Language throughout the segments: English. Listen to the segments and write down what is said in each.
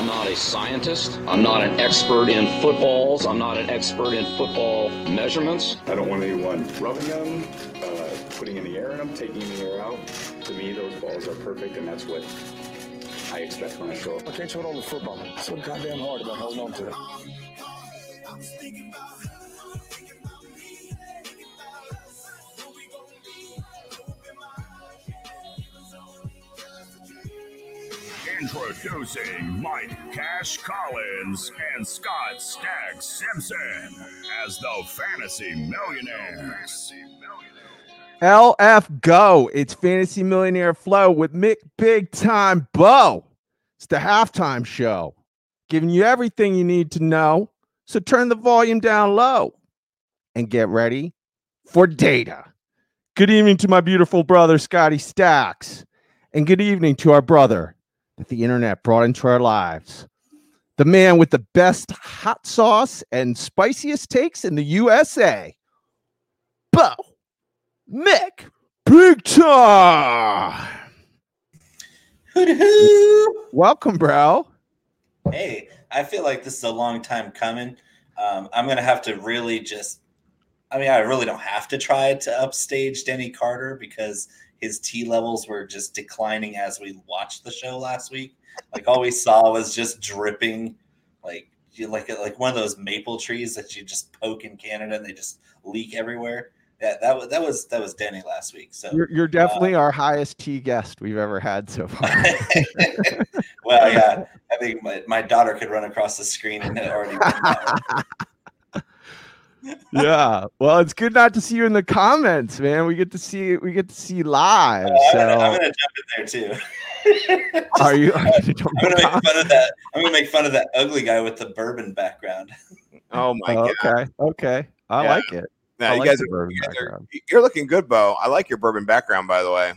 I'm not a scientist. I'm not an expert in footballs. I'm not an expert in football measurements. I don't want anyone rubbing them, uh, putting in the air in them, taking the air out. To me, those balls are perfect, and that's what I expect when I show up. I can't all the football. It's so goddamn hard about holding on to it. Introducing Mike Cash Collins and Scott Stag Simpson as the Fantasy Millionaires. LF Go. It's Fantasy Millionaire Flow with Mick Big Time Bo. It's the halftime show, giving you everything you need to know. So turn the volume down low and get ready for data. Good evening to my beautiful brother, Scotty Stacks. And good evening to our brother that the internet brought into our lives. The man with the best hot sauce and spiciest takes in the USA. Bo. Mick Big Time. Welcome, bro. Hey, I feel like this is a long time coming. Um, I'm gonna have to really just. I mean, I really don't have to try to upstage Denny Carter because his T levels were just declining as we watched the show last week. Like all we saw was just dripping, like you like like one of those maple trees that you just poke in Canada and they just leak everywhere. Yeah, that was that was that was Denny last week. So You're, you're definitely uh, our highest T guest we've ever had so far. well, yeah, I think my, my daughter could run across the screen and already. yeah. Well, it's good not to see you in the comments, man. We get to see we get to see live. Uh, I'm, so gonna, I'm gonna jump in there too. are you? Are you I'm gonna make fun of that. I'm gonna make fun of that ugly guy with the bourbon background. Oh my Oh, god! okay. Okay. I Yeah. like it. No, I you like guys, are, bourbon you guys are- you're looking good, Bo. I like your bourbon background, by the way.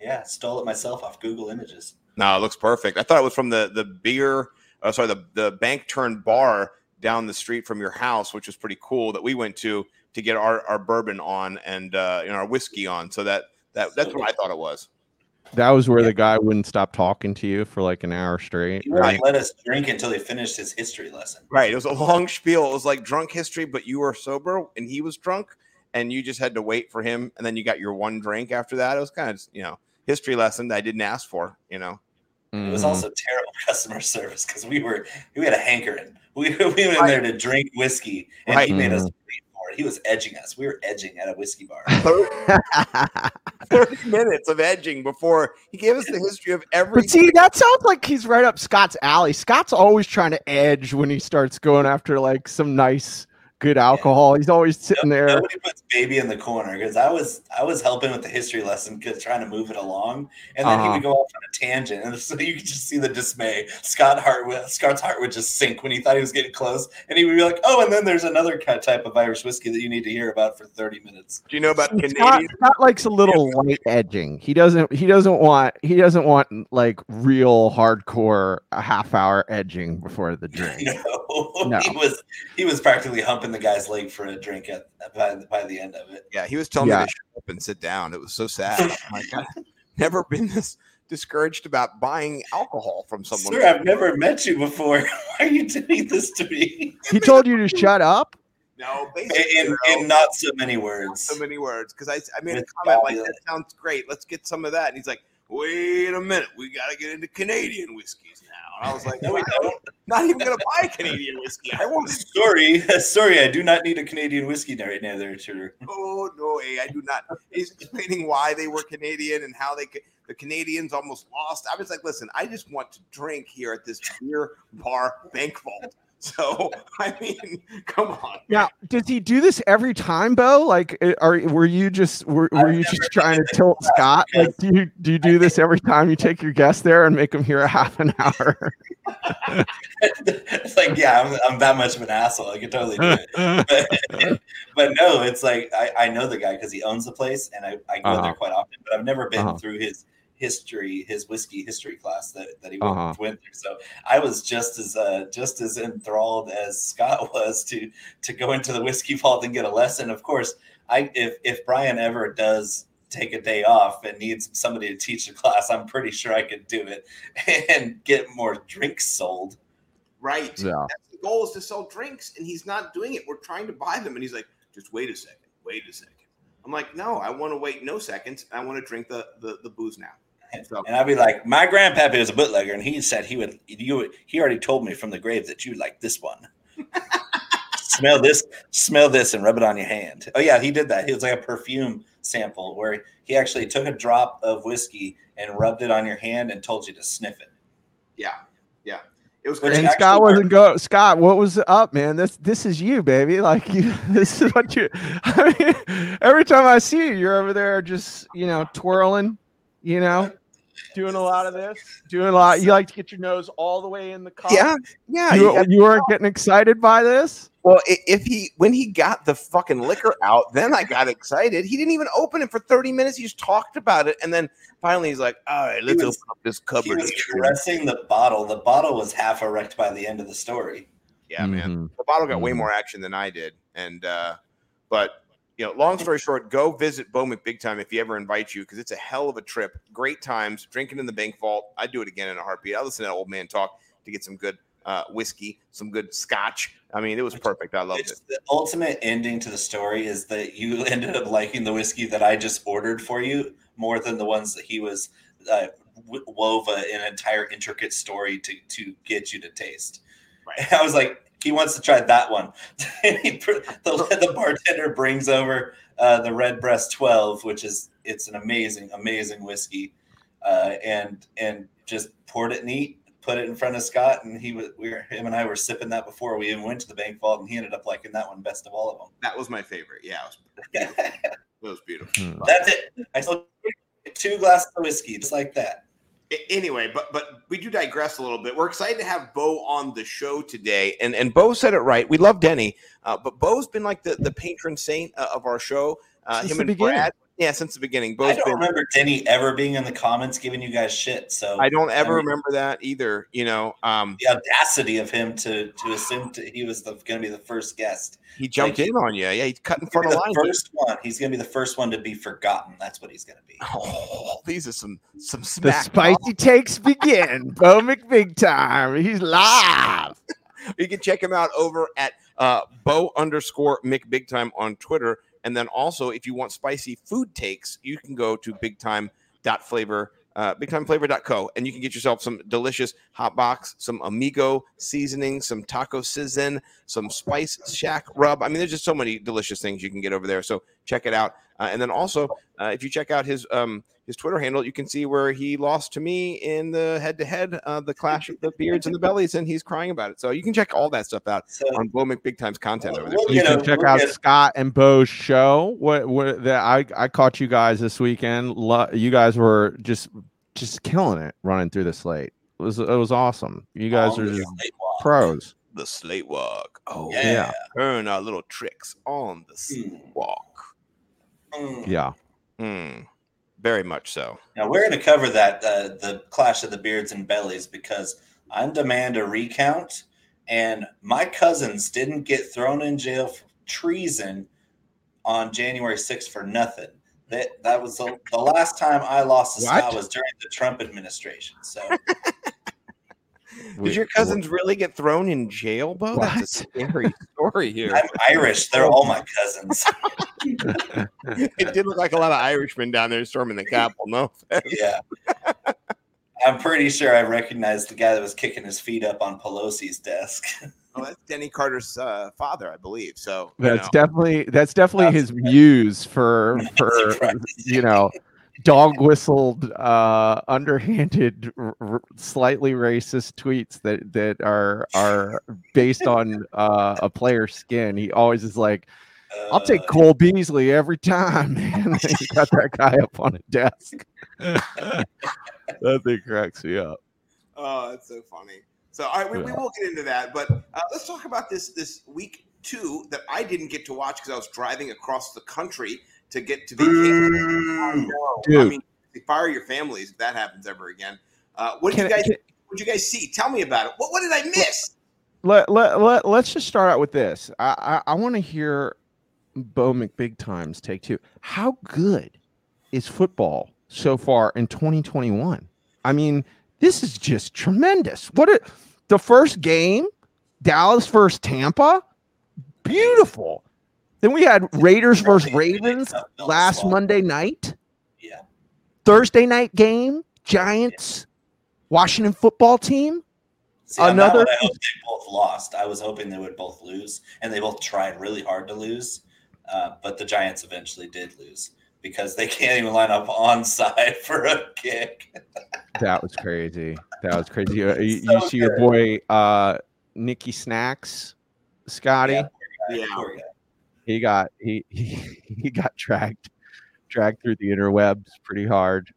Yeah, stole it myself off Google Images. No, it looks perfect. I thought it was from the the beer, uh, sorry, the the bank turned bar down the street from your house, which was pretty cool that we went to to get our, our bourbon on and uh, you know our whiskey on. So that that that's what I thought it was. That was where the guy wouldn't stop talking to you for like an hour straight. He wouldn't let us drink until he finished his history lesson. Right. It was a long spiel. It was like drunk history, but you were sober and he was drunk, and you just had to wait for him, and then you got your one drink after that. It was kind of you know history lesson that I didn't ask for. You know. It was Mhm. also terrible customer service because we were we had a hankering. We, we went in there to drink whiskey, and he made us wait for it. He was edging us. We were edging at a whiskey bar. 30 minutes of edging before he gave us the history of every. But see, that sounds like he's right up Scott's alley. Scott's always trying to edge when he starts going after like some nice, good alcohol. He's always sitting there. Nobody puts baby in the corner because I was I was helping with the history lesson because trying to move it along, and then he Uh-huh. would go off on a tangent, and so you could just see the dismay. Scott Hart Scott's heart would just sink when he thought he was getting close, and he would be like, "Oh, and then there's another kind type of Irish whiskey that you need to hear about for 30 minutes." Do you know about Scott, Canadian? Scott likes a little light edging. He doesn't. He doesn't want. He doesn't want like real hardcore a half hour edging before the drink. No, No. he was he was practically humping the guy's leg for a drink at by, by the end of it. Yeah, he was telling Yeah. me to shut up and sit down. It was so sad. I'm like, I've never been this discouraged about buying alcohol from someone. Sir, I've never met you before. Why are you doing this to me? He told you to shut up. no, In, basically, in, no, in not so many words. so many words because I, I made a It's comment like fabulous. that sounds great. Let's get some of that. And he's like, wait a minute, we got to get into Canadian whiskeys now. And I was like, No, we don't. not even gonna buy Canadian whiskey. I want to Sorry, sorry, I do not need a Canadian whiskey right now, there, sir. Oh no, way, I do not. He's explaining why they were Canadian and how they the Canadians almost lost. I was like, listen, I just want to drink here at this beer bar bank vault. So I mean, come on. Now, does he do this every time, Bo? Like, uh, are were you just were, were you just trying to tilt Scott? Like, do you do you do this every time you take your guest there and make him here a half an hour? it's like, yeah, I'm, I'm that much of an asshole. I could totally do it. But, but no, it's like I, I know the guy because he owns the place, and I, I go Uh-huh. there quite often. But I've never been Uh-huh. through his history, his whiskey history class that, that he Uh-huh. went, went through. So I was just as uh, just as enthralled as Scott was to to go into the whiskey vault and get a lesson. Of course, I if if Brian ever does take a day off and needs somebody to teach a class, I'm pretty sure I could do it and get more drinks sold. Right. Yeah. That's the goal is to sell drinks, and he's not doing it. We're trying to buy them, and he's like, just wait a second, wait a second. I'm like, no, I want to wait no seconds. I want to drink the the, the booze now. So And I'd be like, my grandpappy was a bootlegger, and he said he would you would he already told me from the grave that you like this one. smell this, smell this, and rub it on your hand. Oh yeah, he did that. He was like a perfume sample where he actually took a drop of whiskey and rubbed it on your hand and told you to sniff it. yeah, yeah, it was Which. And Scott wasn't go. Scott, what was up, man? This this is you, baby. Like you, this is what you. I mean, every time I see you, you're over there just you know twirling, you know, doing a lot of this, doing a lot. You like to get your nose all the way in the cup. Yeah, yeah. you You, weren't getting excited by this. well, if he when he got the fucking liquor out, then I got excited. He didn't even open it for 30 minutes. He just talked about it, and then finally he's like, "All right, let's was- open up this cupboard." He was caressing the bottle. The bottle was half erect by the end of the story. Yeah, man. Mhm. The bottle got way Mhm. more action than I did, and uh, but you know, long story short, go visit Bo Big Time if he ever invites you because it's a hell of a trip. Great times drinking in the bank vault. I'd do it again in a heartbeat. I listen to that old man talk to get some good uh, whiskey, some good scotch. I mean, it was perfect. I loved It's it. the ultimate ending to the story is that you ended up liking the whiskey that I just ordered for you more than the ones that he was uh, wove an entire intricate story to to get you to taste. Right. I was like, he wants to try that one. And he pr- the, the bartender brings over uh, the Redbreast Twelve, which is it's an amazing, amazing whiskey, uh, and and just poured it neat. Put it in front of Scott, and he was we were him and I were sipping that before we even went to the bank vault, and he ended up liking that one best of all of them. That was my favorite. Yeah, it was, them. it was beautiful. Hmm. That's it. I sold two glasses of whiskey, just like that. Anyway, but but we do digress a little bit. We're excited to have Bo on the show today, and and Bo said it right. We love Denny, uh, but Bo's been like the the patron saint uh, of our show. Uh, him and beginning. Brad, yeah, since the beginning. I don't been. remember Denny ever being in the comments giving you guys shit. So I don't ever I mean- remember that either. You know, um, the audacity of him to to assume to, he was going to be the first guest. he jumped Like- in on you. Yeah, he cut in He's gonna front of be line. the first one. He's going to be the first one to be forgotten. That's what he's going to be. Oh, these are some some The smack. spicy takes begin. Bo McBig time. He's live. You can check him out over at uh, Bo underscore Mick Big Time on Twitter. And then also, if you want spicy food takes, you can go to bigtime.flavor, uh, bigtimeflavor.co, and you can get yourself some delicious hot box, some amigo seasoning, some taco sizzin, some spice shack rub. I mean, there's just so many delicious things you can get over there. So check it out. Uh, and then also, uh, if you check out his um, his Twitter handle, you can see where he lost to me in the head to head, the clash of the beards and the bellies, and he's crying about it. So you can check all that stuff out So on Bo Big Time's content over there. We'll You get can a- check we'll out get- Scott and Bo's show. What what that I I caught you guys this weekend. Lo- you guys were just just killing it running through the slate. It was it was awesome. You guys on are just pros. The slate walk. Oh, Yeah. Yeah. Turn our little tricks on the slate Mm. walk. Mm. Yeah. Hmm. Very much so. Now we're going to cover that uh, the clash of the beards and bellies because I demand a recount, and my cousins didn't get thrown in jail for treason on January 6th for nothing. That that was the, the last time I lost a What? Scott was during the Trump administration. So Did your cousins really get thrown in jail, Bo? That's a scary story here. I'm Irish. They're all my cousins. it did look like a lot of Irishmen down there storming the Capitol. No, yeah. I'm pretty sure I recognized the guy that was kicking his feet up on Pelosi's desk. oh, that's Denny Carter's uh, father, I believe. So That's know. definitely that's definitely his muse for for you know dog whistled uh underhanded r- slightly racist tweets that that are are based on uh a player's skin. He always is like i'll take Uh, cole beasley every time man. He got that guy up on a desk. That thing cracks me up. Oh, that's so funny. So, all right, we, we will get into that, but uh, let's talk about this this week two that I didn't get to watch because I was driving across the country to get to vacation. I Dude. mean, fire your families if that happens ever again. Uh, what did Can you guys? can- What did you guys see? Tell me about it. What, what did I miss? let, let, let, let's just start out with this i i, I want to hear bo mcbig times take two how good is football so far in 2021. I mean, this is just tremendous. What a, the first game, Dallas versus Tampa, beautiful. Then we had Raiders versus Ravens last Monday night. Yeah. Thursday night game, Giants, Washington football team. See, Another- I hope they both lost. I was hoping they would both lose, and they both tried really hard to lose. Uh, but the Giants eventually did lose because they can't even line up onside for a kick. That was crazy. That was crazy. You, So you see your boy uh Nicky Snacks, Scotty. Yeah, Yeah. Poor guy. He got he, he he got dragged dragged through the interwebs pretty hard.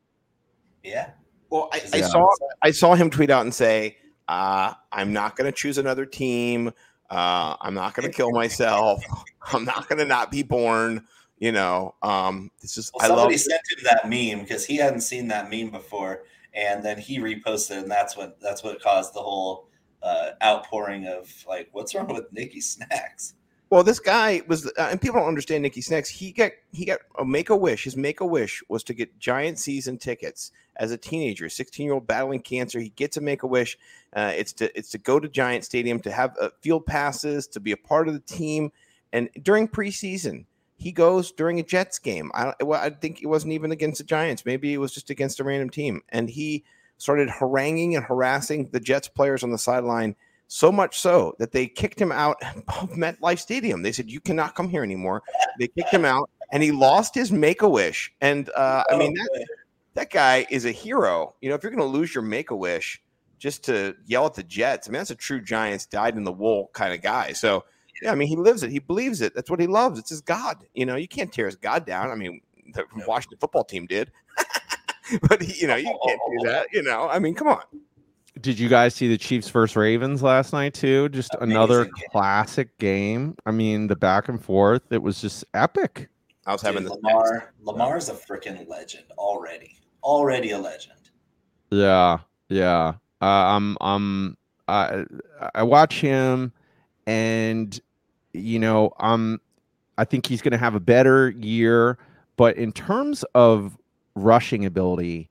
Yeah. Well, I, I saw I saw him tweet out and say, uh, "I'm not going to choose another team. Uh, I'm not going to kill myself. I'm not going to not be born." You know, um, this is Well, I love. somebody sent him that meme because he hadn't seen that meme before, and then he reposted, and that's what that's what caused the whole uh, outpouring of like, "What's wrong with Nikki Snacks?" Well, this guy was, uh, and people don't understand Nicky Snacks. He got he got a make a wish. His make a wish was to get Giant season tickets as a teenager, sixteen year old battling cancer. He gets a make a wish. Uh, it's to it's to go to Giant Stadium to have uh, field passes to be a part of the team. And during preseason, he goes during a Jets game. I well, I think it wasn't even against the Giants. Maybe it was just against a random team. And he started haranguing and harassing the Jets players on the sideline so much so that they kicked him out of MetLife Stadium. They said, "You cannot come here anymore." They kicked him out, and he lost his Make a Wish. And uh, I mean, that, that guy is a hero. You know, if you're going to lose your Make a Wish just to yell at the Jets, I mean, that's a true Giants died in the wool kind of guy. So, yeah, I mean, he lives it. He believes it. That's what he loves. It's his God. You know, you can't tear his God down. I mean, the Washington football team did. but he, you know, you can't do that. You know, I mean, come on. Did you guys see the Chiefs versus Ravens last night too? Just another Amazing game. classic game. I mean, the back and forth, it was just epic. I was having Dude, the Lamar. Lamar's a freaking legend already. Already a legend. Yeah, yeah. Uh, I'm, I'm, I, I watch him, and you know, I'm, I think he's going to have a better year. But in terms of rushing ability,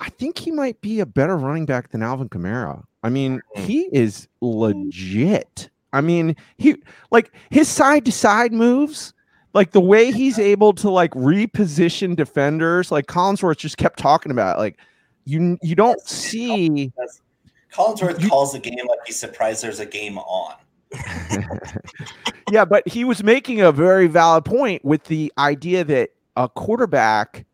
I think he might be a better running back than Alvin Kamara. I mean, mm. he is mm. legit. I mean, he like his side to side moves, like the way he's able to like reposition defenders. Like Collinsworth just kept talking about, it, like you you don't see. Collinsworth You- calls the game like he's surprised there's a game on. yeah, but he was making a very valid point with the idea that a quarterback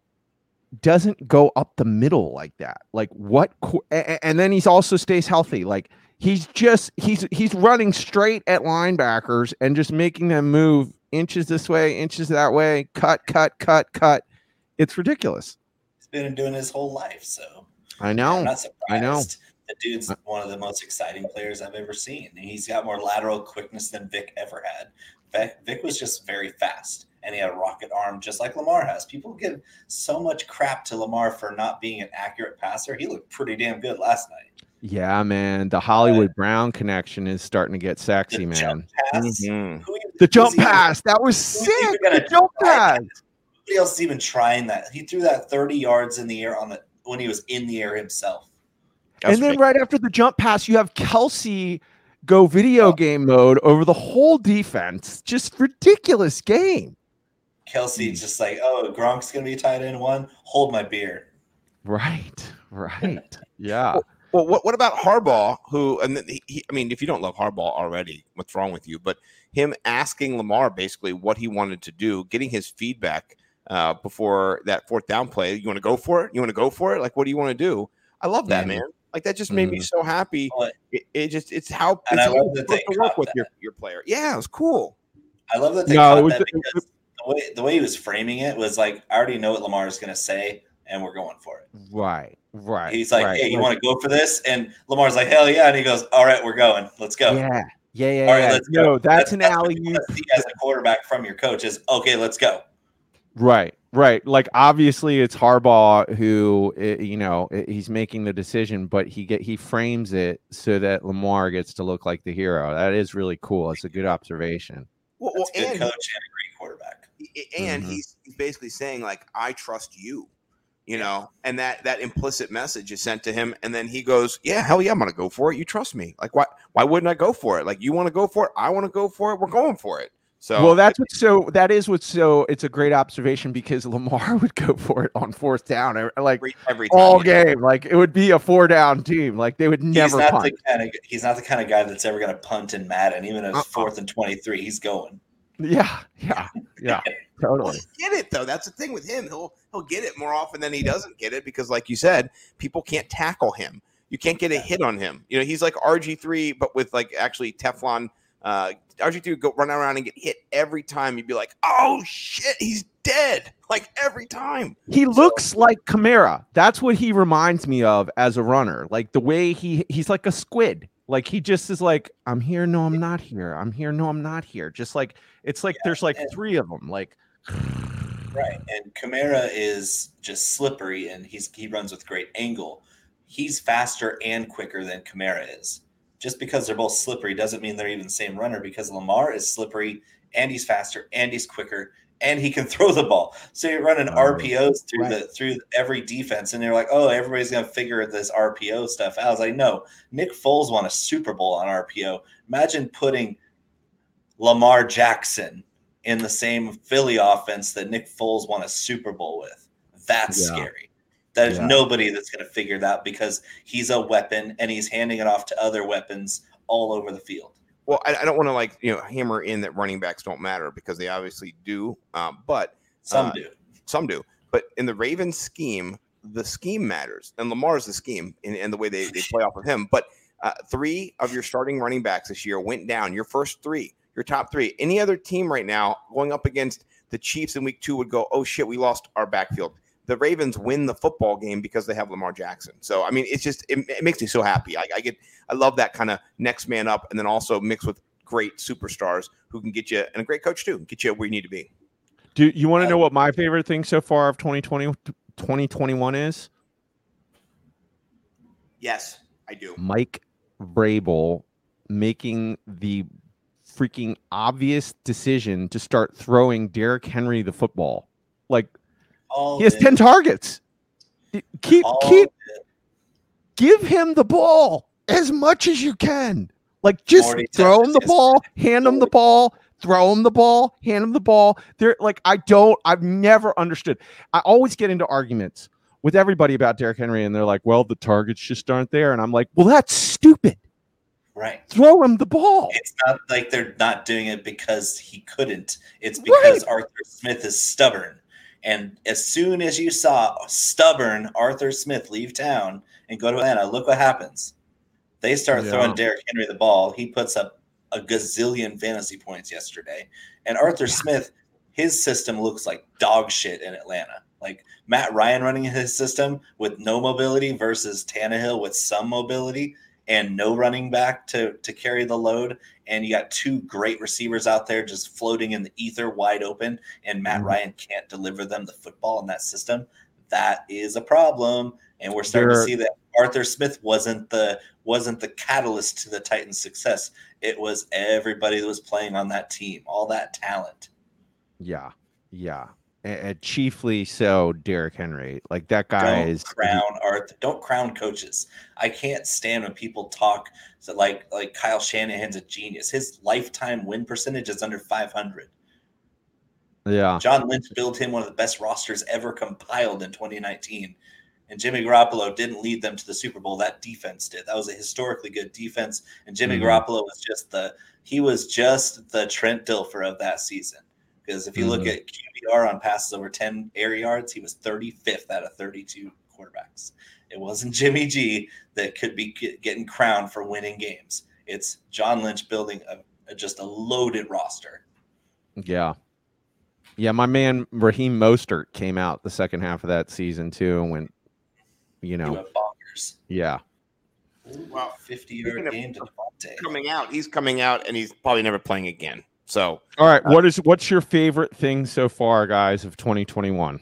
doesn't go up the middle like that. Like what? qu- a- a- And then he's also stays healthy. Like he's just he's he's running straight at linebackers and just making them move inches this way, inches that way, cut, cut, cut, cut. It's ridiculous. He's been doing his whole life, so I know. I'm not surprised. I know. The dude's uh, one of the most exciting players I've ever seen. He's got more lateral quickness than Vic ever had. Vic was just very fast, and he had a rocket arm just like Lamar has. People give so much crap to Lamar for not being an accurate passer. He looked pretty damn good last night. Yeah, man. The Hollywood Brown connection is starting to get sexy, The man. jump pass. Mhm. Who even- The jump who's even- pass. That was sick. The jump pass. that? Nobody else is even trying that. He threw that 30 yards in the air on the when he was in the air himself. That and then fake. right after the jump pass, you have Kelce go video Oh. game mode over the whole defense. Just ridiculous game. Kelce's just like, oh, Gronk's gonna be tight end one. Hold my beer. Right. Right. Yeah. Well, what, what about Harbaugh? Who and then he, he, I mean, if you don't love Harbaugh already, what's wrong with you? But him asking Lamar basically what he wanted to do, getting his feedback uh, before that fourth down play. You want to go for it? You want to go for it? Like, what do you want to do? I love that, Mhm. man. Like that just made me so happy. It, it just it's how And I love that they to work with that. your, your player. Yeah, it was cool. I love that they No, caught it was- that it- because the way the way he was framing it was like, I already know what Lamar is gonna say, and we're going for it. Right. Right. He's like, right, Hey, you right. want to go for this? And Lamar's like, Hell yeah! And he goes, All right, we're going. Let's go. Yeah. Yeah. Yeah. All right, yeah. let's go. no, that's, an what alley you see as a quarterback from your coach is okay. Let's go. Right, right. Like obviously it's Harbaugh who eh, you know eh, he's making the decision, but he get he frames it so that Lamar gets to look like the hero. That is really cool. It's a good observation. Well, That's well, a good and coach and a great quarterback. And Mhm. he's, he's basically saying like i trust you you know and that that implicit message is sent to him and then he goes yeah hell yeah i'm gonna go for it you trust me like why why wouldn't i go for it like you want to go for it i want to go for it we're going for it so well, that's what's so. That is what's so. It's a great observation because Lamar would go for it on fourth down, uh, like every, every time all yeah. game. Like it would be a four down team. Like they would He's never not punt. the kind of he's not the kind of guy that's ever going to punt in Madden, even if Uh-uh. it's fourth and twenty three. He's going. Yeah, yeah, yeah, totally. get it though. That's the thing with him. He'll he'll get it more often than he doesn't get it because, like you said, people can't tackle him. You can't get a hit on him. You know, he's like RG three, but with like actually Teflon. Uh, RG three would go run around and get hit every time. You'd be like, oh shit, he's dead. Like every time. He looks like Kamara. That's what he reminds me of as a runner. Like the way he he's like a squid. Like he just is like, I'm here, no, I'm not here. I'm here, no, I'm not here. Just like it's like there's like and- three of them. Like Right. And Kamara is just slippery and he's he runs with great angle. He's faster and quicker than Kamara is. Just because they're both slippery doesn't mean they're even the same runner because Lamar is slippery and he's faster and he's quicker and he can throw the ball. So you're running Oh, RPOs through right. the through every defense and they're like, "Oh, everybody's going to figure this RPO stuff out." I was like, "No. Nick Foles won a Super Bowl on RPO. Imagine putting Lamar Jackson in the same Philly offense that Nick Foles won a Super Bowl with. That's Yeah. scary. There's Yeah. nobody that's going to figure that because he's a weapon and he's handing it off to other weapons all over the field. Well, I, I don't want to like you know hammer in that running backs don't matter because they obviously do. Um, but Some Uh, do. some do. But in the Ravens scheme, the scheme matters, and Lamar's the scheme and, and the way they, they play off of him. But uh, three of your starting running backs this year went down. Your first three, your top three. Any other team right now going up against the Chiefs in Week Two would go, "Oh shit, we lost our backfield." The Ravens win the football game because they have Lamar Jackson. So I mean, it's just it, it makes me so happy. I, I get, I love that kind of next man up, and then also mixed with great superstars who can get you and a great coach too, get you where you need to be. Do you want to know what my favorite thing so far of 2020 2021 is? Yes, I do. Mike Vrabel making the freaking obvious decision to start throwing Derrick Henry the football. Like All he has in, 10 targets. Keep all keep give him the ball as much as you can. Like just throw him the ball, hand him the ball, throw him the ball, hand him the ball. They're like I don't I've never understood. I always get into arguments with everybody about Derrick Henry and they're like, "Well, the targets just aren't there." And I'm like, "Well, that's stupid. Right. Throw him the ball." It's not like they're not doing it because he couldn't. It's because Arthur Smith is stubborn. And as soon as you saw stubborn Arthur Smith leave town and go to Atlanta, look what happens. They start Yeah. throwing Derrick Henry the ball. He puts up a gazillion fantasy points yesterday. And Arthur Smith, his system looks like dog shit in Atlanta. Like Matt Ryan running his system with no mobility versus Tannehill with some mobility and no running back to to carry the load. And you got two great receivers out there just floating in the ether wide open, and Matt Mhm. Ryan can't deliver them the football in that system. That is a problem. And we're starting There- to see that Arthur Smith wasn't the wasn't the catalyst to the Titans' success. It was everybody that was playing on that team, all that talent. Yeah. Yeah. And, chiefly so Derrick Henry. Like that guy don't is crown Arthur. Don't crown coaches. I can't stand when people talk so like like Kyle Shanahan's a genius. His lifetime win percentage is under 500. Yeah. John Lynch built him one of the best rosters ever compiled in 2019. And Jimmy Garoppolo didn't lead them to the Super Bowl. That defense did. That was a historically good defense. And Jimmy Mhm. Garoppolo was just the he was just the Trent Dilfer of that season. Because if you look Mhm. at QBR on passes over 10 air yards, he was 35th out of 32 quarterbacks. It wasn't Jimmy G that could be getting crowned for winning games. It's John Lynch building a, a just a loaded roster. Yeah. Yeah, my man Raheem Mostert came out the second half of that season too and went, you know, bonkers. yeah. Wow. fifty-yard game to Devontae. Coming out, he's coming out, and he's probably never playing again. So All right, uh, what is what's your favorite thing so far, guys, of 2021?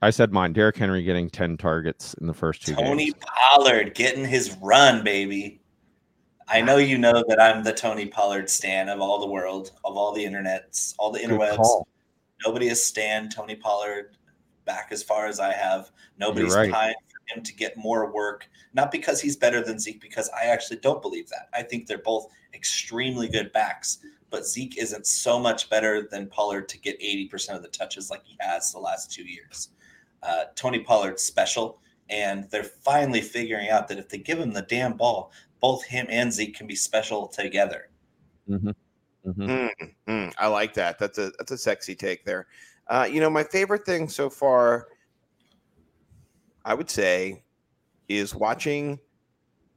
I said mine. Derrick Henry getting 10 targets in the first two Tony games. Pollard getting his run, baby. I know you know that I'm the Tony Pollard stan of all the world, of all the internets, all the Good interwebs. call. Nobody has stan Tony Pollard back as far as I have. Nobody's right. pined for him to get more work, not because he's better than Zeke, because I actually don't believe that. I think they're both extremely good backs, but Zeke isn't so much better than Pollard to get 80% of the touches like he has the last two years. Uh, Tony Pollard's special, and they're finally figuring out that if they give him the damn ball, both him and Zeke can be special together. Mhm. Mhm. Mm, mm, I like that. That's a that's a sexy take there. Uh, you know, my favorite thing so far, I would say, is watching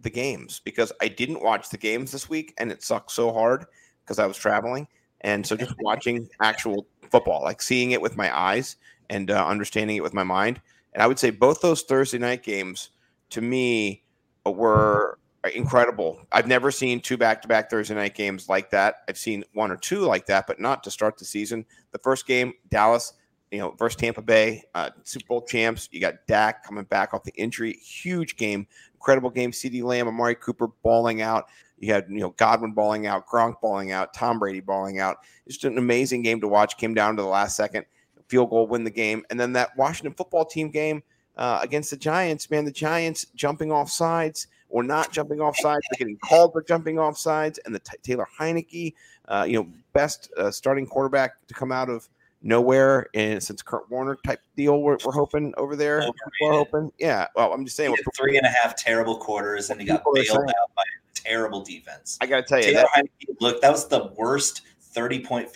the games because I didn't watch the games this week and it sucked so hard because I was traveling. And so just watching actual football, like seeing it with my eyes and uh, understanding it with my mind. And I would say both those Thursday night games to me were incredible. I've never seen two back-to-back Thursday night games like that. I've seen one or two like that, but not to start the season. The first game, Dallas, you know, versus Tampa Bay, uh, Super Bowl champs. You got Dak coming back off the injury. Huge game, incredible game. CeeDee Lamb, Amari Cooper balling out. You had you know Godwin balling out, Gronk balling out, Tom Brady balling out. Just an amazing game to watch. Came down to the last second, field goal, win the game, and then that Washington football team game uh, against the Giants. Man, the Giants jumping off sides or not jumping off sides, but getting called for jumping off sides, and the t- Taylor Heinicke, uh, you know, best uh, starting quarterback to come out of nowhere, and since Kurt Warner type deal, we're, we're hoping over there. Oh, people are hoping, yeah. Well, I'm just saying. Three and a half terrible quarters, and he got bailed saying- out by a terrible defense. I got to tell you Taylor that Heinicke, look, that was the worst 30 point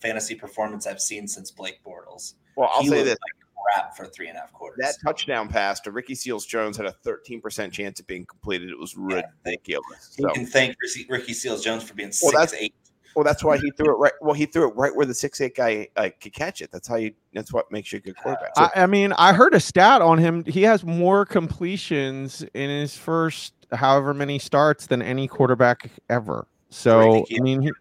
fantasy performance I've seen since Blake Bortles. Well, I'll he say this: like crap for three and a half quarters. that touchdown pass to Ricky Seals Jones had a 13% chance of being completed. It was Yeah. ridiculous. you So, can thank Ricky, Seals Jones for being Well, six eight. Well, that's why he threw it right. Well, he threw it right where the six eight guy uh, could catch it. That's how you. That's what makes you a good quarterback. So, I, I mean, I heard a stat on him. He has more completions in his first however many starts than any quarterback ever. So he I mean, he,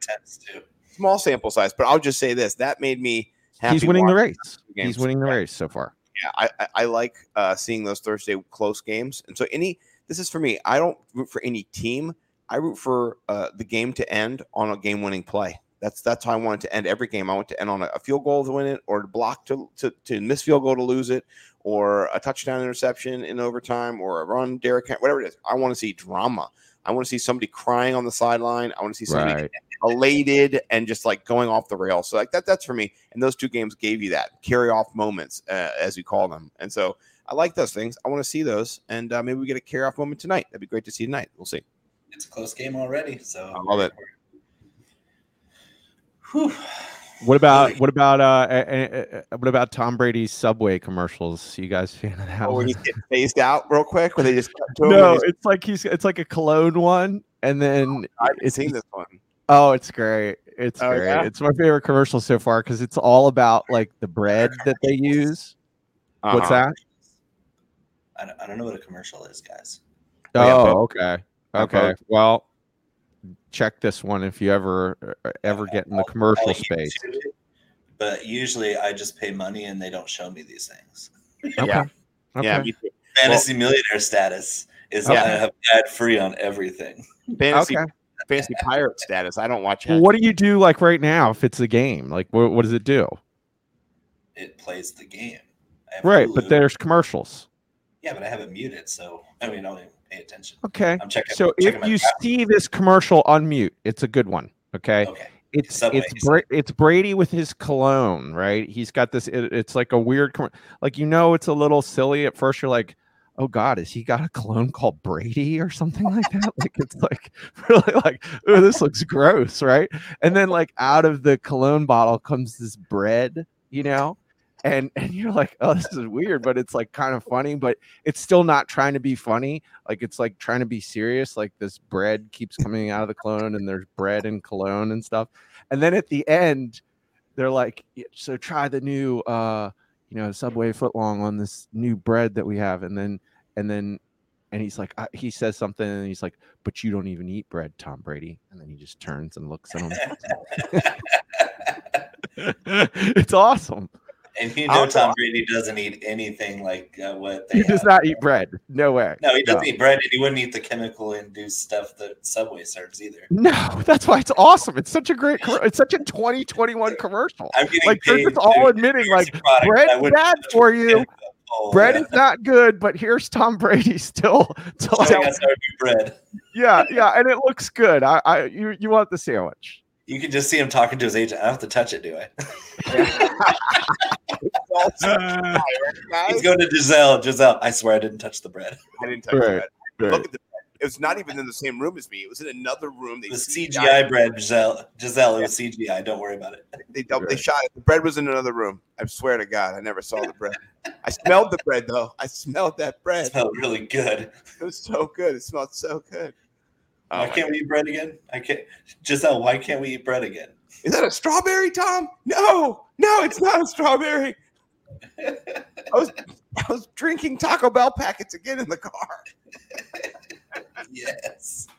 small sample size, but I'll just say this: that made me. Happy he's winning the race. He's winning the race so far. Yeah, I, I, I like uh, seeing those Thursday close games, and so any. This is for me. I don't root for any team. I root for uh, the game to end on a game-winning play. That's that's how I want it to end every game. I want to end on a, field goal to win it, or to block to, to to miss field goal to lose it, or a touchdown interception in overtime, or a run, Derrick, Henry, whatever it is. I want to see drama. I want to see somebody crying on the sideline. I want to see somebody Right. elated and just like going off the rails. So like that that's for me. And those two games gave you that carry off moments, uh, as we call them. And so I like those things. I want to see those, and uh, maybe we get a carry off moment tonight. That'd be great to see tonight. We'll see. It's a close game already. So I love it. Whew. What about what about uh, uh, uh, uh, what about Tom Brady's Subway commercials? You guys fan of that? Oh, where one? he's getting phased out real quick, where they just cut to No, he's- it's like he's it's like a cologne one, and then I haven't it's seen this one. Oh, it's great. It's Oh, great. yeah? It's my favorite commercial so far because it's all about like the bread that they use. What's Uh-huh. that? I don't, I don't know what a commercial is, guys. Oh, Oh, okay. Yeah, Okay. both. Well, check this one if you ever uh, ever get in the commercial I'll space. It, But usually I just pay money and they don't show me these things. Okay. Yeah. Okay. Yeah, me too. Fantasy millionaire status is Yeah. I have ad free on everything. fantasy Okay. fantasy pirate status. I don't watch. Well, what do you do like right now if it's a game? Like what, what does it do? It plays the game. Right, Hulu. but there's commercials. yeah, but I have it muted, so I mean I don't even pay attention. Okay. I'm checking. So checking if you draft. see this commercial unmute, it's a good one. Okay. okay, it's Subway, it's Bra- it's Brady with his cologne, right? He's got this. It, it's like a weird, com- like you know, it's a little silly at first. You're like, oh god, has he got a cologne called Brady or something like that? like it's like really like, oh, this looks gross, right? And then like out of the cologne bottle comes this bread, you know. And, and you're like, oh, this is weird, but it's like kind of funny, but it's still not trying to be funny. Like it's like trying to be serious. Like this bread keeps coming out of the cologne, and there's bread and cologne and stuff. And then at the end, they're like, so try the new uh, you know, Subway footlong on this new bread that we have. And then and then and he's like, uh, he says something, and he's like, but you don't even eat bread, Tom Brady. And then he just turns and looks at him. it's awesome. And you know. Tom Brady doesn't eat anything like uh, what they He does not eat bread. No way. No, he doesn't eat bread, and he wouldn't eat the chemical-induced stuff that Subway serves either. No, that's why it's awesome. It's such a great. It's such a 2021 commercial. I'm getting Like they're just all admitting, like endorse a product bread's I wouldn't bad for you. 10 foot pole, bread yeah. is not good, but here's Tom Brady still. still Showing us how to do bread. yeah, yeah, and it looks good. I, I, you, you want the sandwich? You can just see him talking to his agent. I don't have to touch it, do I? He's going to Gisele. Gisele, I swear I didn't touch the bread. I didn't touch Right, that. right. Look at the. bread. It was not even in the same room as me. It was in another room. They It was CGI'd bread, Gisele. Gisele, it was CGI. Don't worry about it. They double, they shot it. The bread was in another room. I swear to God, I never saw the bread. I smelled the bread though. I smelled that It bread. smelled really good. It was so good. It smelled so good. Oh why can't we eat bread again? I can't. Gisele, why can't we eat bread again? Is that a strawberry, Tom? No, no, it's not a strawberry. I was I was drinking Taco Bell packets again in the car. yes.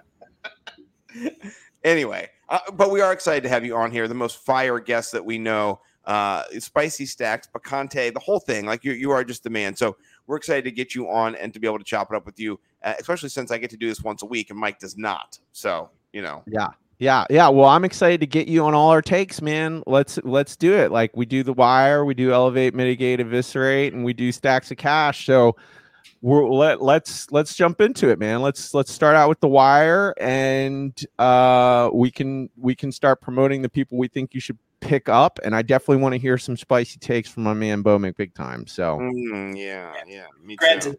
Anyway, uh, but we are excited to have you on here. The most fire guest that we know, uh, spicy stacks, picante, the whole thing. Like you, you are just the man. So we're excited to get you on and to be able to chop it up with you, uh, especially since I get to do this once a week and Mike does not. So you know, Yeah, yeah, yeah. Well, I'm excited to get you on all our takes, man. Let's let's do it. Like we do the wire, we do elevate, mitigate, eviscerate, and we do stacks of cash. So we're let let's let's jump into it, man. Let's let's start out with the wire, and uh, we can we can start promoting the people we think you should pick up. And I definitely want to hear some spicy takes from my man Bo Big Time. So. Mm, yeah, yeah. Me too.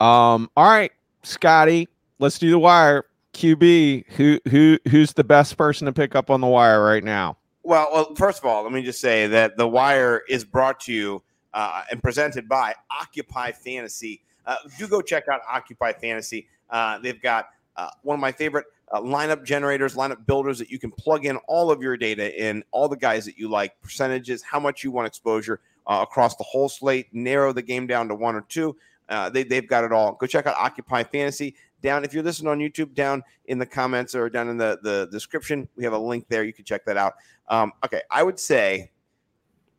Um, all right, Scotty, let's do the wire. QB, who who who's the best person to pick up on the wire right now? Well, well, first of all, let me just say that the wire is brought to you uh, and presented by Occupy Fantasy. Uh, do go check out Occupy Fantasy. Uh, they've got uh, one of my favorite uh, lineup generators, lineup builders that you can plug in all of your data in, all the guys that you like, percentages, how much you want exposure uh, across the whole slate, narrow the game down to one or two. Uh, they, they've got it all. Go check out Occupy Fantasy. Down, if you're listening on YouTube, down in the comments or down in the, the description, we have a link there. You can check that out. Um, okay, I would say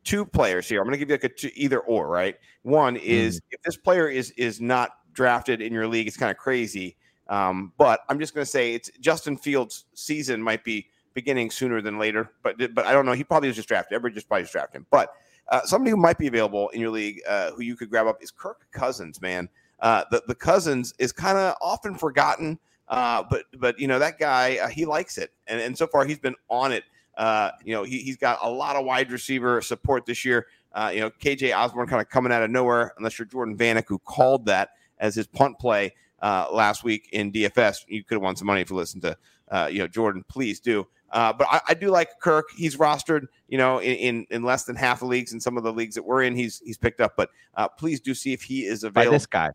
two players here. I'm going to give you like a two, either or, right? One is if this player is is not drafted in your league, it's kind of crazy. Um, but I'm just going to say it's Justin Fields' season might be beginning sooner than later, but but I don't know. He probably was just drafted. Everybody just probably just drafted him. But uh, somebody who might be available in your league, uh, who you could grab up, is Kirk Cousins. Man, uh, the the Cousins is kind of often forgotten. Uh, but but you know that guy, uh, he likes it, and and so far he's been on it. Uh, you know he he's got a lot of wide receiver support this year. Uh, you know KJ Osborn kind of coming out of nowhere, unless you're Jordan Vanek who called that as his punt play uh, last week in DFS. You could have won some money if you listened to uh, you know Jordan. Please do. Uh, but I, I do like Kirk. He's rostered, you know, in, in in less than half the leagues. In some of the leagues that we're in, he's he's picked up. But uh, please do see if he is By available. this guy.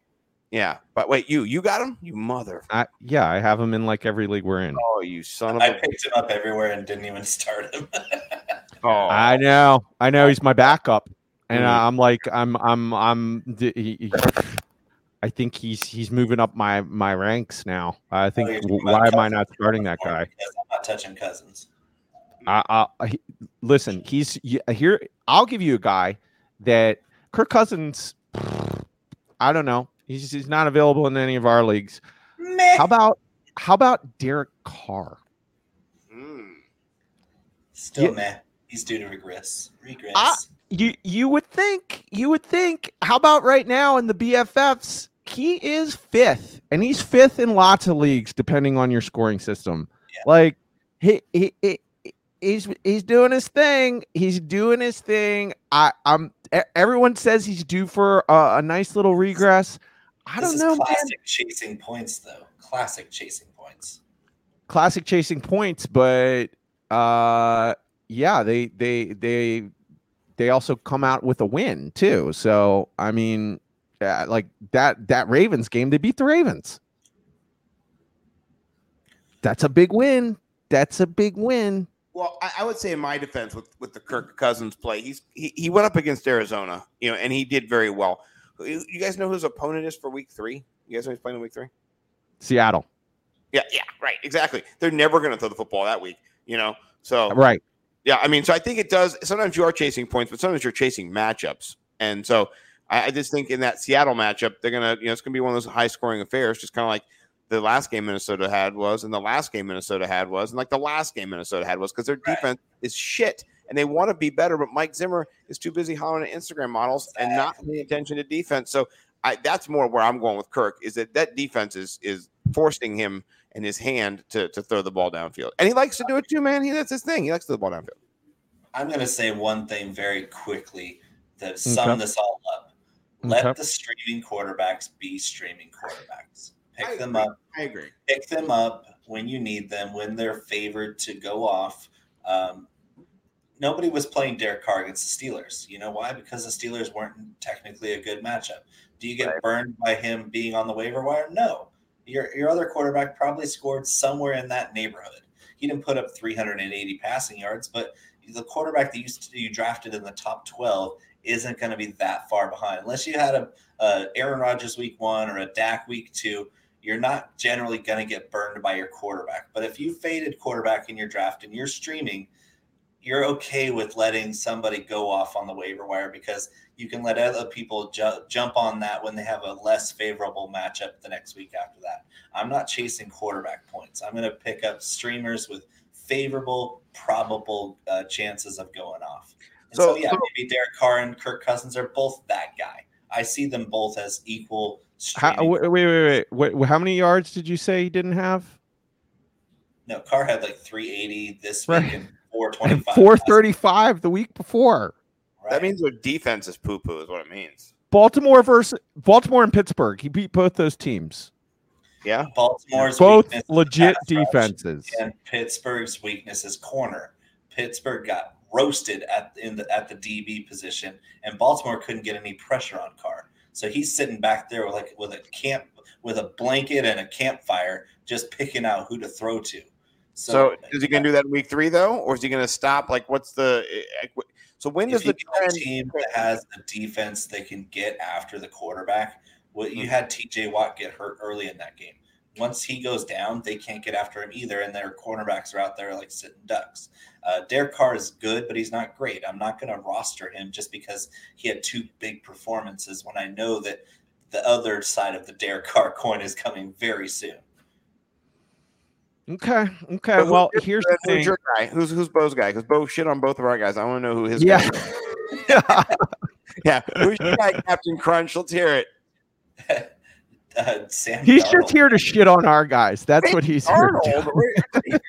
Yeah, but wait, you you got him? You mother! I, yeah, I have him in like every league we're in. Oh, you son of I a! picked him up everywhere and didn't even start him. Oh, I know, I know he's my backup, and Mm. I'm like, I'm, I'm, I'm. he- he- I think he's he's moving up my my ranks now. I think Oh, you're w- talking about why am I not starting that guy? I'm not touching Cousins. I, I, he- listen, he's here. I'll give you a guy that Kirk Cousins. I don't know. He's he's not available in any of our leagues. Meh. How about how about Derek Carr? Mm. Still Yeah. meh. He's due to regress. Regress. You you would think you would think. How about right now in the BFFs? He is fifth, and he's fifth in lots of leagues, depending on your scoring system. Yeah. Like he, he he he's he's doing his thing. He's doing his thing. I I'm everyone says he's due for a, a nice little regress. I don't is know, man. classic chasing points, though. Classic chasing points. classic chasing points, but uh yeah, they they they they also come out with a win too. So I mean, uh, like that that Ravens game, they beat the Ravens. That's a big win. That's a big win. Well, I, I would say in my defense with with the Kirk Cousins play, he's he, he went up against Arizona, you know, and he did very well. You guys know who his opponent is for Week Three? You guys know who's playing in Week Three? Seattle. Yeah, yeah, right, exactly. They're never going to throw the football that week, you know. So Right. Yeah, I mean, so I think it does. Sometimes you are chasing points, but sometimes you're chasing matchups, and so I, I just think in that Seattle matchup, they're gonna, you know, it's gonna be one of those high scoring affairs, just kind of like the last game Minnesota had was, and the last game Minnesota had was, and like the last game Minnesota had was, because their Right. defense is shit, and they want to be better, but Mike Zimmer is too busy hollering at Instagram models and not paying attention to defense. So I, that's more where I'm going with Kirk is that that defense is is forcing him and his hand to to throw the ball downfield, and he likes to do it too, man. He that's his thing. He likes to throw the ball downfield. I'm going to say one thing very quickly to sum Okay. this all up. Let Okay. the streaming quarterbacks be streaming quarterbacks. Pick I them agree. up. I agree. Pick them up when you need them, when they're favored to go off. Um, nobody was playing Derek Carr against the Steelers. You know why? Because the Steelers weren't technically a good matchup. Do you get Right. burned by him being on the waiver wire? No. Your your other quarterback probably scored somewhere in that neighborhood. He didn't put up 380 passing yards, but the quarterback that you, you drafted in the top 12 isn't going to be that far behind. Unless you had a, a Aaron Rodgers week one or a Dak week two, you're not generally going to get burned by your quarterback. But if you faded quarterback in your draft and you're streaming, you're okay with letting somebody go off on the waiver wire because you can let other people ju- jump on that when they have a less favorable matchup the next week after that. I'm not chasing quarterback points. I'm going to pick up streamers with favorable, probable uh, chances of going off. And so, So- yeah, so- maybe Derek Carr and Kirk Cousins are both that guy. I see them both as equal. How, wait, wait, wait, wait. How many yards did you say he didn't have? no, Carr had like 380 this Right. week and And 425. 435 the week before. Right. That means their defense is poo poo, is what it means. Baltimore versus Baltimore and Pittsburgh. He beat both those teams. Yeah. Baltimore's Both legit defenses. and Pittsburgh's weakness is corner. Pittsburgh got roasted at in the at the DB position, and Baltimore couldn't get any pressure on Carr. So he's sitting back there with like with a camp with a blanket and a campfire, just picking out who to throw to. So, is he going to do that in week three though, or is he going to stop? Like, what's the? eh, eh, So when does the trend? team that has a defense they can get after the quarterback, well, you had TJ Watt get hurt early in that game. Once he goes down, they can't get after him either, and their cornerbacks are out there like sitting ducks. Uh, Derek Carr is good, but he's not great. I'm not going to roster him just because he had two big performances when I know that the other side of the Derek Carr coin is coming very soon. Okay. Okay. So who- Well, who's- here's the who's thing. your guy? Who's who's Bo's guy? Because Bo shit on both of our guys. I want to know who his Yeah. guy is. yeah. Who's your guy, Captain Crunch? Let's hear it. Uh, Sam He's Darnold. just here to shit on our guys. That's what he's here to do. Arnold. we're-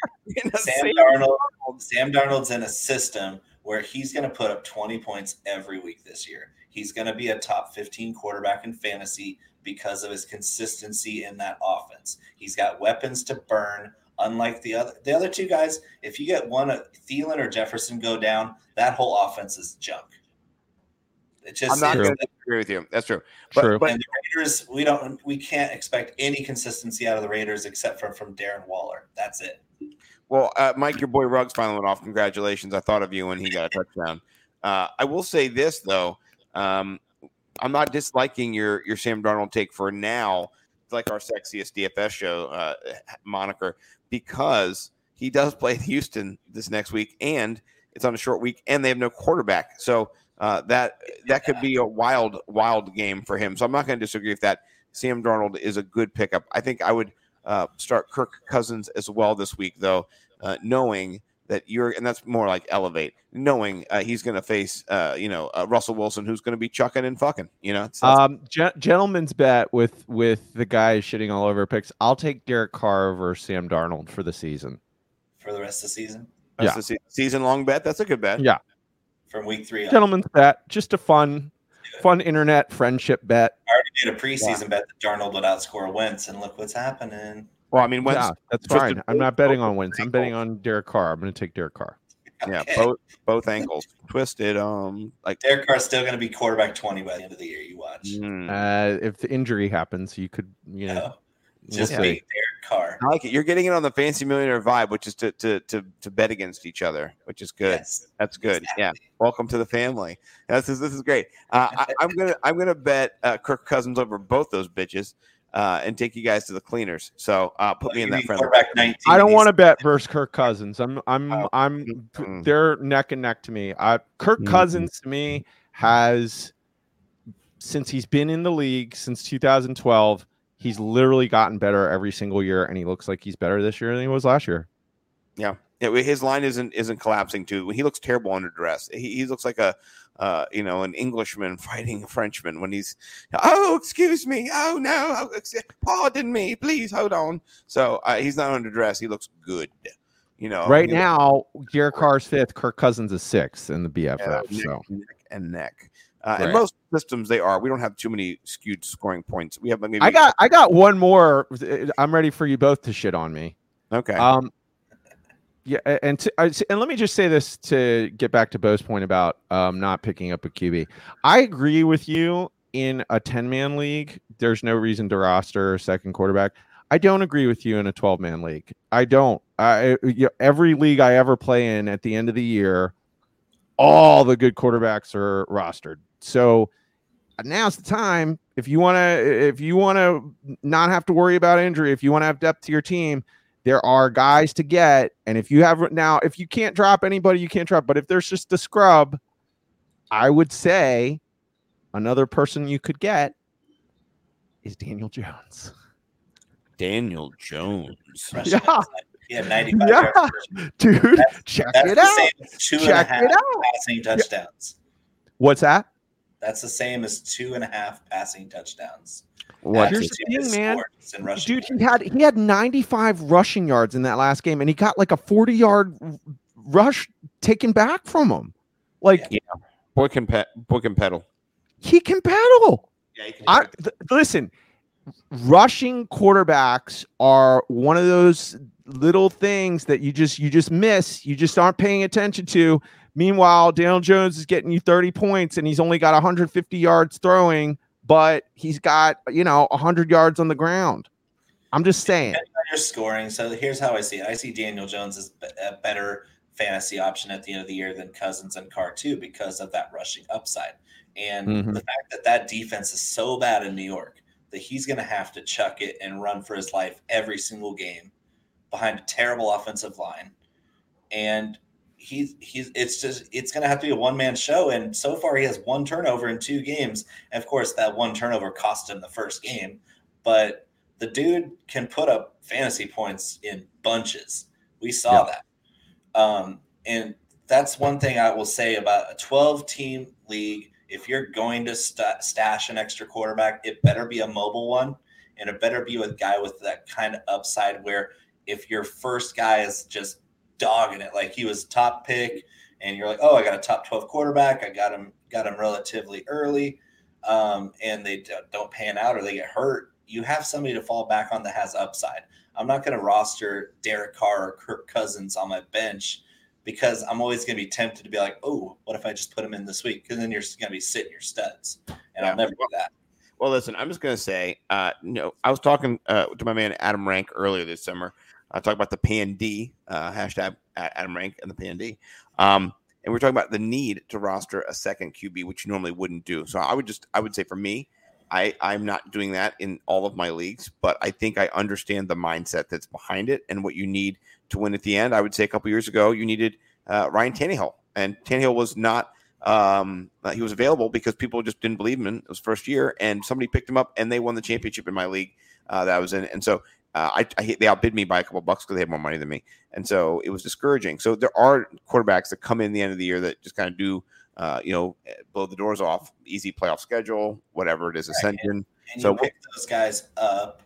in the Sam same- Darnold. Sam Darnold's in a system where he's going to put up 20 points every week this year. He's going to be a top 15 quarterback in fantasy because of his consistency in that offense. He's got weapons to burn. Unlike the other the other two guys, if you get one, uh, Thielen or Jefferson go down, that whole offense is junk. It just I'm not is. going to agree with you. That's true. But, True. but and the Raiders, we don't, we can't expect any consistency out of the Raiders except for from Darren Waller. That's it. Well, uh, Mike, your boy Ruggs finally went off. Congratulations! I thought of you when he got a touchdown. Uh, I will say this though, um, I'm not disliking your your Sam Darnold take for now. It's like our sexiest DFS show uh, moniker because he does play Houston this next week, and it's on a short week, and they have no quarterback. So uh, that that could be a wild wild game for him. So I'm not going to disagree with that. Sam Darnold is a good pickup. I think I would uh, start Kirk Cousins as well this week, though, uh, knowing that you're, and that's more like elevate, knowing uh, he's going to face, uh, you know, uh, Russell Wilson, who's going to be chucking and fucking, you know. So Um, gen- gentleman's bet with with the guy shitting all over picks. I'll take Derek Carr over Sam Darnold for the season. For the rest of the season, that's yeah. se- season long bet. That's a good bet. Yeah. from week three on. Gentleman's bet, just a fun, fun internet friendship bet. I already made a preseason bet that Darnold would outscore Wentz, and look what's happening. Well, I mean, Wentz, yeah, that's fine. I'm not betting on both Wentz. I'm betting on Derek Carr. I'm going to take Derek Carr. yeah, both both ankles twisted. Um, like Derek Carr's still going to be quarterback 20 by the end of the year. You watch. mm. Uh, if the injury happens, you could, you know, No, we'll just see. Derek Carr. I like it. You're getting it on the fancy millionaire vibe, which is to to to, to bet against each other, which is good. Yes. That's good. Yeah. Welcome to the family. This is this is great. Uh, I, I'm gonna I'm gonna bet uh, Kirk Cousins over both those bitches. Uh, and take you guys to the cleaners. So uh, put me in that friendly. quarterback 19. I don't want to bet versus Kirk Cousins. I'm I'm Oh. I'm they're neck and neck to me. I Kirk. Cousins to me has since he's been in the league since 2012, he's literally gotten better every single year and he looks like he's better this year than he was last year. Yeah, his line isn't isn't collapsing too. He looks terrible under duress. He, he looks like a uh, you know an Englishman fighting a Frenchman when he's oh excuse me oh no oh, pardon me please hold on. So uh, he's not under duress. He looks good. You know, right looks- now, Derek Carr's fifth, Kirk Cousins is sixth in the BFF. Yeah, neck, so neck and neck. Uh, In Right. most systems, they are. We don't have too many skewed scoring points. We have maybe I got I got one more. I'm ready for you both to shit on me. okay. Um, yeah, and to, and let me just say this to get back to Bo's point about um, not picking up a QB. I agree with you in a 10 man league. There's no reason to roster a second quarterback. I don't agree with you in a 12 man league. I don't. I you know, every league I ever play in at the end of the year, all the good quarterbacks are rostered. So now's the time if you want to if you want to not have to worry about injury, if you want to have depth to your team, there are guys to get. And if you have now, if you can't drop anybody, you can't drop. But if there's just a scrub, I would say another person you could get is Daniel Jones. Daniel Jones. rushing Yeah. outside. He had 95 Yeah. yards. Dude, That's- check That's it the out. same as two and a Check half it out. passing touchdowns. What's that? That's the same as two and a half passing touchdowns. What? That's Here's the the thing, man. scores in rushing Dude, he had he had 95 rushing yards in that last game, and he got like a 40 yard rush taken back from him. Like Boy can pe- boy can pedal. he can pedal. Yeah, he can I th- listen. Rushing quarterbacks are one of those little things that you just you just miss. You just aren't paying attention to. Meanwhile, Daniel Jones is getting you 30 points, and he's only got 150 yards throwing, but he's got you know 100 yards on the ground. I'm just saying. You're scoring. So here's how I see it. I see Daniel Jones as a better fantasy option at the end of the year than Cousins and Carr too because of that rushing upside and Mhm. the fact that that defense is so bad in New York that he's going to have to chuck it and run for his life every single game behind a terrible offensive line and he's he's it's just it's going to have to be a one man show and so far he has one turnover in two games. And of course that one turnover cost him the first game but the dude can put up fantasy points in bunches. We saw that. Um, and that's one thing I will say about a 12 team league. If you're going to st- stash an extra quarterback, it better be a mobile one and it better be a guy with that kind of upside where if your first guy is just dogging it, like he was top pick and you're like, oh, I got a top 12 quarterback. I got him, got him relatively early. Um, and they don't pan out or they get hurt. You have somebody to fall back on that has upside. I'm not going to roster Derek Carr or Kirk Cousins on my bench because I'm always going to be tempted to be like, oh, what if I just put him in this week? Because then you're going to be sitting your studs, and Yeah. I'll never do that. Well, listen, I'm just gonna say, uh, you know, I was talking uh, to my man Adam Rank earlier this summer. I talked about the PND uh, hashtag Adam Rank and the PND, um, and we're talking about the need to roster a second QB, which you normally wouldn't do. So I would just, I would say for me, I I'm not doing that in all of my leagues, but I think I understand the mindset that's behind it and what you need to win at the end. I would say a couple years ago, you needed uh, Ryan Tannehill, and Tannehill was not um uh, he was available because people just didn't believe him in his first year and somebody picked him up and they won the championship in my league uh, that I was in and so uh, I, I they outbid me by a couple bucks because they had more money than me and so it was discouraging so there are quarterbacks that come in the end of the year that just kind of do uh, you know blow the doors off easy playoff schedule whatever it is ascension And So- you pick those guys up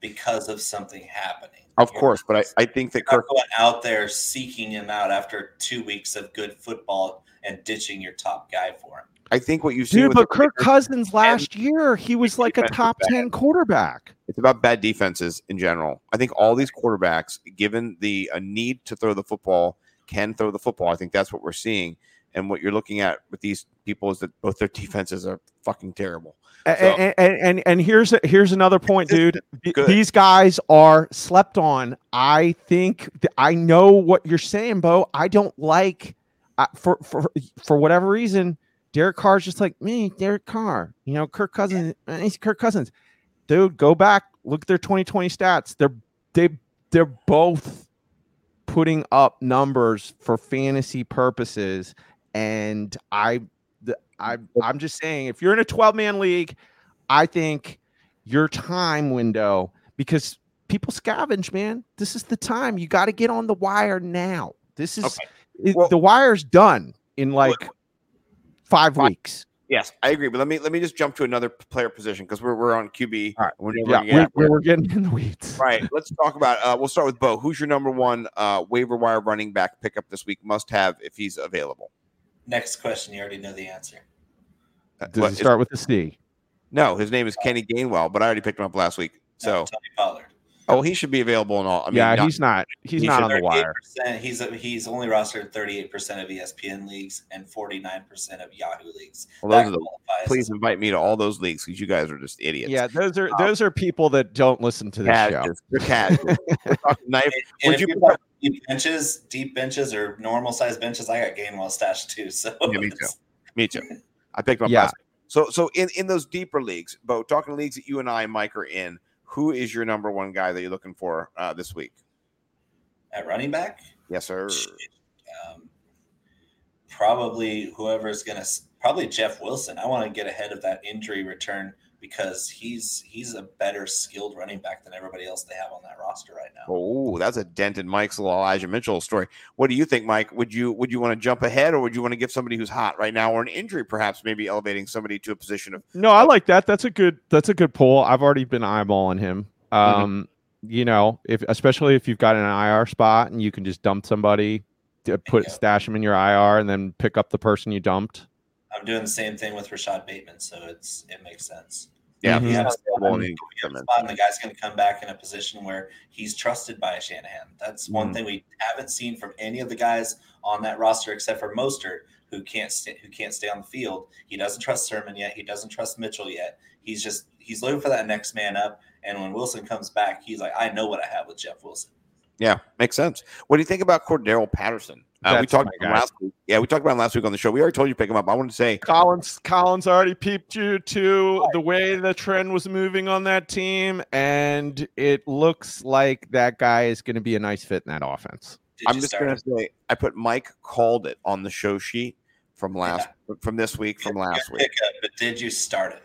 because of something happening. of You're course but I, I think that Kirk going out there seeking him out after two weeks of good football and ditching your top guy for him. I think what you see Dude, with but Kirk Cousins last year, he was like a top 10 quarterback. It's about bad defenses in general. I think all these quarterbacks, given the a need to throw the football, can throw the football. I think that's what we're seeing. And what you're looking at with these people is that both their defenses are fucking terrible. So- and, and and and here's a, here's another point, dude. Good. These guys are slept on. I think th- I know what you're saying, Bo. I don't like uh, for for for whatever reason. Derek Carr's just like me, Derek Carr. You know, Kirk Cousins. uh, He's Kirk Cousins. dude, go back, look at their 2020 stats. They're they they're both putting up numbers for fantasy purposes, and I, I, I'm just saying, if you're in a 12 man league, I think your time window because people scavenge, man. This is the time you got to get on the wire now. This is Okay. it- the wire's done in like five weeks. Yes, I agree. But let me let me just jump to another player position because we're we're on QB. All right. We're Yeah, never we, gonna get- we we're getting in the weeds. Right. Let's talk about. Uh, we'll start with Bo. Who's your number one uh, waiver wire running back pickup this week? Must have if he's available. Next question, you already know the answer. Uh, Does what it is- start with the a C? no, his name is Kenny Gainwell, but I already picked him up last week. No, So, Tony Pollard. Oh, he should be available in all. I mean, yeah, not- he's not. He's he not on the wire. 38%, He's he's only rostered 38% of ESPN leagues and 49% of Yahoo leagues. well, those That are the, please invite me to all those leagues because you guys are just idiots. Yeah, those are uh, those are people that don't listen to the show. Casuals. They're casuals. Knife. And Would if you you deep benches, deep benches, or normal size benches, I got Gainwell stashed too. So Yeah, me too. Me too. I picked him up Yeah. last. So, so in in those deeper leagues, Bo, talking leagues that you and I, Mike, are in. Who is your number one guy that you're looking for uh, this week? At running back, Yes, sir. um, probably whoever's gonna probably Jeff Wilson. I want to get ahead of that injury return because he's he's a better skilled running back than everybody else they have on that roster right now. Oh, that's a dent in Mike's little Elijah Mitchell story. What do you think, Mike? Would you would you want to jump ahead, or would you want to give somebody who's hot right now, or an injury perhaps, maybe elevating somebody to a position of? No, I like that. That's a good. That's a good pull. I've already been eyeballing him. Mm-hmm. Um, you know, if especially if you've got an IR spot and you can just dump somebody, put Yeah. stash them in your IR, and then pick up the person you dumped. I'm doing the same thing with Rashod Bateman, so it's it makes sense. Yeah. You have spot, you he- have spot and the guy's going to come back in a position where he's trusted by Shanahan. That's one Mhm. thing we haven't seen from any of the guys on that roster except for Mostert, who can't st- who can't stay on the field. He doesn't trust Sermon yet. He doesn't trust Mitchell yet. He's just he's looking for that next man up. And when Wilson comes back, he's like, I know what I have with Jeff Wilson. Yeah, makes sense. What do you think about Cordarrelle Patterson? Uh, we talked about last week. Yeah, we talked about him last week on the show. We already told you to pick him up. I want to say, Collins Collins already peeped you to the way the trend was moving on that team, and it looks like that guy is going to be a nice fit in that offense. Did I'm just going to say, I put Mike called it on the show sheet from last from this week from Good last week. pickup, but did you start him?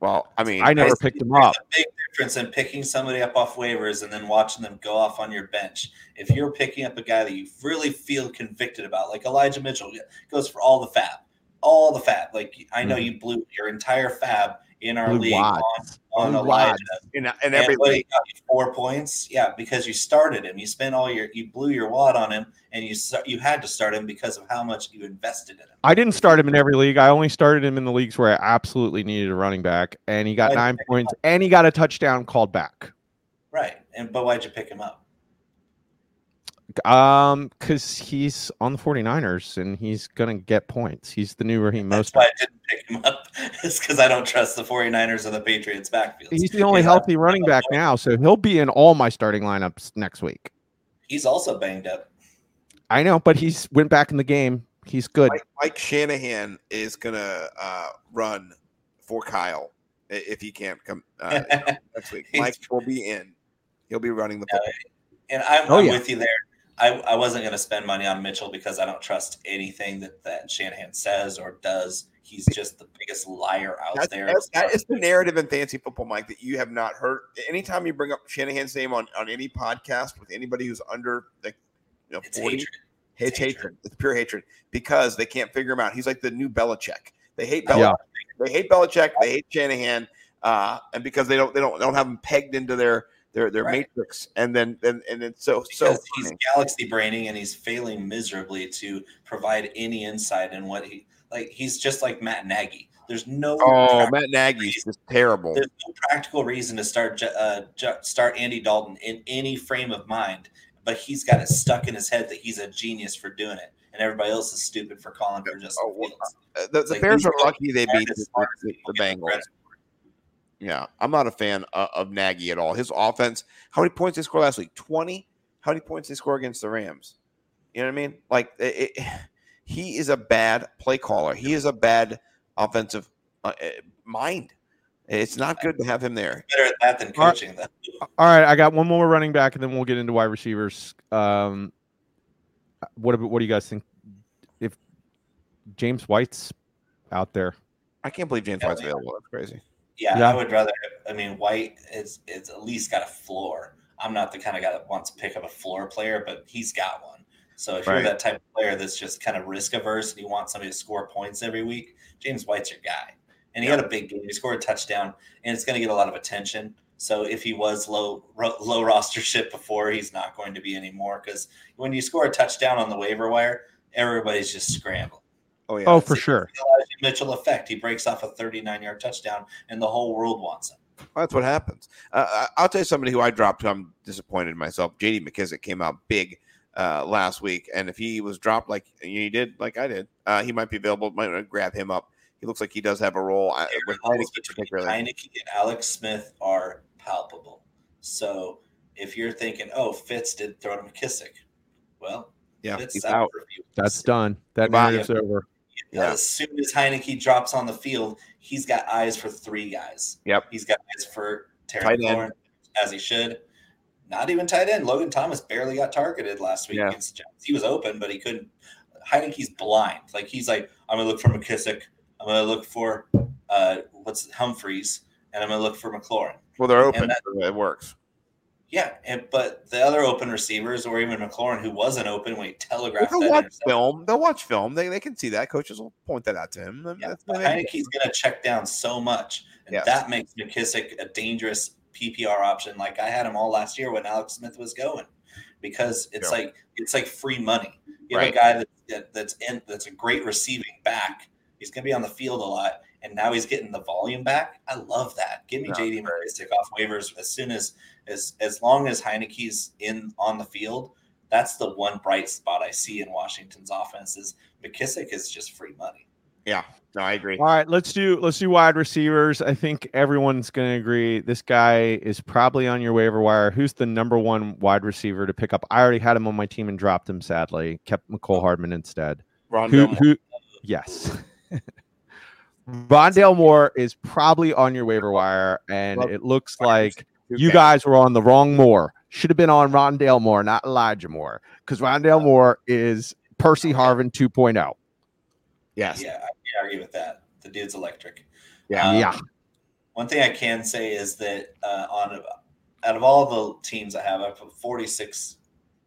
Well, I mean, I never There's- picked him up. a big difference in picking somebody up off waivers and then watching them go off on your bench. If you're picking up a guy that you really feel convicted about, like Elijah Mitchell goes for all the fab, all the fab. Like I know Mhm. you blew your entire fab in our Blue league wads. on, on Blue Elijah. in, in And every what, he league. got four points, yeah, because you started him. You spent all your, you blew your wad on him, and you you had to start him because of how much you invested in him. I didn't start him in every league. I only started him in the leagues where I absolutely needed a running back, and he got Why'd nine points, and he got a touchdown called back. Right, and but why'd you pick him up? Um, because he's on the 49ers and he's gonna get points. He's the new Raheem That's Mostert. why I didn't pick him up. It's because I don't trust the 49ers or the Patriots backfield. He's the only Yeah. healthy running back now, so he'll be in all my starting lineups next week. He's also banged up. I know, but he's went back in the game. He's good. Mike, Mike Shanahan is gonna uh, run for Kyle if he can't come uh, next week. Mike will be in. He'll be running the football. And I'm, Oh, I'm yeah. with you there. I, I wasn't going to spend money on Mitchell because I don't trust anything that, that Shanahan says or does. He's just the biggest liar out That's, there. that's, that is the narrative in fantasy football, Mike, that you have not heard. Anytime you bring up Shanahan's name on, on any podcast with anybody who's under like you know, it's 40, hatred. it's It's hatred. hatred. It's pure hatred because they can't figure him out. He's like the new Belichick. They hate Yeah. Belichick. They hate Belichick. They hate Shanahan, uh, and because they don't they don't they don't have him pegged into their their their Right. matrix. And then and and it's so so. Because he's funny. galaxy braining and he's failing miserably to provide any insight in what he like. He's just like Matt Nagy. There's no Oh, Matt Nagy's just terrible. there's no practical reason to start uh, start Andy Dalton in any frame of mind, but he's got it stuck in his head that he's a genius for doing it, and everybody else is stupid for calling for Justin Oh, Fields. Uh, the the like, Bears are lucky they beat the, the, the Bengals. credit Yeah, I'm not a fan of, of Nagy at all. His offense, how many points they score last week? 20? How many points they score against the Rams? You know what I mean? Like, it, it- he is a bad play caller. He is a bad offensive uh, uh, mind. It's not good to have him there. Better at that than All right. coaching, though. All right, I got one more running back, and then we'll get into wide receivers. Um, what ab- what do you guys think? If James White's out there, I can't believe James Yeah, White's available. That's crazy. Yeah, Yeah. I would rather. I mean, White is is at least got a floor. I'm not the kind of guy that wants to pick up a floor player, but he's got one. So if Right. you're that type of player that's just kind of risk averse and you want somebody to score points every week, James White's your guy. And he had a big game. He scored a touchdown, and it's going to get a lot of attention. So if he was low ro- low rostership before, he's not going to be anymore. Because when you score a touchdown on the waiver wire, everybody's just scrambling. Oh yeah. oh It's for sure, Elijah Mitchell effect. He breaks off a 39 yard touchdown, and the whole world wants him. That's what happens. Uh, I- I'll tell you somebody who I dropped. Who I'm disappointed in myself. J.D. McKissick came out big uh, last week, and if he was dropped like he did, like I did, uh, he might be available. Might wanna grab him up. He looks like he does have a role I, with between particularly. Heinicke and Alex Smith are palpable. So if you're thinking, oh, Fitz did throw to McKissick, well, Yeah, Fitz he's out out. for a few weeks. that's done. That Goodbye. over. Yeah. As soon as Heinicke drops on the field, he's got eyes for three guys. Yep. He's got eyes for Terry. McLaurin, as he should. Not even tight end. Logan Thomas barely got targeted last week Yeah. against Giants. He was open, but he couldn't. Heinicke's blind. Like he's like, I'm gonna look for McKissick. I'm gonna look for uh, what's Humphries, and I'm gonna look for McLaurin. Well, they're open. That- so it works. Yeah, and but the other open receivers, or even McLaurin, who wasn't open when he telegraphed They'll watch film. They'll watch film. They, they can see that. Coaches will point that out to him. Yeah, That's but what Heinicke's going to check down so much, and Yes. that makes McKissick a dangerous PPR option. Like I had him all last year when Alex Smith was going, because it's Yeah. like it's like free money. You have Right. a guy that, that that's in that's a great receiving back. He's going to be on the field a lot, and now he's getting the volume back. I love that. Give me Yeah, JD McKissick off waivers as soon as as as long as Heinicke's in on the field. That's the one bright spot I see in Washington's offense is McKissick is just free money. Yeah. No, I agree. All right, let's do let's do wide receivers. I think everyone's going to agree this guy is probably on your waiver wire. Who's the number one wide receiver to pick up? I already had him on my team and dropped him. Sadly, kept Mecole oh. Hardman instead. Rondale Who? Who? Yes. Rondale Moore is probably on your waiver wire, and Love- it looks like you guys were on the wrong Moore. Should have been on Rondale Moore, not Elijah Moore, because Rondale Moore is Percy Harvin oh. 2.0. Yes. Yeah, I can't with that. The dude's electric. Yeah. Um, yeah. One thing I can say is that uh, on out of all the teams I have, I put 46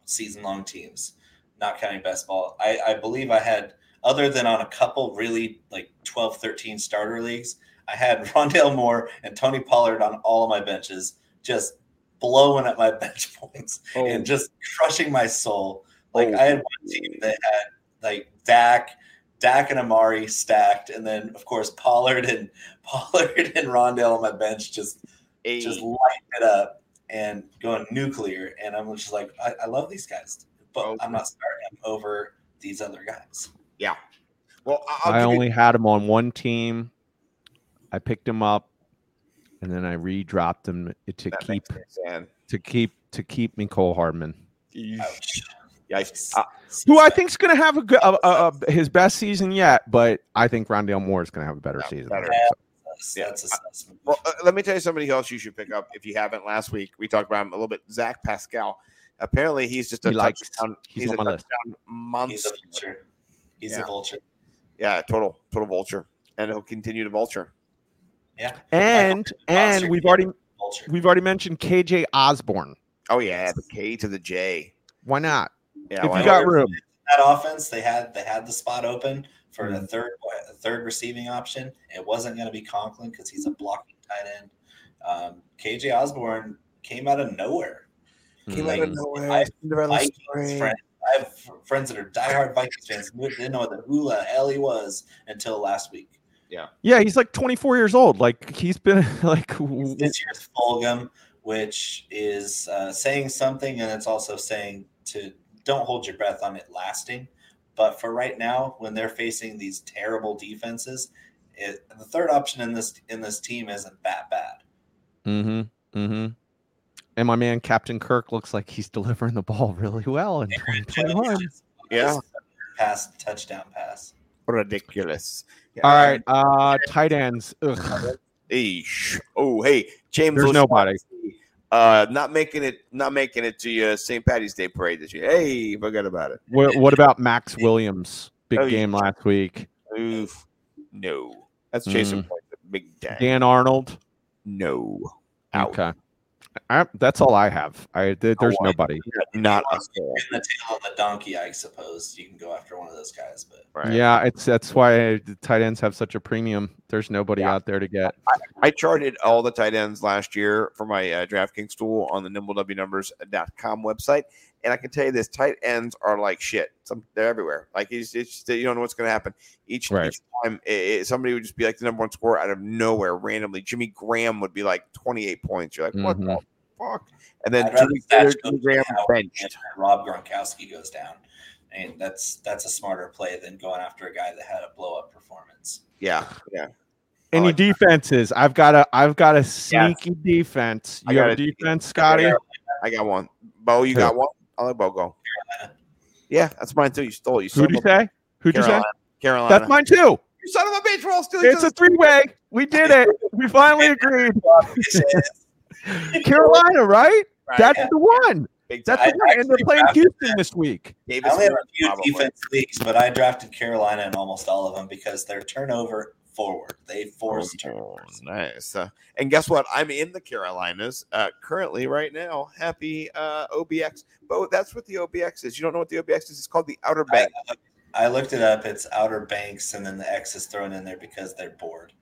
season long teams, not counting best ball. I, I believe I had, other than on a couple really like 12, 13 starter leagues, I had Rondale Moore and Tony Pollard on all of my benches, just blowing up my bench points Oh, and just crushing my soul. Like Oh. I had one team that had like Dak, Dak and Amari stacked, and then of course Pollard and Pollard and Rondale on my bench just Hey. just lighting it up and going nuclear. And I'm just like, I, I love these guys, but Oh. I'm not starting them over these other guys. Yeah. Well, I- I'll I give you- only had him on one team. I picked him up, and then I re-dropped him to that keep makes me sad. to keep to keep Mecole Hardman, Ouch. Yikes. Uh, who I think is going to have a good uh, uh, his best season yet. But I think Rondale Moore is going to have a better Yeah, season. better. So- Yeah. that's assessment. Well, uh, let me tell you somebody else you should pick up if you haven't. Last week we talked about him a little bit. Zach Pascal. Apparently, he's just a He likes- touchdown. he's He's, a my list. touchdown He's monster. A. He's Yeah. a vulture. Yeah, total, total vulture, and he'll continue to vulture. Yeah. and and we've already Vulture. we've already mentioned KJ Osborn. Oh yeah, the K to the J. Why not? Yeah, if why you got room, that offense, they had they had the spot open for Mm-hmm. a third a third receiving option. It wasn't going to be Conklin because he's a blocking tight end. Um, KJ Osborn came out of nowhere. Came Like, out of nowhere. I- Cinderella Vikings story. Friends, I have friends that are diehard Vikings fans who didn't know what the who the hell he was until last week. yeah, Yeah, he's like 24 years old. Like he's been like w- This year's Fulgham, which is uh, saying something, and it's also saying to don't hold your breath on it lasting. But for right now, when they're facing these terrible defenses, it, the third option in this in this team isn't that bad. Mm-hmm. Mm-hmm. And my man Captain Kirk looks like he's delivering the ball really well in 2021. Yeah. pass touchdown pass. Ridiculous. Yeah, All right, uh, tight ends. Ugh. Eesh. Oh, hey, James. There's nobody. Uh, not making it, not making it to your St. Patty's Day parade this year. Hey, forget about it. What, what about Maxx Williams? Big Oh, yeah. game last week. Oof. No, that's Jason Mm. Point. Big dang. Dan Arnold. No. Out. Okay. I, that's all I have. I there- there's Oh, nobody. Not You us. want to get in the tail of the donkey, I suppose. You can go after one of those guys, but Right. Yeah, it's that's why tight ends have such a premium. There's nobody Yeah. out there to get. I charted all the tight ends last year for my uh, DraftKings tool on the nimblewnumbers.com website. And I can tell you this tight ends are like shit. Some they're everywhere. Like it's, it's just, you don't know what's going to happen. Each, Right. each time it, it- somebody would just be like the number one scorer out of nowhere randomly. Jimmy Graham would be like 28 points. You're like, what mm-hmm. the fuck? And then I'd rather two weeks Thatch later, goes Jimmy Graham benched. Rob Gronkowski goes down. And that's that's a smarter play than going after a guy that had a blow up performance. Yeah. Yeah. Any like that. defenses? I've got a I've got a sneaky defense. You have got a a- defense, Scotty? I got one. Bo, you Who? got one? I'll let Bo go. Carolina. Yeah, that's mine too. You stole it. You Who'd you say? Who'd you say? Carolina. Carolina. That's mine too. You son of a bitch. We're all stealing It's a three way. We did it. We finally agreed. Carolina, right? That's the one. That's the one. And they're playing Houston this week. I only have a few probably. defense leagues, but I drafted Carolina in almost all of them because they're turnover forward. They forced Oh, turnovers. nice. Uh, and guess what? I'm in the Carolinas uh, currently right now. Happy uh, OBX. But that's what the OBX is. You don't know what the OBX is? It's called the Outer Bank. I looked it up. It's Outer Banks, and then the X is thrown in there because they're bored.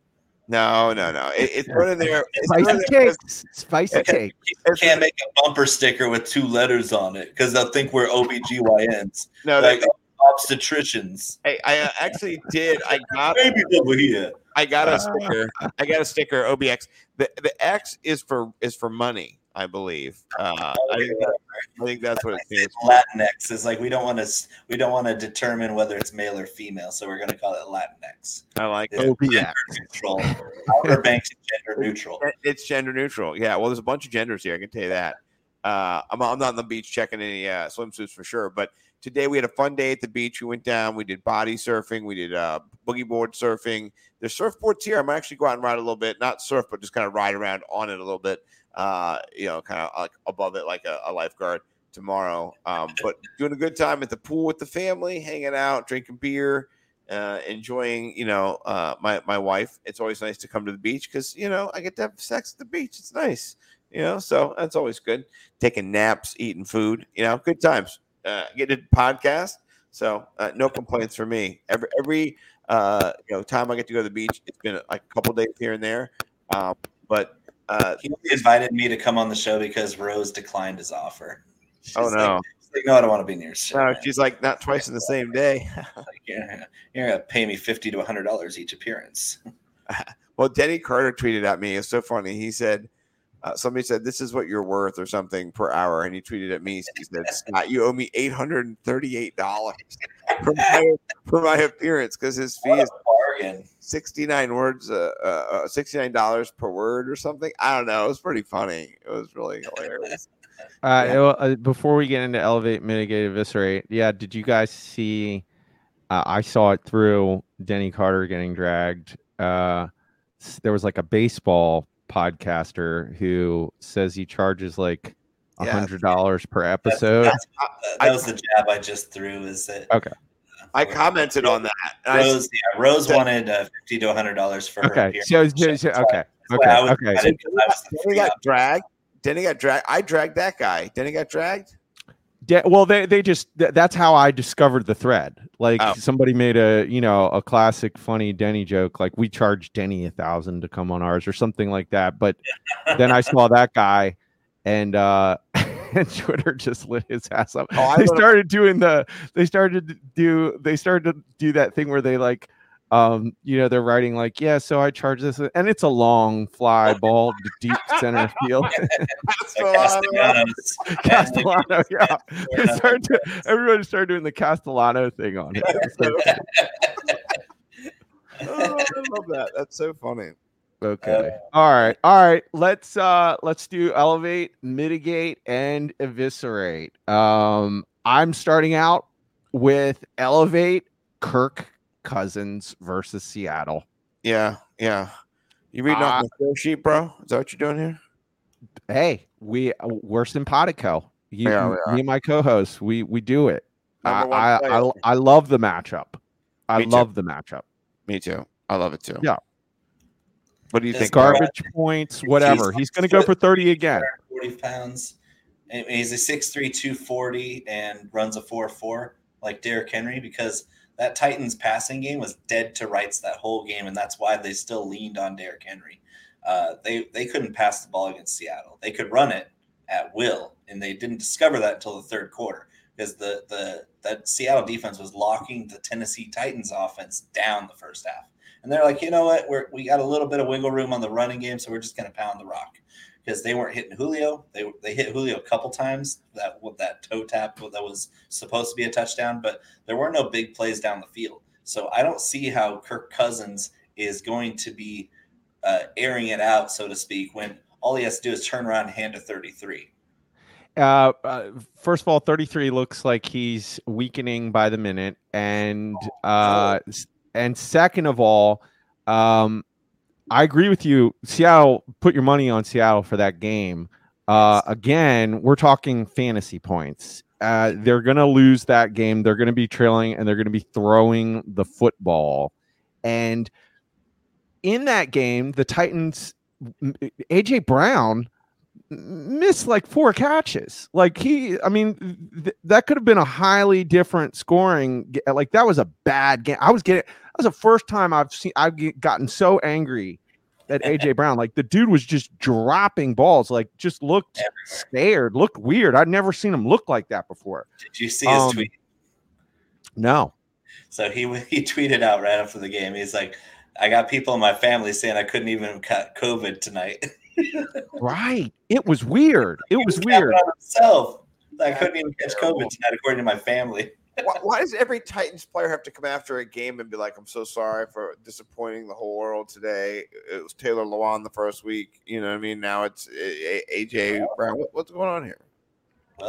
No, no, no. It, it's put in there. It's put in Spicy there cakes. Spicy cake. You can't make a bumper sticker with two letters on it because they'll think we're OBGYNs, No, like they, obstetricians. I, I uh, actually did. I got Baby over here. I got a Uh. sticker. I got a sticker. OBX. The the X is for is for money. I believe. Uh, I, think that, I think that's what it stands for. Latinx is like we don't want to we don't want to determine whether it's male or female, so we're going to call it Latinx. I like it. It's OBX. gender neutral. Outer Banks is gender neutral. It's gender neutral. Yeah. Well, there's a bunch of genders here. I can tell you that. Uh, I'm, I'm not on the beach checking any uh, swimsuits for sure. But today we had a fun day at the beach. We went down. We did body surfing. We did uh, boogie board surfing. There's surfboards here. I might actually go out and ride a little bit. Not surf, but just kind of ride around on it a little bit. Uh, you know, kind of like above it, like a, a lifeguard tomorrow. Um, but doing a good time at the pool with the family, hanging out, drinking beer uh, enjoying, you know, uh, my my wife. It's always nice to come to the beach because you know I get to have sex at the beach. It's nice, you know, so that's always good. Taking naps, eating food, you know, good times. Uh, get a podcast, so uh, no complaints for me. Every every uh, you know time I get to go to the beach, it's been like a couple days here and there, um, but. Uh, He invited me to come on the show because Rose declined his offer. She's oh no, she's like, no, I don't want to be near. No, she's like not twice in the same day. Like, you're, you're gonna pay me fifty to hundred dollars each appearance. Well, Denny Carter tweeted at me. It's so funny. He said, uh, somebody said, this is what you're worth or something per hour. And he tweeted at me. He said, Scott, you owe me $838 for my, for my appearance because his fee is a bargain! 69 words, uh, uh, uh, $69 per word or something. I don't know. It was pretty funny. It was really hilarious. Uh, Yeah. well, uh, before we get into elevate, mitigate, eviscerate, yeah, did you guys see? Uh, I saw it through Denny Carter getting dragged. Uh, there was like a baseball podcaster who says he charges like a hundred dollars per episode. that's- that, that was the jab I just threw. Is that Okay. I commented on that. Rose, yeah, Rose that- wanted uh, fifty to hundred dollars for her Okay, appearance. so, so, so- That's why- okay, that's why I was okay, okay. excited 'cause I was the Denny free got op- dragged. Denny got dragged. I dragged that guy. Denny got dragged. Yeah, well, they they just th- that's how I discovered the thread. Like Oh. somebody made a you know a classic funny Denny joke, like we charged Denny a thousand to come on ours or something like that. But then I saw that guy, and uh and Twitter just lit his ass up. Oh, I they started doing the they started to do they started to do that thing where they like um you know they're writing like yeah so I charge this and it's a long fly ball to deep center field. Castellanos. Castellano, yeah. They started to, everybody started doing the Castellano thing on it. Oh, I love that. That's so funny. okay. All right. All right. Let's uh let's do elevate, mitigate, and eviscerate. Um, I'm starting out with elevate Kirk Cousins versus Seattle. Yeah, yeah. You reading Uh, off the score sheet, bro? Is that what you're doing here? Hey, we uh, we're simpatico. You, Yeah, we me and my co-host, we we do it. I I. I I love the matchup. I Me too. love the matchup. Me too. I love it too. Yeah. What do you This think? guard- Mark? Garbage points, whatever. He's going to go for 30 again. 40 pounds. He's a 6'3, 240 and runs a 4 4 like Derrick Henry because that Titans passing game was dead to rights that whole game. And that's why they still leaned on Derrick Henry. Uh, they, they couldn't pass the ball against Seattle. They could run it at will. And they didn't discover that until the third quarter because the, the that Seattle defense was locking the Tennessee Titans offense down the first half. And they're like, you know what? We're, we got a little bit of wiggle room on the running game, so we're just going to pound the rock because they weren't hitting Julio. They they hit Julio a couple times that with that toe tap that was supposed to be a touchdown, but there were no big plays down the field. So I don't see how Kirk Cousins is going to be uh, airing it out, so to speak, when all he has to do is turn around and hand to 33. Uh, uh, first of all, 33 looks like he's weakening by the minute, and uh, s- and second of all, um, I agree with you. Seattle, put your money on Seattle for that game. Uh, again, we're talking fantasy points. Uh, they're going to lose that game. They're going to be trailing, and they're going to be throwing the football. And in that game, the Titans, AJ Brown missed like four catches. Like he, I mean, th- that could have been a highly different scoring. Like that was a bad game. I was getting. Was the first time I've seen. I've get- gotten so angry at AJ Brown. Like the dude was just dropping balls. Like just looked scared. Looked weird. I'd never seen him look like that before. Did you see his Um, tweet? No. So he he tweeted out right after the game. He's like, "I got people in my family saying I couldn't even cut COVID tonight." Right. It was weird. It was counted weird. himself. I couldn't even catch COVID tonight, according to my family. Why, why does every Titans player have to come after a game and be like, "I'm so sorry for disappointing the whole world today"? It was Taylor Lewan the first week. You know what I mean? Now it's A- A- AJ Brown. What, what's going on here?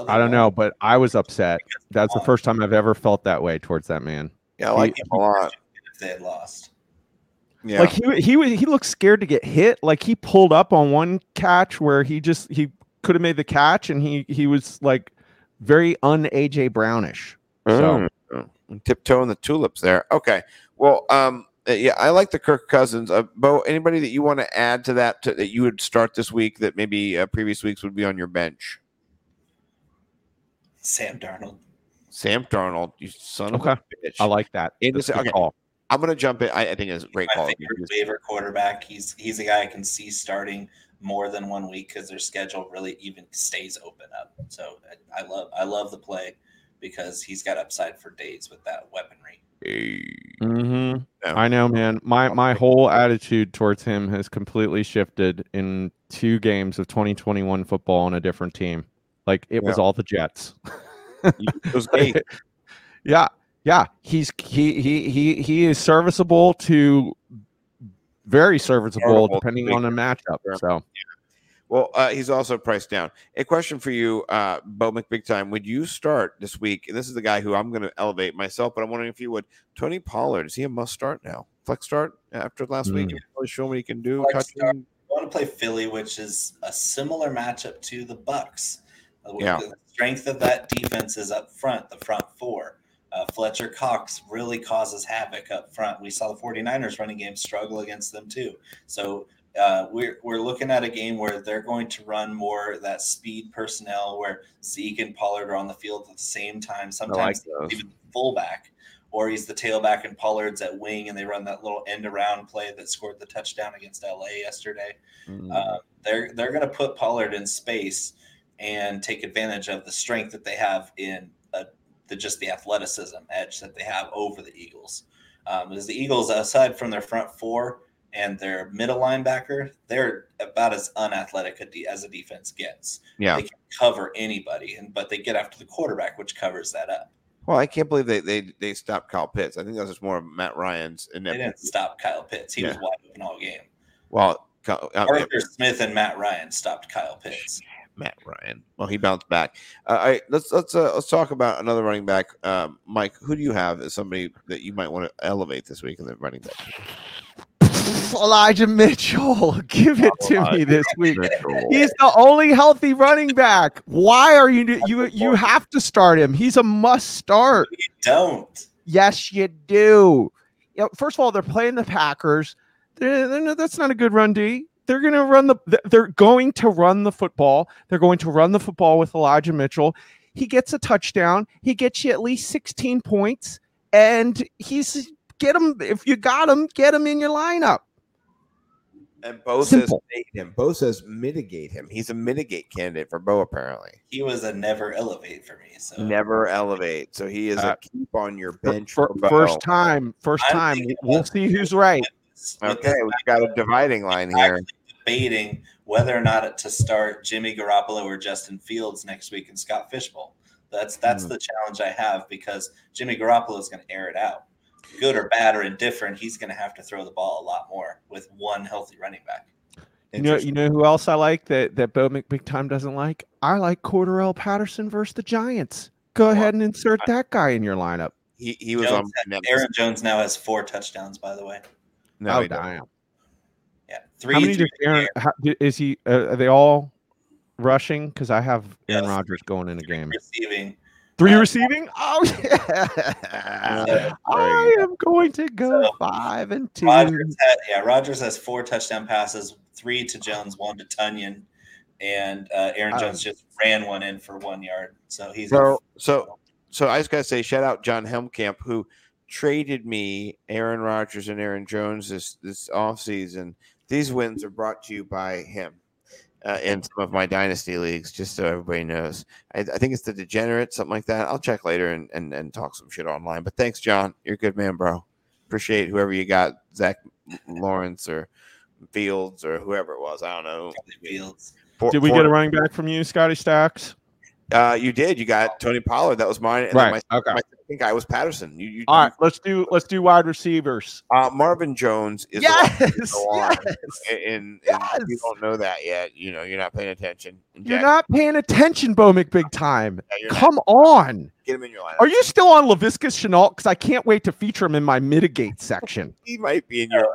I don't know, but I was upset. That's the first time I've ever felt that way towards that man. Yeah, I like He- him a lot. If they had lost, Yeah, Like he he he looked scared to get hit. Like he pulled up on one catch where he just he could have made the catch, and he he was like very un AJ Brownish. So Mm. tiptoeing the tulips there. Okay. Well, um, uh, yeah, I like the Kirk Cousins. Uh, Bo, anybody that you want to add to that to, that you would start this week that maybe uh, previous weeks would be on your bench? Sam Darnold. Sam Darnold, you son of a bitch. I like that. It That's is- a good okay. call. I'm gonna jump in. I, I think it's a great My call. favorite waiver quarterback. He's he's a guy I can see starting more than one week because their schedule really even stays open up. So I, I love I love the play because he's got upside for days with that weaponry. hmm Yeah. I know, man. My my whole attitude towards him has completely shifted in two games of 2021 football on a different team. Like it was all the Jets. It was great. yeah, yeah. He's he he he he is serviceable to very serviceable Serviceable, depending on the matchup. Sure. So Well, uh, he's also priced down. A question for you, uh, Bo McBig Time. Would you start this week? And this is the guy who I'm going to elevate myself, but I'm wondering if you would. Tony Pollard, is he a must start now? Flex start after last week? Mm. He's really showing what he can do. I want to play Philly, which is a similar matchup to the Bucs. Uh, Yeah. The strength of that defense is up front, the front four. Uh, Fletcher Cox really causes havoc up front. We saw the 49ers running game struggle against them too. So uh, we're, we're looking at a game where they're going to run more that speed personnel where Zeke and Pollard are on the field at the same time. Sometimes those. even fullback, or he's the tailback and Pollard's at wing, and they run that little end around play that scored the touchdown against LA yesterday. Mm. Uh, they're they're going to put Pollard in space and take advantage of the strength that they have in uh, the just the athleticism edge that they have over the Eagles. Um, because the Eagles, aside from their front four and their middle linebacker, they're about as unathletic a de- as a defense gets. yeah. They can cover anybody, and but they get after the quarterback, which covers that up. Well, I can't believe they they they stopped Kyle Pitts. I think that was just more of Matt Ryan's. And They didn't stop Kyle Pitts; he was wide open all game. well, Kyle- uh, yeah, Arthur Smith and Matt Ryan stopped Kyle Pitts. Matt Ryan. Well, he bounced back. Uh, all right, let's let's uh, let's talk about another running back. Um, Mike, who do you have as somebody that you might want to elevate this week in the running back? Elijah Mitchell, give it to me this week. Mitchell. He's the only healthy running back. Why are you you you have to start him? He's a must start. You don't. Yes, you do. You know, first of all, they're playing the Packers. They're- they're that's not a good run D. They're going to run the. They're going to run the football. They're going to run the football with Elijah Mitchell. He gets a touchdown. He gets you at least sixteen points, and he's get him if you got him. Get him in your lineup. And Bo says mitigate him. Bo says mitigate him. He's a mitigate candidate for Bo, apparently. He was a never elevate for me. So Never elevate. So he is Uh, a keep on your bench. fir- for Bo. first time, first I'm time. We'll see who's right. Okay, we've got a dividing line here. actually debating whether or not to start Jimmy Garoppolo or Justin Fields next week in Scott Fishbowl. That's that's Hmm. the challenge I have because Jimmy Garoppolo is going to air it out. Good or bad or indifferent, he's going to have to throw the ball a lot more with one healthy running back. You know, you know who else I like that that Bo McBig Time doesn't like? I like Cordarrelle Patterson versus the Giants. Go ahead and insert that guy in your lineup. He, he was Jones on. had- Aaron Jones now has four touchdowns, by the way. No, oh he doesn't. damn! Yeah, three. How many through Aaron? air, How, d- is he? Uh, are they all rushing? Because I have Aaron Yes. Rodgers going in the three game. receiving. Three Uh, receiving? Oh yeah! I am going to go So, five and two. Rodgers had, yeah, Rodgers has four touchdown passes, three to Jones, one to Tonyan, and uh, Aaron Oh. Jones just ran one in for one yard. So he's So, so, so I just gotta say, shout out John Helmkamp who traded me Aaron Rodgers and Aaron Jones this this offseason. These wins are brought to you by him uh, in some of my dynasty leagues, just so everybody knows. I, I think it's the Degenerate, something like that. I'll check later and, and and talk some shit online. But thanks, John. You're a good man, bro. Appreciate whoever you got, Zach Lawrence or Fields or whoever it was. I don't know. Fields. Four- Did we four- get a running back from you, Scotty Stacks? Uh, you did. You got Tony Pollard. That was mine. And then Right. My, Okay. my second guy was Patterson. You, you, All right. Let's do let's do wide receivers. Uh, Marvin Jones is the Yes. yes. and, and Yes. you don't know that yet. You know, you're not paying attention. And You're not paying attention, Bo McBig Time. yeah, you're not. Come on. Get him in your lineup. Are you still on Laviska Shenault? Because I can't wait to feature him in my mitigate section. He might be in your.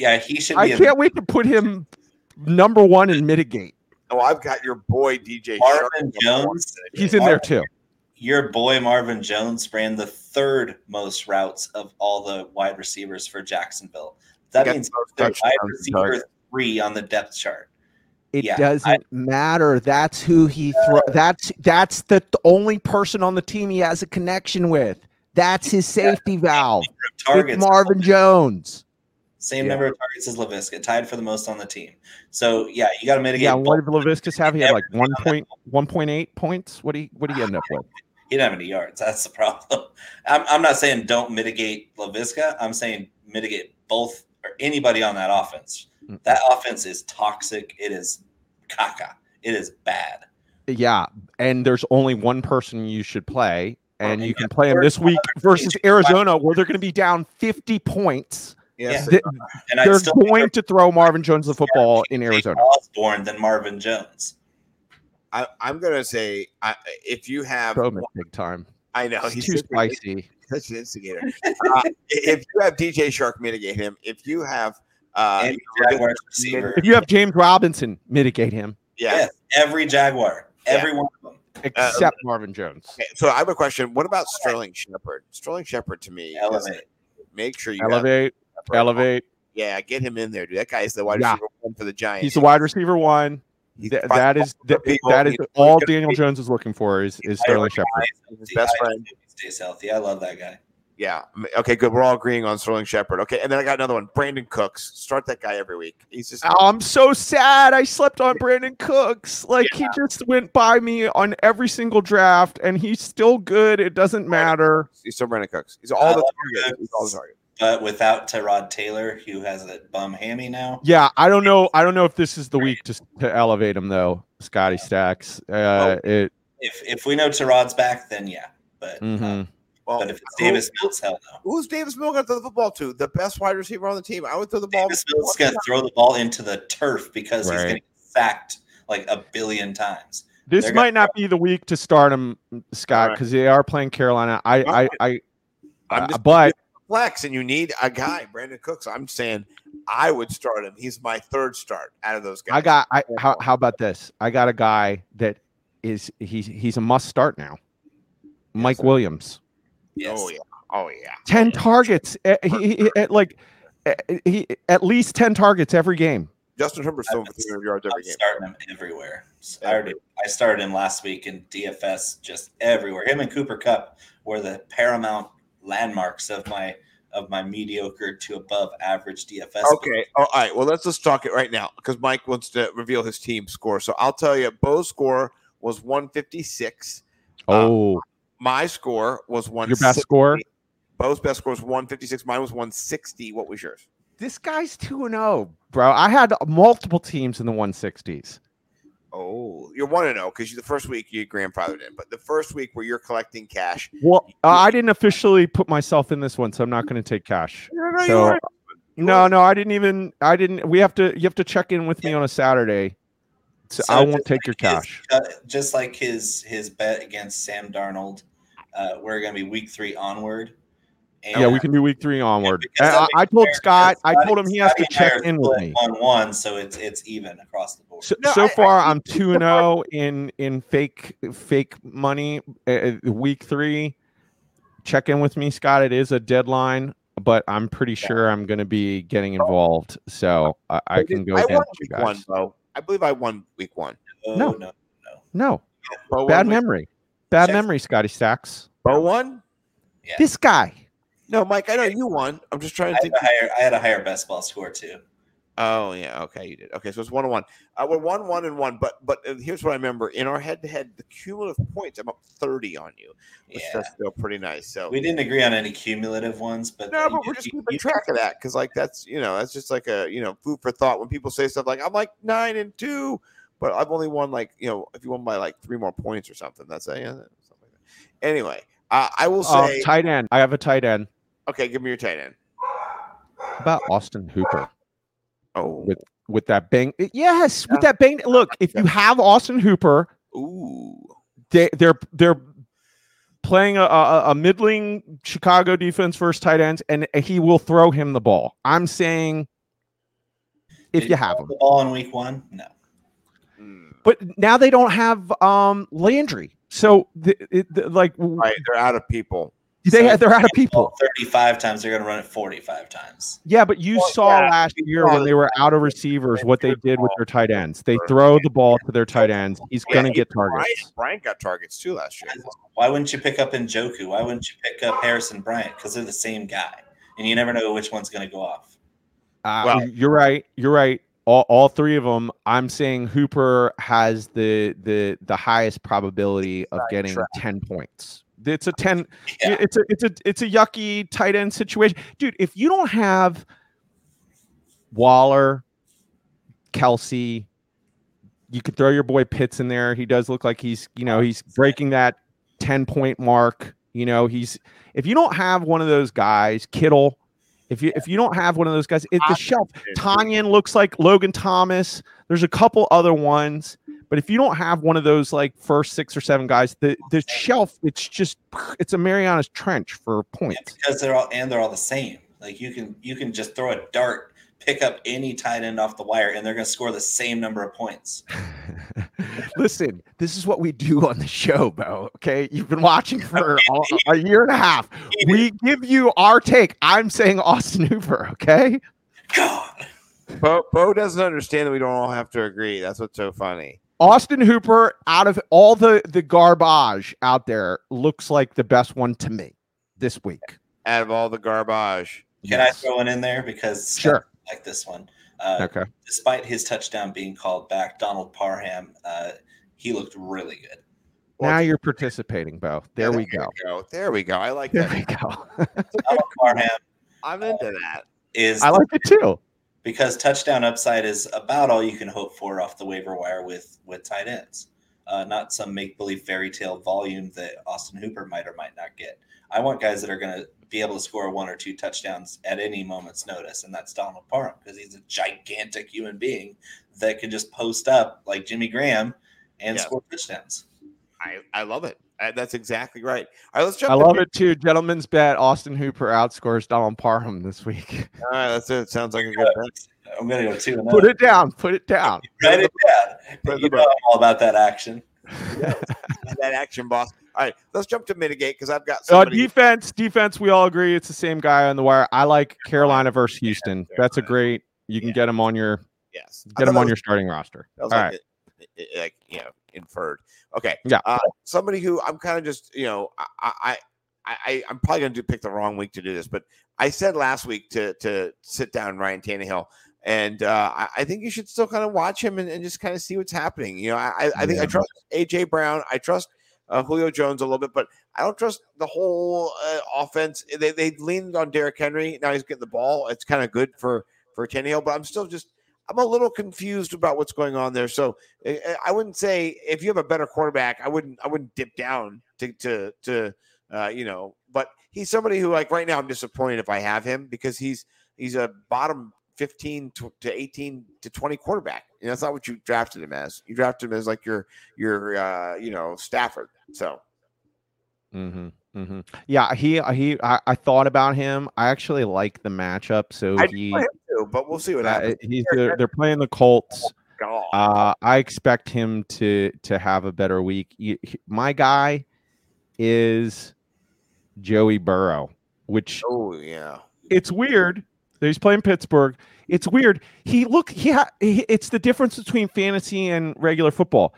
Yeah, he should I be. can't wait to put him number one in mitigate. Oh, I've got your boy DJ Chark. Marvin Jones. He's in there too. Your boy Marvin Jones ran the third most routes of all the wide receivers for Jacksonville. That got means the most wide receiver target. three on the depth chart. It Yeah, doesn't matter. That's who he throw. That's that's the th- only person on the team he has a connection with. That's his safety valve. It's Targets Marvin Jones. Same Yeah. number of targets as Laviska, tied for the most on the team. So yeah, you got to mitigate. Yeah, what did Laviska have? He had like one point one point eight points. What do you what do you end up with? He didn't have any yards. That's the problem. I'm, I'm not saying don't mitigate Laviska. I'm saying mitigate both or anybody on that offense. Mm. That offense is toxic. It is caca. It is bad. Yeah, and there's only one person you should play, and you can play him this week versus Arizona, where they're going to be down 50 points. Yes. Th- They're going to throw Marvin Jones the football in Arizona. Osborn than Marvin Jones. I, I'm gonna say I, if you have, Bowman, big time. I know He's he's too spicy. such an instigator. uh, if you have DJ Chark mitigate him, if you have, uh, and you receiver. If you have James Robinson, mitigate him, yeah. Yes, every Jaguar. Every one of them. except Marvin Jones. Okay, so I have a question. What about Sterling Shepard? Sterling Shepard to me, Elevate. make sure you have Elevate, elevate. Yeah, get him in there, dude. That guy is the wide Yeah. receiver one for the Giants. He's the wide receiver one. He's Th- that is that, people. that is all Daniel be- Jones is looking for is is Sterling like Shepard. his best friend. hope stays healthy. I love that guy. Yeah. Okay, good. We're all agreeing on Sterling Shepard. Okay, and then I got another one. Brandin Cooks. Start that guy every week. He's just Oh, I'm so sad. I slept on Brandin Cooks. Like he just went by me on every single draft, and he's still good. It doesn't matter. he's still Brandin Cooks. He's I all the love targets. He's all the Cooks. Targets. But without Tyrod Taylor, who has a bum hammy now. Yeah, I don't know. I don't know if this is the week to to elevate him though, Scotty Stacks. Uh, it. If if we know Tyrod's back, then yeah. But uh, mhm. Well, but if it's who- Davis Mills, hell no. who's Davis Mills going to throw the football to? The best wide receiver on the team. I would throw the ball. Davis Mills is going to throw the ball into the turf because he's Right. going to get sacked like a billion times. This They're might not be the week to start him, Scott, Alright. because they are playing Carolina. I, I, I, I'm uh, just but flex, and you need a guy, Brandin Cooks. I'm saying I would start him. He's my third start out of those guys. I got. I how, how about this? I got a guy that is he's he's a must start now. Mike Williams, Yes. Oh yeah. Oh yeah. ten targets. He, he- he- like he at least ten targets every game. Justin Herbert's throwing for 300 yards I'm game. starting him everywhere. I already I started him last week in DFS just everywhere. Him and Cooper Kupp were the paramount landmarks of my of my mediocre to above average DFS. Okay. All right. Well, let's just talk it right now because Mike wants to reveal his team score. So I'll tell you, Bo's score was 156. Uh, oh, My score was one. your best score. Bo's best score was 156. Mine was 160. What was yours? This guy's two and zero, bro. I had multiple teams in the one sixties. Oh, you're one to know because the first week you grandfathered in, but the first week where you're collecting cash. Well, uh, I didn't officially put myself in this one, so I'm not going to take cash. No, no, So weren't. no, no, I didn't even. I didn't. We have to. You have to check in with me on a Saturday. So, So I won't just take your like his- cash. uh, just like his his bet against Sam Darnold, uh, we're going to be week three onward. And Yeah, we can do week three onward. I, I told Scott. I told him he has to Scotty and I check in with me. One one, so it's it's even across the board. So, No, so I- I far, think- I'm two and zero in in fake fake money. Uh, week three, check in with me, Scott. It is a deadline, but I'm pretty sure I'm going to be getting involved, so I, I can go I won week one, guys. Bo. I believe I won week one. Oh, no. no, No, Bo won bad memory, bad Check. memory, Scotty Stacks. Bo one. Yeah. This guy. No, Mike. I know you won. I'm just trying I to had think. higher I had a higher best ball score too. Oh yeah, okay, you did. Okay, so it's one on one. Uh, we're one, one, and one. But but uh, here's what I remember: in our head-to-head, the cumulative points, I'm up thirty on you, which Yeah. that's still pretty nice. So We didn't agree on any cumulative ones, but no, you- but we're just keeping you- track of that because like that's you know that's just like a you know food for thought when people say stuff like I'm like nine and two, but I've only won like you know if you won by like three more points or something, that's a yeah, something like that. Anyway, uh, I will Oh, say tight end. I have a tight end. Okay, give me your tight end. How about Austin Hooper Oh, with with that bang? Yes, with that bang. Look, if you have Austin Hooper, ooh, they they're they're playing a, a, a middling Chicago defense versus tight ends, and he will throw him the ball. I'm saying if Did you have throw him, the ball in week one, no. Mm. but now they don't have um Landry, so the, it, the, like right, they're out of people. They So they're out of people. 35 times, they're going to run it 45 times. Yeah, but you Well, saw yeah, last year when they were out of receivers what they did with ball. their tight ends. They throw the ball to their tight ends. He's Yeah, gonna get Brian, targets. Brian got targets too last year. Why wouldn't you pick up Njoku? Why wouldn't you pick up Harrison Bryant? Because they're the same guy, and you never know which one's going to go off. Uh, Well- you're right. You're right. All, all three of them. I'm saying Hooper has the the the highest probability of getting track. ten points. It's a ten. Yeah. It's a it's a it's a yucky tight end situation, dude. If you don't have Waller, Kelce, you could throw your boy Pitts in there. He does look like he's you know he's breaking that ten point mark. You know he's if you don't have one of those guys, Kittle. If you if you don't have one of those guys, it, the shelf Tonyan looks like Logan Thomas. There's a couple other ones, but if you don't have one of those like first six or seven guys, the the shelf it's just it's a Mariana's Trench for Yeah, points. because they're all and they're all the same. Like you can you can just throw a dart, pick up any tight end off the wire, and they're going to score the same number of points. Listen, this is what we do on the show, Bo. Okay, you've been watching for a, a year and a half. We give you our take. I'm saying Austin Hooper. Okay. God, Bo, Bo doesn't understand that we don't all have to agree. That's what's so funny. Austin Hooper, out of all the the garbage out there, looks like the best one to me this week. Out of all the garbage, can Yes. I throw one in there because Scott Sure. like this one? Uh, Okay. Despite his touchdown being called back, Donald Parham, uh, he looked really good. Now you're participating, Bo. There we go. There we go. I like There that. we go. Donald Parham I'm into that. is I like it too. Because touchdown upside is about all you can hope for off the waiver wire with with tight ends. Uh, not some make believe fairy tale volume that Austin Hooper might or might not get. I want guys that are going to be able to score one or two touchdowns at any moment's notice, and that's Donald Parham because he's a gigantic human being that can just post up like Jimmy Graham and Yeah. score touchdowns. I, I love it. Uh, that's exactly right. All right, let's jump. I love mid- it too. Gentlemen's bet: Austin Hooper outscores Donald Parham this week. All right, that's it. Sounds like a good bet. I'm gonna go two and Put it down. Put it down. Write it down. Put You know I'm all about that action. that action, boss. All right, let's jump to mitigate because I've got Uh, defense, defense. We all agree it's the same guy on the wire. I like Carolina versus Houston. That's a great. You can Yeah. get him on your yes, get thought him on was- your starting roster. That was All like, right. it- it- like you know, inferred. Okay. Yeah. Uh, somebody who I'm kind of just, you know, I, I, I, I'm probably going to do pick the wrong week to do this, but I said last week to to sit down Ryan Tannehill, and uh, I, I think you should still kind of watch him and, and just kind of see what's happening. You know, I, I- think I trust AJ Brown, I trust uh, Julio Jones a little bit, but I don't trust the whole uh, offense. They they leaned on Derrick Henry. Now he's getting the ball. It's kind of good for for Tannehill, but I'm still just I'm a little confused about what's going on there. So I- I I wouldn't say if you have a better quarterback, I wouldn't I wouldn't dip down to to to uh, you know. But he's somebody who like right now I'm disappointed if I have him because he's he's a bottom 15 to, to 18 to 20 quarterback. And that's not what you drafted him as. You drafted him as like your your uh, you know Stafford. So Mm-hmm, hmm Yeah, he he. I, I thought about him. I actually like the matchup. So I he, too, but we'll see what uh, happens. he's they're, they're playing the Colts. God. Uh, I expect him to to have a better week. You- he- my guy is Joey Burrow, which oh yeah. it's weird he's playing Pittsburgh. It's weird. He look he, ha, he it's the difference between fantasy and regular football.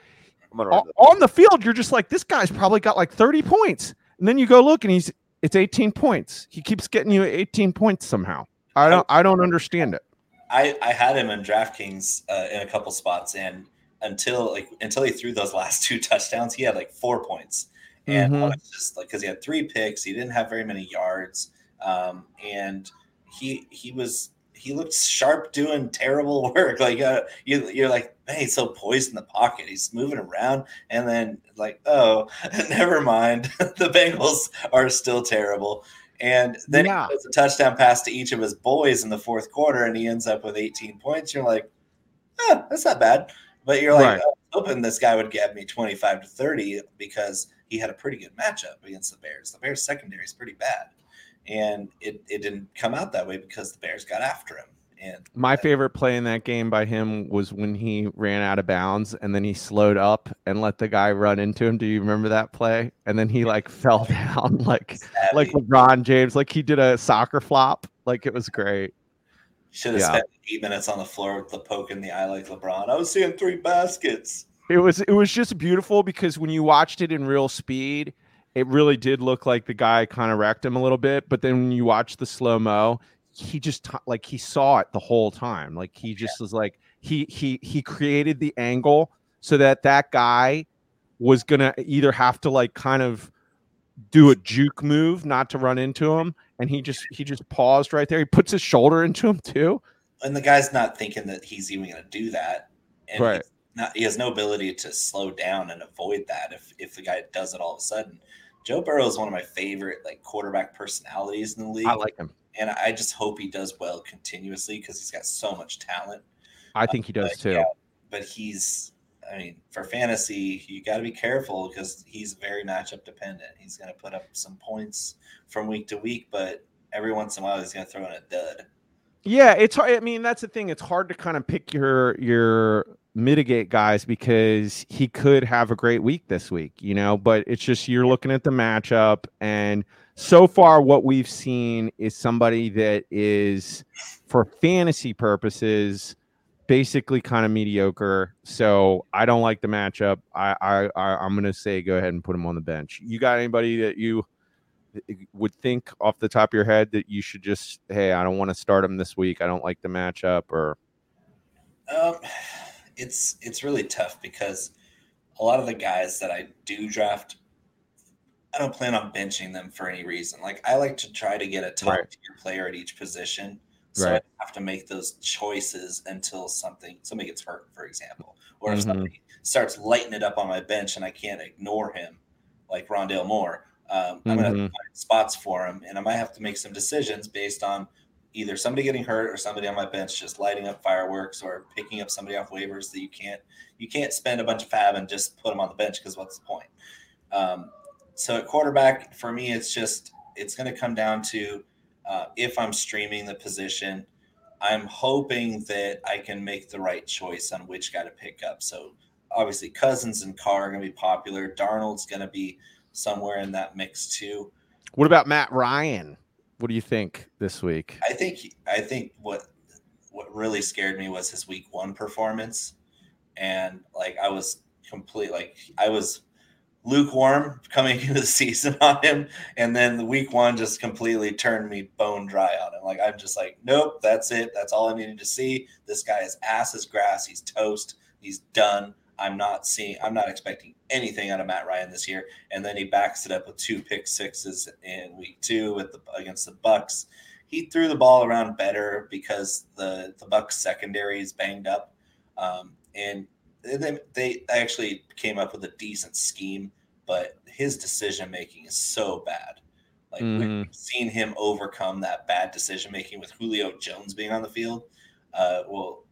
O- on the field, you're just like this guy's probably got like 30 points, and then you go look and he's it's 18 points. He keeps getting you 18 points somehow. I don't I don't understand it. I, I had him in DraftKings uh, in a couple spots, and until like until he threw those last two touchdowns, he had like four points, and I Mhm. was just like because he had three picks, he didn't have very many yards, um, and he he was he looked sharp doing terrible work. Like uh, you you're like man, he's so poised in the pocket, he's moving around, and then like oh never mind, the Bengals are still terrible. And then Yeah. he throws a touchdown pass to each of his boys in the fourth quarter, and he ends up with 18 points. You're like, eh, that's not bad. But you're like, Right. I was hoping this guy would get me 25 to 30 because he had a pretty good matchup against the Bears. The Bears secondary is pretty bad. And it, it didn't come out that way because the Bears got after him. And My favorite play in that game by him was when he ran out of bounds and then he slowed up and let the guy run into him. Do you remember that play? And then he like fell down like savvy. like LeBron James, like he did a soccer flop. Like it was great. should have yeah. spent eight minutes on the floor with the poke in the eye like LeBron. I was seeing three baskets. It was it was just beautiful because when you watched it in real speed, it really did look like the guy kind of wrecked him a little bit. But then when you watch the slow mo, he just like he saw it the whole time. Like he just was like he he he created the angle so that that guy was gonna either have to like kind of do a juke move not to run into him and he just he just paused right there he puts his shoulder into him too And the guy's not thinking that he's even to do that. And Right. Not, he has no ability to slow down and avoid that if, if the guy does it all of a sudden. Joe Burrow is one of my favorite like quarterback personalities in the league. i like him and I just hope he does well continuously because he's got so much talent. i think he does uh, But, too yeah, but he's, I mean, for fantasy, you got to be careful because he's very matchup dependent. He's going to put up some points from week to week, but every once in a while he's going to throw in a dud. Yeah, it's hard. I mean, that's the thing. It's hard to kind of pick your your mitigate guys because he could have a great week this week, you know, but it's just you're looking at the matchup and so far what we've seen is somebody that is for fantasy purposes basically kind of mediocre. So I don't like the matchup. I I, I I'm going to say go ahead and put him on the bench. You got anybody that you would think off the top of your head that you should just hey i don't want to start him this week i don't like the matchup or Um, it's it's really tough because a lot of the guys that I do draft, I don't plan on benching them for any reason. Like I like to try to get a top Right. tier player at each position, so Right. I have to make those choices until something somebody gets hurt, for example, or if Mhm. somebody starts lighting it up on my bench and I can't ignore him, like Rondale Moore. Um, I'm gonna Mhm. find spots for him, and I might have to make some decisions based on either somebody getting hurt or somebody on my bench just lighting up fireworks or picking up somebody off waivers that you can't you can't spend a bunch of fab and just put them on the bench because what's the point? Um, so at quarterback, for me, it's just it's going to come down to uh, if I'm streaming the position. I'm hoping that I can make the right choice on which guy to pick up. So obviously, Cousins and Carr are going to be popular. Darnold's going to be somewhere in that mix too. What about Matt Ryan? What do you think this week? I think I think what what really scared me was his week one performance, and like I was complete like I was lukewarm coming into the season on him, and then the week one just completely turned me bone dry on him. Like I'm just like, nope, that's it. That's all I needed to see. This guy is ass as grass. He's toast. He's done. I'm not seeing. I'm not expecting anything out of Matt Ryan this year. And then he backs it up with two pick sixes in week two with the against the Bucs. He threw the ball around better because the the Bucs secondary is banged up, um, and they, they actually came up with a decent scheme. But his decision making is so bad. Like Mhm. we've seen him overcome that bad decision making with Julio Jones being on the field. Uh, well,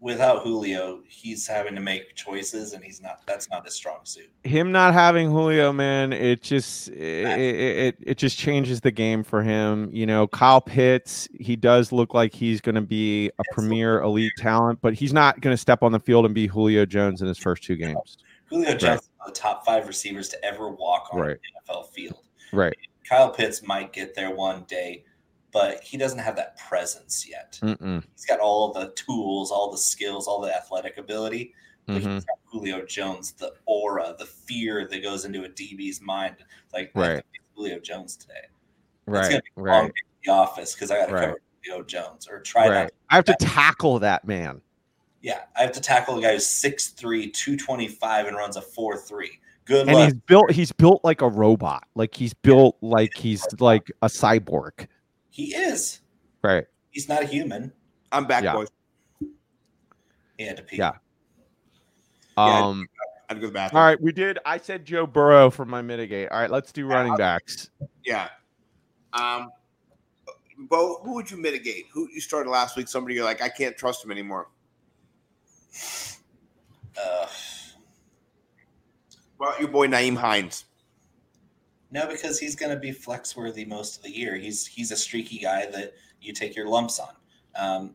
without Julio, he's having to make choices, and he's not. That's not his strong suit. him not having Julio, man, it just it, it it just changes the game for him. You know, Kyle Pitts, he does look like he's going to be a premier elite talent, but he's not going to step on the field and be Julio Jones in his first two games. Julio Jones is one of the top five receivers to ever walk on Right. an NFL field. Right. Kyle Pitts might get there one day, but he doesn't have that presence yet. Mm-mm. He's got all the tools, all the skills, all the athletic ability. But Mhm. he's got Julio Jones, the aura, the fear that goes into a DB's mind. Like Right. Julio Jones today. It's Right. gonna be a long Right. day the office because I got to Right. cover Julio Jones or try Right. I have to tackle that man. Yeah, I have to tackle a guy who's 6'3", 225 and runs a 4'3". Good And luck. he's built he's built like a robot. Like he's built like he's like a cyborg. He is. Right. He's not a human. I'm back, Yeah. boys. He had to pee. Yeah. Yeah. Um I'd go to the bathroom. all right, we did I said Joe Burrow for my mitigate. All right, let's do running backs. Yeah. Um, Bo, who would you mitigate? Who you started last week? Somebody you're like, I can't trust him anymore. Uh, Well, your boy Nyheim Hines. No, because he's going to be flex worthy most of the year. He's he's a streaky guy that you take your lumps on. Um,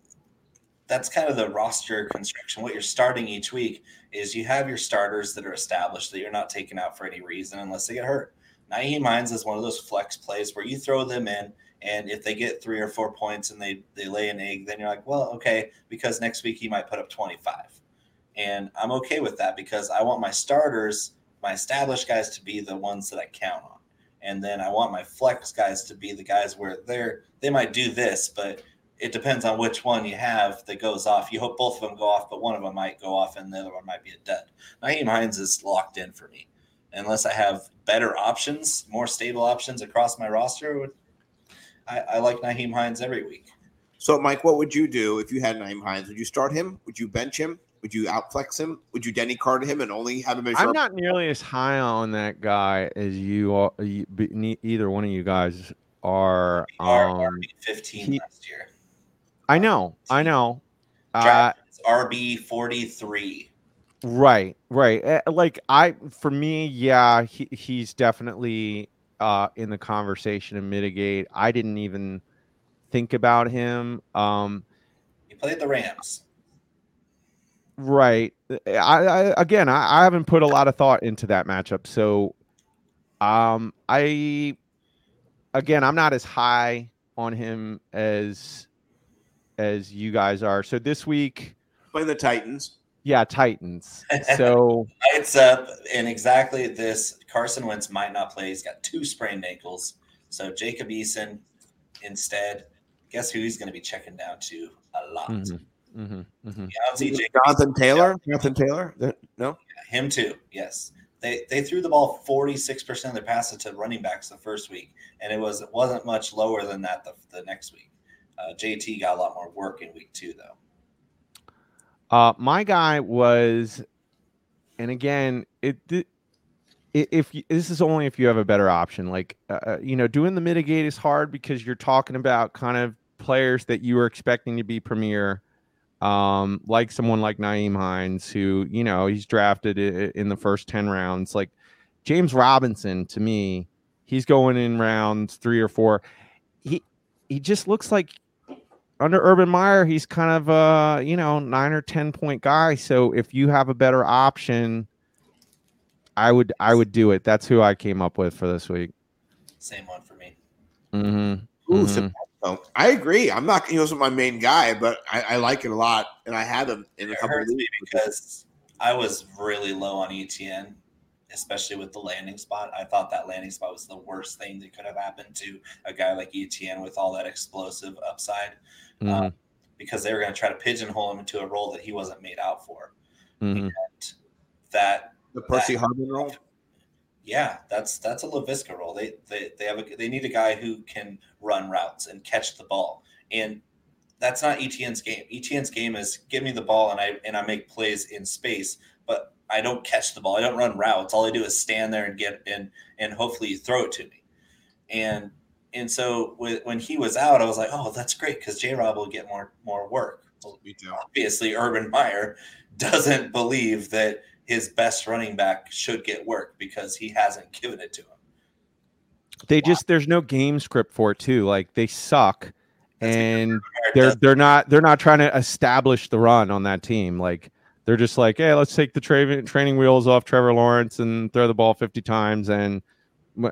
that's kind of the roster construction. What you're starting each week is you have your starters that are established that you're not taking out for any reason unless they get hurt. Nyheim Hines is one of those flex plays where you throw them in, and if they get three or four points and they they lay an egg, then you're like, well, okay, because next week he might put up 25, and I'm okay with that because I want my starters, my established guys, to be the ones that I count on, and then I want my flex guys to be the guys where they're they might do this, but it depends on which one you have that goes off. You hope both of them go off, but one of them might go off and the other one might be a dud. Nyheim Hines is locked in for me. Unless I have better options, more stable options across my roster, I, I like Nyheim Hines every week. So, Mike, what would you do if you had Nyheim Hines? Would you start him? Would you bench him? Would you outflex him? Would you Denny card him and only have him as I'm your not nearly as high on that guy as you are. You, either one of you guys are. R- Um, RB 15 he- last year. I know, I know. Uh, RB 43. right, right. Uh, Like I, for me, yeah, he, he's definitely uh, in the conversation and mitigate. I didn't even think about him. Um, He played the Rams. Right. I, I again, I, I haven't put a lot of thought into that matchup, so um, I again, I'm not as high on him as as you guys are. So this week, playing the Titans? yeah, Titans. So It's up in exactly this. Carson Wentz might not play. He's got two sprained ankles. So Jacob Eason instead. Guess who he's going to be checking down to a lot? mhm, mhm, mhm. Yeah, I don't see Jacob Jonathan Taylor? Jonathan Taylor? That- No. Him too. Yes. They they threw the ball 46% of their passes to running backs the first week, and it was it wasn't much lower than that the, the next week. Uh, JT got a lot more work in week two though. Uh, my guy was, and again, it. th- i- if you, this is only if you have a better option, like uh, uh, you know, doing the mitigate is hard because you're talking about kind of players that you were expecting to be premier, um, like someone like Nyheim Hines, who you know he's drafted in the first ten rounds. Like James Robinson, to me, he's going in rounds three or four. He he just looks like under Urban Meyer, he's kind of a you know nine or ten point guy. So if you have a better option, I would I would do it. That's who I came up with for this week. Same one for me. Mm-hmm. Ooh, Mhm. So- I agree. I'm not. He wasn't my main guy, but I, I like it a lot, and I had him in a It couple of me leagues. because I was really low on ETN, especially with the landing spot. I thought that landing spot was the worst thing that could have happened to a guy like ETN with all that explosive upside Mhm. uh, because they were going to try to pigeonhole him into a role that he wasn't made out for. Mhm. And that The Percy Harvin role. Yeah, that's that's a Laviska role. They they they have a they need a guy who can run routes and catch the ball, and that's not ETN's game. ETN's game is give me the ball and I and I make plays in space, but I don't catch the ball. I don't run routes. All I do is stand there and get and and hopefully you throw it to me. And and so with, when he was out, I was like, oh, that's great because J Rob will get more more work. Well, obviously Urban Meyer doesn't believe that his best running back should get work because he hasn't given it to him. They just there's no game script for it too. Like they suck, That's and they're they're not they're not trying to establish the run on that team. Like they're just like, hey, let's take the tra- training wheels off Trevor Lawrence and throw the ball 50 times and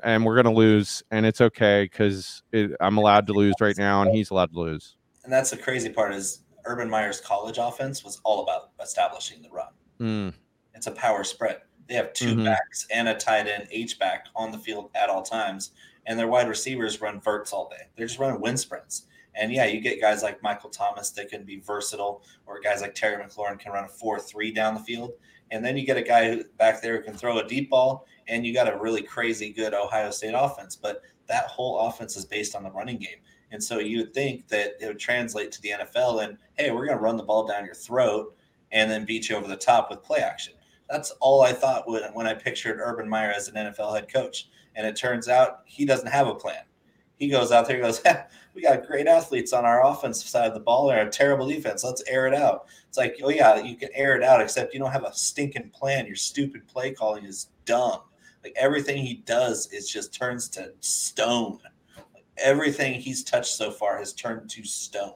and we're gonna lose and it's okay because I'm allowed to lose right now and he's allowed to lose. and that's the crazy part is Urban Meyer's college offense was all about establishing the run. Mm, It's a power spread. They have 2 Mhm. backs and a tight end H back on the field at all times, and their wide receivers run verts all day. They're just running wind sprints. And yeah, you get guys like Michael Thomas that can be versatile, or guys like Terry McLaurin can run a four-three down the field. And then you get a guy who, back there who can throw a deep ball, and you got a really crazy good Ohio State offense. But that whole offense is based on the running game. And so you would think that it would translate to the NFL and hey, we're going to run the ball down your throat and then beat you over the top with play action. That's all I thought when, when I pictured Urban Meyer as an NFL head coach. And it turns out he doesn't have a plan. He goes out there and goes, We got great athletes on our offensive side of the ball and a terrible defense. Let's air it out. It's like, oh, yeah, you can air it out, except you don't have a stinking plan. Your stupid play calling is dumb. Like everything he does is just turns to stone. Like, everything he's touched so far has turned to stone,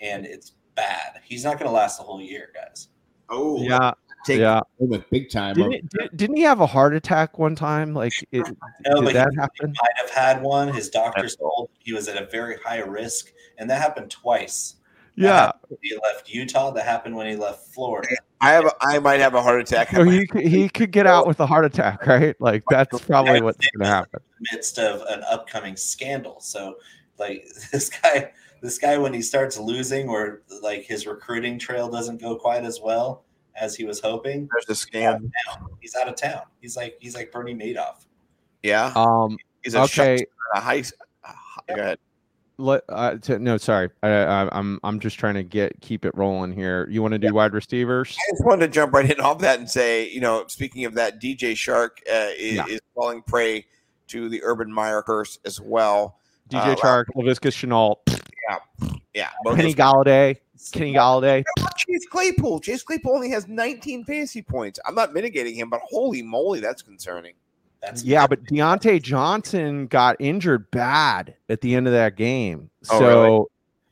and it's bad. He's not going to last the whole year, guys. Oh, yeah, take yeah. with big time. Didn't, it- did, didn't he have a heart attack one time? Like, it, No, did but that he, happen? might have had one. His doctors told he was at a very high risk, and that happened twice. Yeah. he left Utah. That happened when he left Florida. I have. A, I might have a heart attack. So he could- he could get out with a heart attack, right? Like that's probably what's gonna happen. midst of an upcoming scandal. So like this guy, this guy when he starts losing or like his recruiting trail doesn't go quite as well as he was hoping, There's a scam. he's out of town. He's like he's like Bernie Madoff. Yeah. Um. He's a Okay. a high. uh, Go ahead. Let, uh, to, no, sorry. I, I, I'm I'm just trying to get keep it rolling here. You want to do wide receivers? I just wanted to jump right in off that and say, you know, speaking of that, DJ Chark uh, is, Yeah. is falling prey to the Urban Meyer curse as well. DJ Uh, Chark, Laviska Shenault, Yeah. both Kenny Golladay, Kenny Golladay. Chase Claypool. Chase Claypool only has 19 fantasy points. I'm not mitigating him, but holy moly, that's concerning. That's Yeah, but Diontae Johnson got injured bad at the end of that game. Oh, so, really?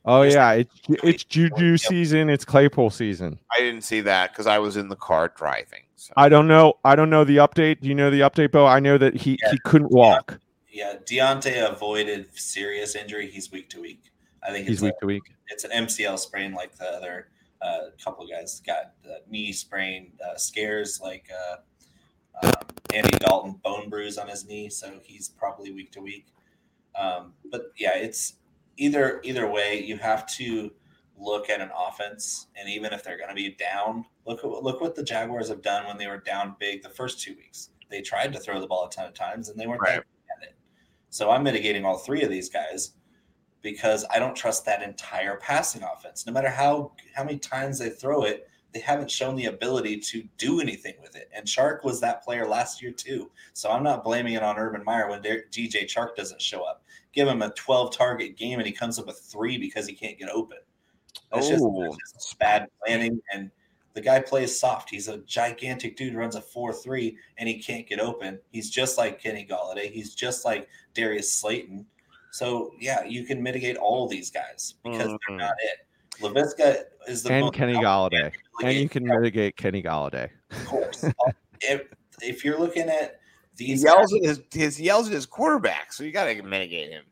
oh yeah, it's it's Juju season. It's Claypool season. I didn't see that because I was in the car driving. So. I don't know. I don't know the update. Do you know the update, Bo? I know that he he couldn't walk. yeah. Deontay avoided serious injury. He's week to week. I think He's it's a- week to week. it's an MCL sprain like the other uh, couple of guys got uh, knee sprain uh, scares like uh, um, Andy Dalton bone bruise on his knee, so he's probably week to week. Um, but yeah, it's either either way. You have to look at an offense, and even if they're going to be down, look at look what the Jaguars have done when they were down big the first two weeks. They tried to throw the ball a ton of times, and they weren't Right. at it. So I'm mitigating all three of these guys because I don't trust that entire passing offense. No matter how how many times they throw it, they haven't shown the ability to do anything with it. And Chark was that player last year too. So I'm not blaming it on Urban Meyer when DJ Chark doesn't show up. Give him a 12 target game and he comes up with three because he can't get open. That's just, Oh. that's just bad planning. And the guy plays soft. He's a gigantic dude, runs a 4 3, and he can't get open. He's just like Kenny Golladay. He's just like Darius Slayton. So, yeah, you can mitigate all these guys because Mhm. they're not it. Laviska is the and most Kenny Golladay. And you can mitigate Kenny Golladay. of course. if, if you're looking at He these, yells guys, at his, his yells at his quarterback, so you got to mitigate him.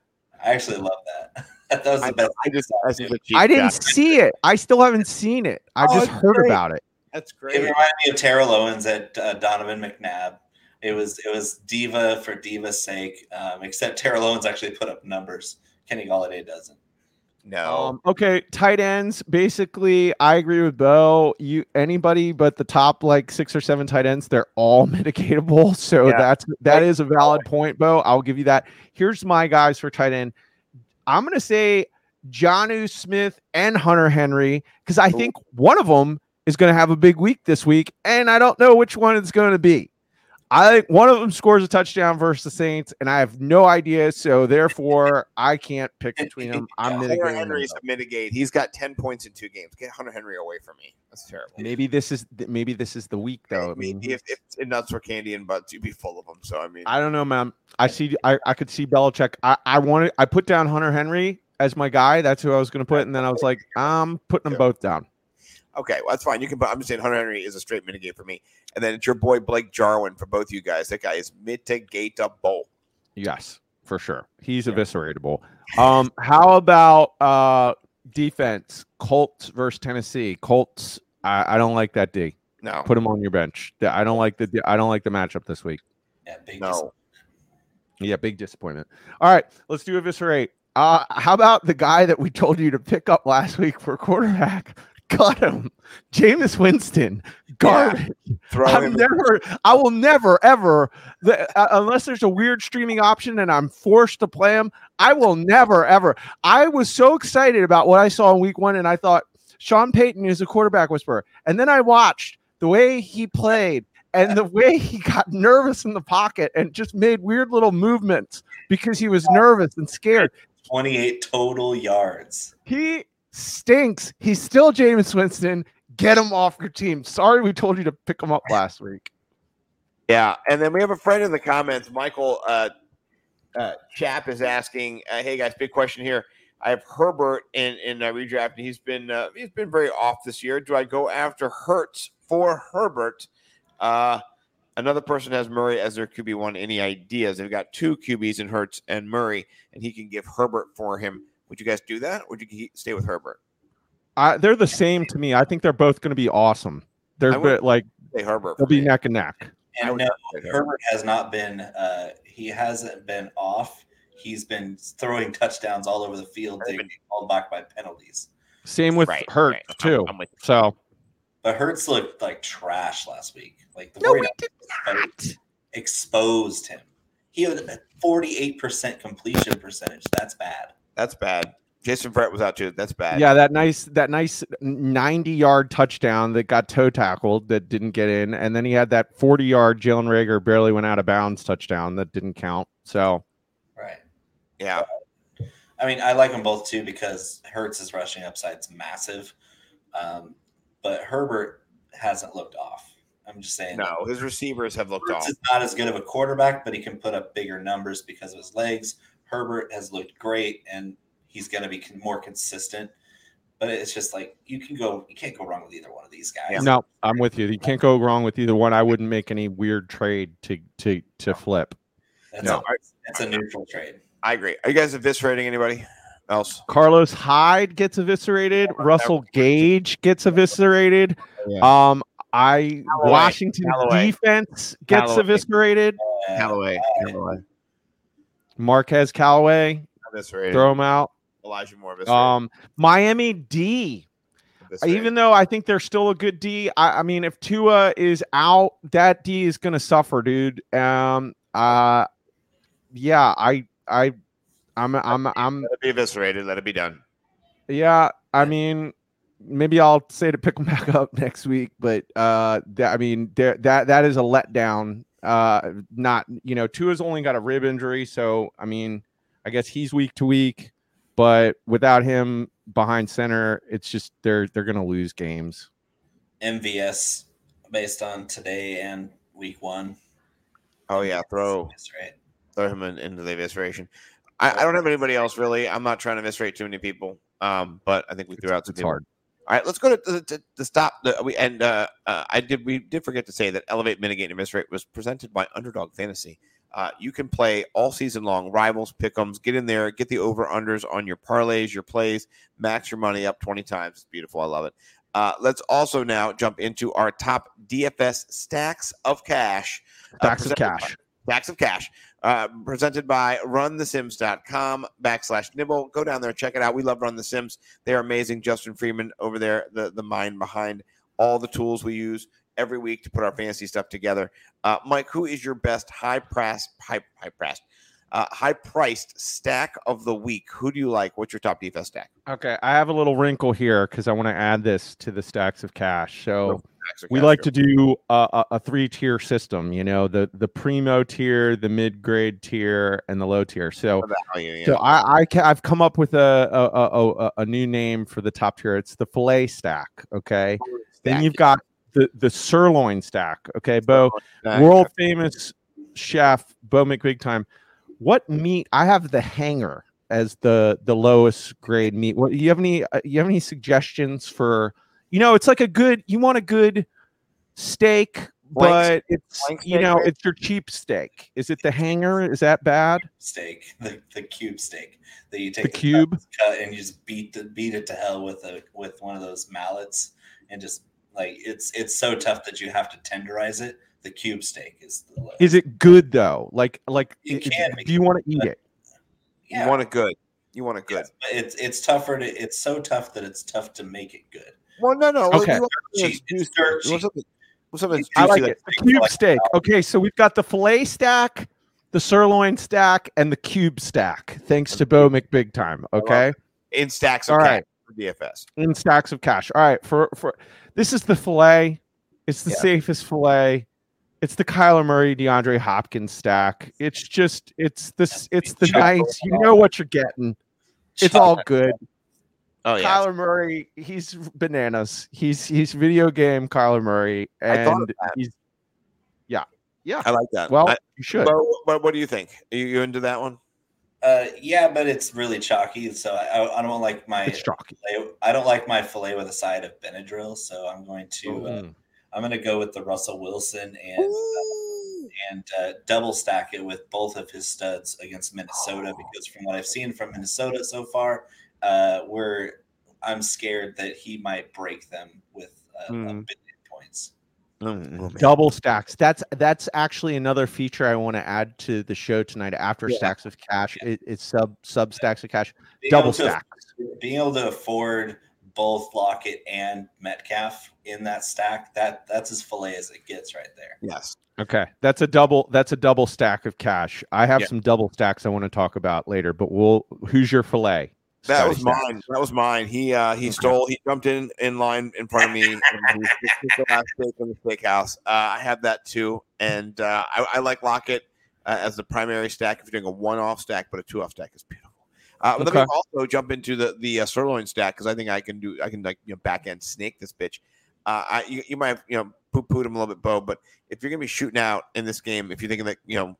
I actually love that. that was the I, best. I just that's just a cheap I didn't shot. see it. I still haven't seen it. I Oh, just heard great. about it. That's great. It great. reminded me of Terrell Owens at uh, Donovan McNabb. It was it was diva for diva's sake. Um, except Terrell Owens actually put up numbers. Kenny Golladay doesn't. No, Um, okay, tight ends. Basically, I agree with Bo. You anybody but the top like six or seven tight ends, they're all mitigatable. So Yeah. that's that is a valid point, Bo. I'll give you that. Here's my guys for tight end. I'm gonna say Jonnu Smith and Hunter Henry because I think one of them is gonna have a big week this week, and I don't know which one it's gonna be. I think one of them scores a touchdown versus the Saints, and I have no idea. So therefore, I can't pick between them. I'm Yeah, Hunter mitigating. Henry's a mitigate. He's got ten points in two games. Get Hunter Henry away from me. That's terrible. Maybe this is maybe this is the week though. I mean, if, if if nuts were candy and butts, you'd be full of them. So I mean, I don't know, man. I see. I, I could see Belichick. I I wanted. I put down Hunter Henry as my guy. That's who I was going to put, and then I was like, I'm putting them both down. Okay, well, that's fine. You can. Put, I'm just saying Hunter Henry is a straight mitigate for me. And then it's your boy Blake Jarwin for both you guys. That guy is mitigatable. Yes, for sure. He's evisceratable. Um, how about uh defense? Colts versus Tennessee. Colts. I, I don't like that D. No, Put him on your bench. I don't like the. I don't like the matchup this week. Yeah, big no. Yeah, big disappointment. All right, let's do eviscerate. Uh, how about the guy that we told you to pick up last week for quarterback? Cut him, Jameis Winston. Garbage. Throw I'm him. never. I will never ever, the, uh, unless there's a weird streaming option and I'm forced to play him. I will never ever. I was so excited about what I saw in Week One, and I thought Sean Payton is a quarterback whisperer, and then I watched the way he played and the way he got nervous in the pocket and just made weird little movements because he was nervous and scared. 28 total yards. He stinks. He's still Jameis Winston. Get him off your team. Sorry, we told you to pick him up last week. Yeah, and then we have a friend in the comments, Michael uh, uh, Chap is asking, uh, "Hey guys, big question here. I have Herbert in in uh, redraft, and he's been uh, he's been very off this year. Do I go after Hurts for Herbert? Uh, another person has Murray as their QB one. Any ideas? They've got two QBs in Hurts and Murray, and he can give Herbert for him. Would you guys do that? Or would you stay with Herbert? I, they're the same to me. I think they're both going to be awesome. They're bit- like Stay Herbert. they'll be me. neck and neck. And would no, Herbert. Herbert has not been. Uh, he hasn't been off. He's been throwing touchdowns all over the field. They get called back by penalties. Same with Right, Hurts right. I'm- too. I'm with so But Hurts looked like trash last week. Like the no, we did exposed- exposed him. He had a 48% completion percentage. That's bad. That's bad. Jason Brett was out too. That's bad. Yeah, that nice that nice 90 yard touchdown that got toe tackled that didn't get in, and then he had that 40 yard Jalen Reagor barely went out of bounds touchdown that didn't count. So Right. yeah. I mean, I like them both too because Hurts's rushing upside's massive. Um, but Herbert hasn't looked off. I'm just saying. No, his receivers have looked Hertz off. is not as good of a quarterback, but he can put up bigger numbers because of his legs. Herbert has looked great, and he's going to be con- more consistent. But it's just like you can go, you can't go wrong with either one of these guys. no, I'm with you. You can't go wrong with either one. I wouldn't make any weird trade to to to flip. That's, No, a, that's a neutral trade. I agree. Are you guys eviscerating anybody else? Carlos Hyde gets eviscerated. Russell Gage gets eviscerated. Yeah. Um, I Callaway. Washington Callaway. defense gets Callaway. eviscerated. Uh, Callaway. Marquez Callaway, throw him out. Elijah Moore. Um, Miami D. Even though I think they're still a good D, I, I mean, if Tua is out, that D is going to suffer, dude. Um, uh, yeah, I, I, I'm, I'm, I'm, let it be eviscerated. Let it be done. yeah. I mean, maybe I'll say to pick them back up next week. But uh, that, I mean, there, that that is a letdown. Uh, not you know, Tua's only got a rib injury, so I mean, I guess he's week to week. But without him behind center, it's just they're they're gonna lose games. MVS based on today and week one. Oh yeah, throw right. throw him in, into the evisceration. I, I don't have anybody else really. I'm not trying to eviscerate too many people. Um, but I think we threw out some It's people. hard. All right, let's go to the, to, to stop. The, we and uh, uh, I did we did forget to say that Elevate, Mitigate, and Eviscerate was presented by Underdog Fantasy. Uh, you can play all season long, rivals, pick'ems. Get in there, get the over unders on your parlays, your plays, max your money up twenty times. It's beautiful. I love it. Uh, let's also now jump into our top DFS stacks of cash. uh, Stacks of presented by- cash. Stacks of cash. Uh, presented by runthesims.com backslash nibble. Go down there, check it out. We love Run the Sims. They're amazing. Justin Freeman over there, the, the mind behind all the tools we use every week to put our fantasy stuff together. Uh, Mike, who is your best high price, high, high priced, uh, high priced stack of the week? Who do you like? What's your top defense stack? Okay, I have a little wrinkle here because I want to add this to the stacks of cash. So of we cash, like go. to do a, a, three tier system. You know, the the primo tier, the mid grade tier, and the low tier. So value, yeah. so I, I I've come up with a a, a a new name for the top tier. It's the fillet stack. Okay, then Stack, you've yeah. got the the sirloin stack. Okay, Bo, world famous chef Bo McBig time. What meat? I have the hanger as the the lowest grade meat. What you have any? Uh, you have any suggestions for? You know, it's like a good. You want a good steak, Blank but it's blank you know right? it's your cheap steak. Is it the hanger? Is that bad? Steak, the, the cube steak that you take The take cube. cut and you just beat the, beat it to hell with a with one of those mallets and just like it's it's so tough that you have to tenderize it. The cube steak is the lowest. Is it good though? Like like It i- can be do you want to eat it? yeah, You want it good. You want it good. yes, but it's it's tougher to it's so tough that it's tough to make it good. Well, no, no. Okay. You want something It's juicy. dirt You want cheap. something- want something that's I I like like- it. The cube like steak. Uh, okay, so we've got the fillet stack, the sirloin stack, and the cube stack. Thanks to Bo McBig time. Okay. in stacks of All cash for DFS. in stacks of cash. All right, for for this is the fillet. It's the Yeah. safest fillet. It's the Kyler Murray, DeAndre Hopkins stack. It's just it's this it's the Chocolate. nice. You know what you're getting. It's all good. Oh yeah. Kyler Murray, he's bananas. He's he's video game Kyler Murray, I thought and he's yeah yeah. I like that. Well, I, you should. but, but what do you think? Are you, you into that one? Uh, yeah, but it's really chalky, so I, I don't like my It's chalky. fillet, I don't like my fillet with a side of Benadryl, so I'm going to uh, Mm. I'm going to go with the Russell Wilson and and uh, double stack it with both of his studs against Minnesota because from what I've seen from Minnesota so far, uh, we're I'm scared that he might break them with uh, a Hmm. billion points. Mm, oh, double stacks. That's that's actually another feature i want to add to the show tonight. After Yeah. stacks of cash it, it's sub sub stacks of cash. Being double able to- being able to afford both Lockett and Metcalf in that stack that that's as fillet as it gets right there. Yes. okay that's a double that's a double stack of cash i have Yeah. some double stacks i want to talk about later but we'll who's your fillet That Scotty was Stack? mine. That was mine. He uh he Okay. stole. He jumped in in line in front of me. and he took the last steak in the steakhouse. Uh, I have that too, and uh, I, I like Lockett uh, as the primary stack. If you're doing a one-off stack, but a two-off stack is Uh, Let me also jump into the the uh, sirloin stack because I think I can do. I can like you know back end snake this bitch. Uh, I you, you might have, you know poo pooed him a little bit, Bo, but if you're gonna be shooting out in this game, if you're thinking that you know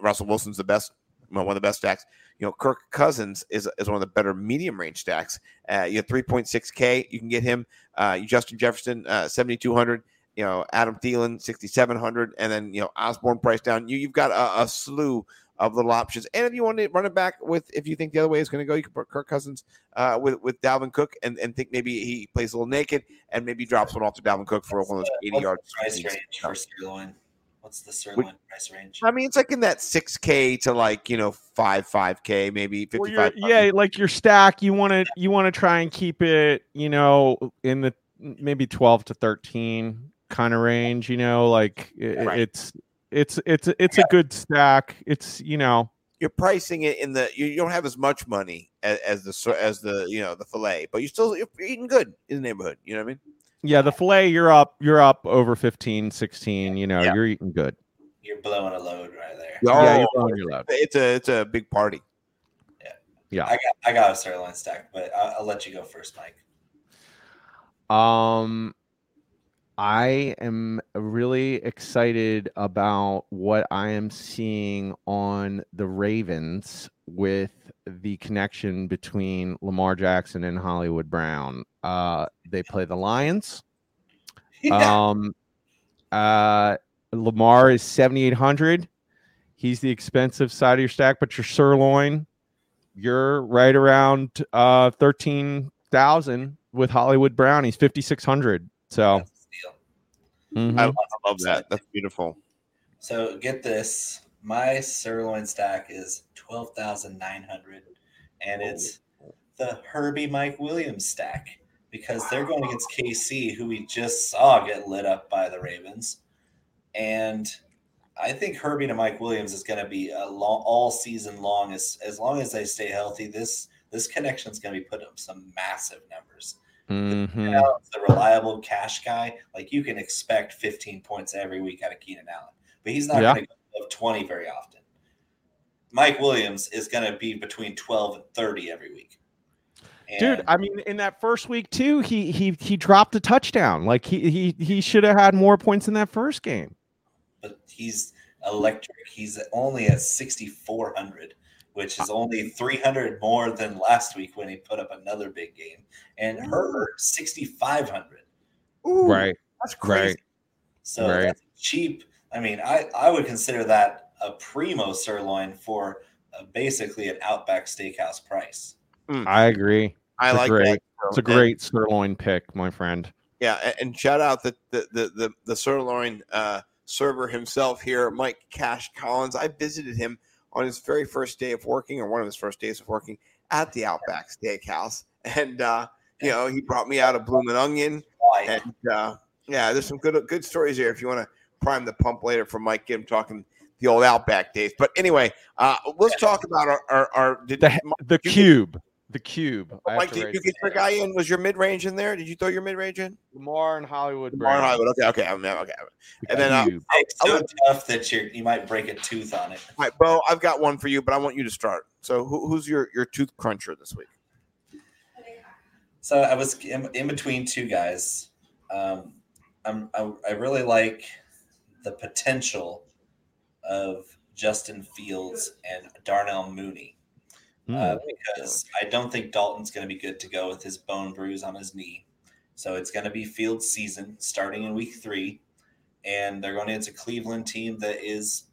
Russell Wilson's the best, one of the best stacks. You know, Kirk Cousins is, is one of the better medium range stacks. Uh, you have 3.6K. You can get him. Uh, Justin Jefferson, uh, 7,200. You know, Adam Thielen, 6,700. And then, you know, Osborn price down. You, you've got a, a slew of little options. And if you want to run it back with, if you think the other way is going to go, you can put Kirk Cousins uh, with, with Dalvin Cook and, and think maybe he plays a little naked and maybe drops one off to Dalvin Cook for one of those 80 What's yards. price range for sirloin? What's the sirloin price range? I mean, it's like in that 6K to like, you know, 5, 5K, maybe 55. you're- yeah like your stack you want to you want to try and keep it you know in the maybe 12 to 13 kind of range you know like i- Right. it's it's it's it's a good stack it's you know you're pricing it in the you, you don't have as much money as, as the as the you know the fillet, but you're still you're eating good in the neighborhood. You know what I mean? Yeah, the fillet, you're up, you're up over 15, 16. You know, Yeah. you're eating good. You're blowing a load right there. Yeah, you're Oh, blowing your load. it's a it's a big party. Yeah. I got I got a sirloin stack, but I'll, I'll let you go first, Mike. Um, I am really excited about what I am seeing on the Ravens with the connection between Lamar Jackson and Hollywood Brown. Uh, they play the Lions. Um, uh, Lamar is 7,800. He's the expensive side of your stack, but your sirloin, you're right around uh 13,000 with Hollywood Brown. He's 5,600. So, the deal. mhm. I, I love that. That's beautiful. So get this, my sirloin stack is twelve thousand nine hundred, and it's the Herbie Mike Williams stack because they're going against KC, who we just saw get lit up by the Ravens, and I think Herbie to Mike Williams is going to be a long, all season long as as long as they stay healthy. This this connection is going to be putting up some massive numbers. Mhm. Allen's the reliable cash guy. Like you can expect 15 points every week out of Keenan Allen, but he's not Yeah. going to go above 20 very often. Mike Williams is going to be between 12 and 30 every week. Dude, I mean, in that first week too, he he he dropped a touchdown. Like he he he should have had more points in that first game. but he's electric. He's only at 6,400, which is only 300 more than last week when he put up another big game. And Herbert 6,500. Ooh, Right. That's crazy. Right. So Right. that's cheap. I mean, I, I would consider that a primo sirloin for uh basically an Outback Steakhouse price. I agree. I It's a like great- that. It's a And- great sirloin pick, my friend. Yeah, and shout out the the the the, the sirloin uh, server himself here, Mike Cash Collins. I visited him on his very first day of working, or one of his first days of working at the Outback Steakhouse, and uh, you know he brought me out a blooming onion, and uh, yeah, there's some good good stories here. If you want to prime the pump later for Mike, get talking the old Outback days. But anyway, uh, let's talk about our our, our did, The the you get- cube, the cube. I Mike, did you get your guy in? Was your mid range in there? Did you throw your mid range in? Lamar and Hollywood Lamar Brown. Hollywood. Okay, okay, I'm- okay. The And then, uh. It's so would- tough that you you might break a tooth on it. All right, Bo, I've got one for you, but I want you to start. So, who, who's your your tooth cruncher this week? So I was in, in between two guys. Um, I'm, I, I really like the potential of Justin Fields and Darnell Mooney. Uh, because I don't think Dalton's going to be good to go with his bone bruise on his knee. So it's going to be field season starting in week three. And they're going against a Cleveland team that is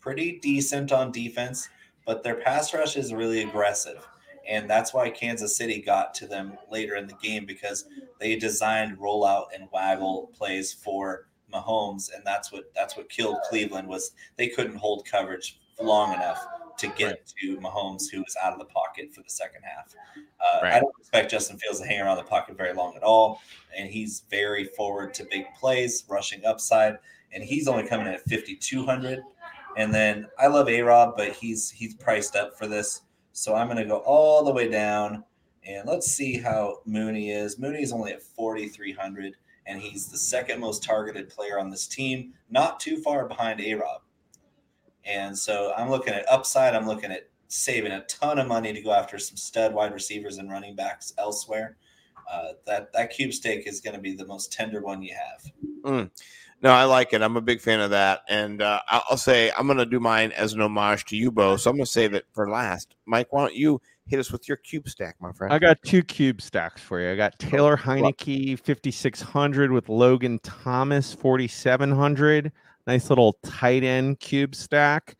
pretty decent on defense, but their pass rush is really aggressive. And that's why Kansas City got to them later in the game because they designed rollout and waggle plays for Mahomes, and that's what that's what killed Cleveland was they couldn't hold coverage long enough to get to Mahomes, who was out of the pocket for the second half. Uh, I don't expect Justin Fields to hang around the pocket very long at all, and he's very forward to big plays, rushing upside, and he's only coming in at 5,200. And then I love A Rob, but he's he's priced up for this, so I'm going to go all the way down, and let's see how Mooney is. Mooney is only at 4,300, and he's the second most targeted player on this team, not too far behind A Rob. And so I'm looking at upside. I'm looking at saving a ton of money to go after some stud wide receivers and running backs elsewhere. Uh, that that cube steak is going to be the most tender one you have. No, I like it. I'm a big fan of that, and uh, I'll I'll say I'm going to do mine as an homage to you, Bo. So I'm going to save it for last. Mike, why don't you hit us with your cube stack, my friend? I got two cube stacks for you. I got Taylor Heinicke 5600 with Logan Thomas 4700. Nice little tight end cube stack.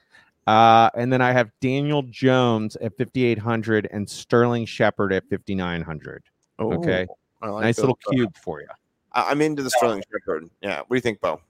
Uh, and then I have Daniel Jones at 5800 and Sterling Shepard at 5900. Okay. I like nice those. little cube for you. I- I'm into the Sterling Shepard. Yeah. What do you think, Bo?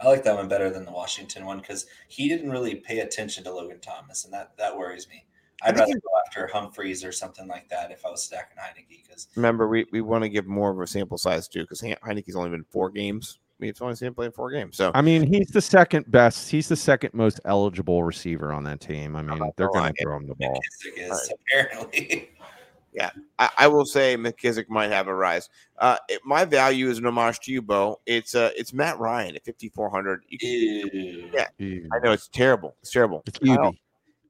I like that one better than the Washington one because he didn't really pay attention to Logan Thomas, and that that worries me. I I'd rather go after Humphries or something like that if I was stacking Heinicke because Remember, we, we want to give more of a sample size too, because Heinicke's only been four games. We've only seen him play in four games. So I mean, he's the second best. He's the second most eligible receiver on that team. I mean, they're going to throw him the ball. McKissic is apparently. I, I will say McKissic might have a rise. Uh, it- my value is an homage to you, Bo. It's uh, it's Matt Ryan at 5400. You can, Ew. Yeah. Ew. I know it's terrible. It's terrible. It's Kyle,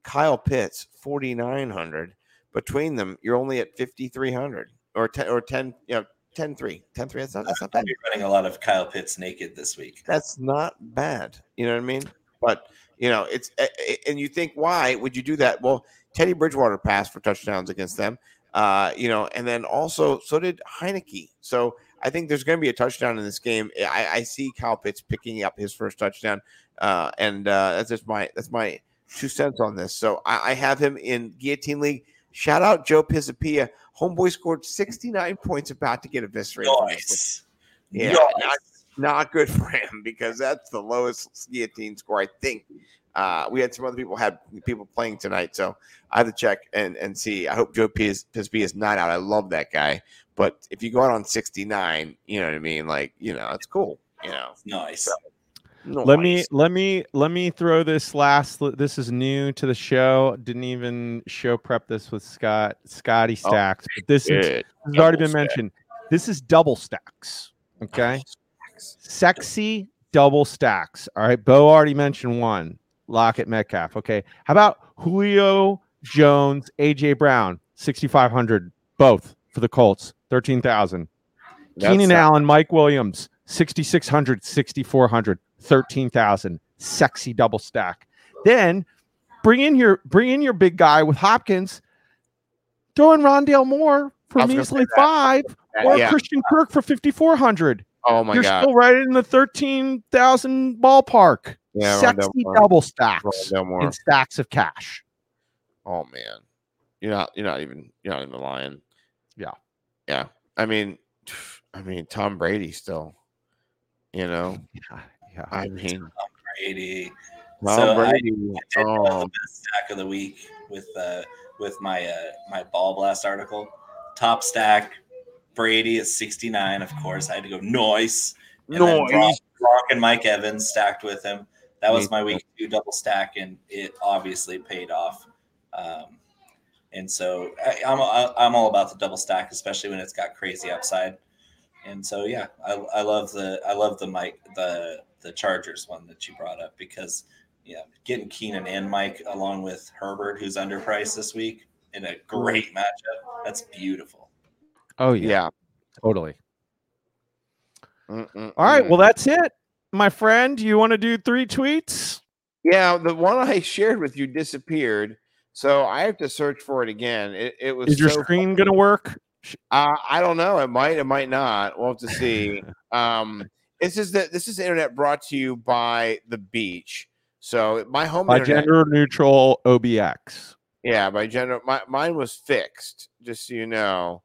Kyle Pitts 4900. Between them, you're only at 5300 or 10 or 10, you know, 10 3. 10 3. That's not, that's not bad. be running a lot of Kyle Pitts naked this week. That's not bad. You know what I mean? But you know, it's a- a- and you think why would you do that? Well, Teddy Bridgewater passed for touchdowns against them. Uh, you know, and then also so did Heinicke. So I think there's going to be a touchdown in this game. I, I see Kyle Pitts picking up his first touchdown, uh, and uh, that's just my that's my two cents on this. So I, I have him in guillotine league. Shout out Joe Pisapia. Homeboy scored 69 points, about to get eviscerated. this. Nice. Yeah, Nice. not, not good for him because that's the lowest guillotine score, I think. Uh, we had some other people had people playing tonight, so I have to check and, and see. I hope Joe Pis- Pisby is not out. I love that guy, but if you go out on 69, you know what I mean? Like, you know, it's cool. You know, Nice. Let me let me let me throw this last. This is new to the show. Didn't even show prep this with Scott Scotty Oh, Stacks. But this is this has already been stack. mentioned. This is double stacks. Okay, sexy double stacks. All right, Bo already mentioned one. Lockett Metcalf. Okay, how about Julio Jones, AJ Brown, sixty five hundred, both for the Colts, thirteen thousand. Keenan Allen, Mike Williams, 6,600, 6,400, 13,000. Sexy double stack. Then bring in your bring in your big guy with Hopkins. Throw in Rondale Moore for measly that. five, or yeah. Christian Kirk for 5,400. Oh my god. You're still right in the 13,000 ballpark. Yeah, Sexy double stacks and stacks of cash. Oh man, you're not you're not even you're not even lying. Yeah. yeah. I mean, I mean Tom Brady still. You know, Yeah, yeah. I mean Tom Brady. Tom So I- Brady. I did know the oh, best stack of the week with uh with my uh my ball blast article. Top stack, Brady at 69, of course. I had to go noise. And. Gronk, Gronk and Mike Evans stacked with him. That was my week two double stack, and it obviously paid off. Um, and so I, I'm I'm all about the double stack, especially when it's got crazy upside. And so yeah, I, I love the I love the Mike the the Chargers one that you brought up because yeah, getting Keenan and Mike along with Herbert, who's underpriced this week, in a great mm-hmm. matchup. That's beautiful. Oh yeah, yeah. totally. Mm-mm-mm. All right, well that's it, my friend. You want to do three tweets? yeah. The one I shared with you disappeared, so I have to search for it again. It, it was Is your so screen gonna work? Uh, I don't know. It might. It might not. We'll have to see. um, this is the this is internet brought to you by the beach. So my home By internet, gender neutral OBX. yeah, by gender. My mine was fixed. Just so you know,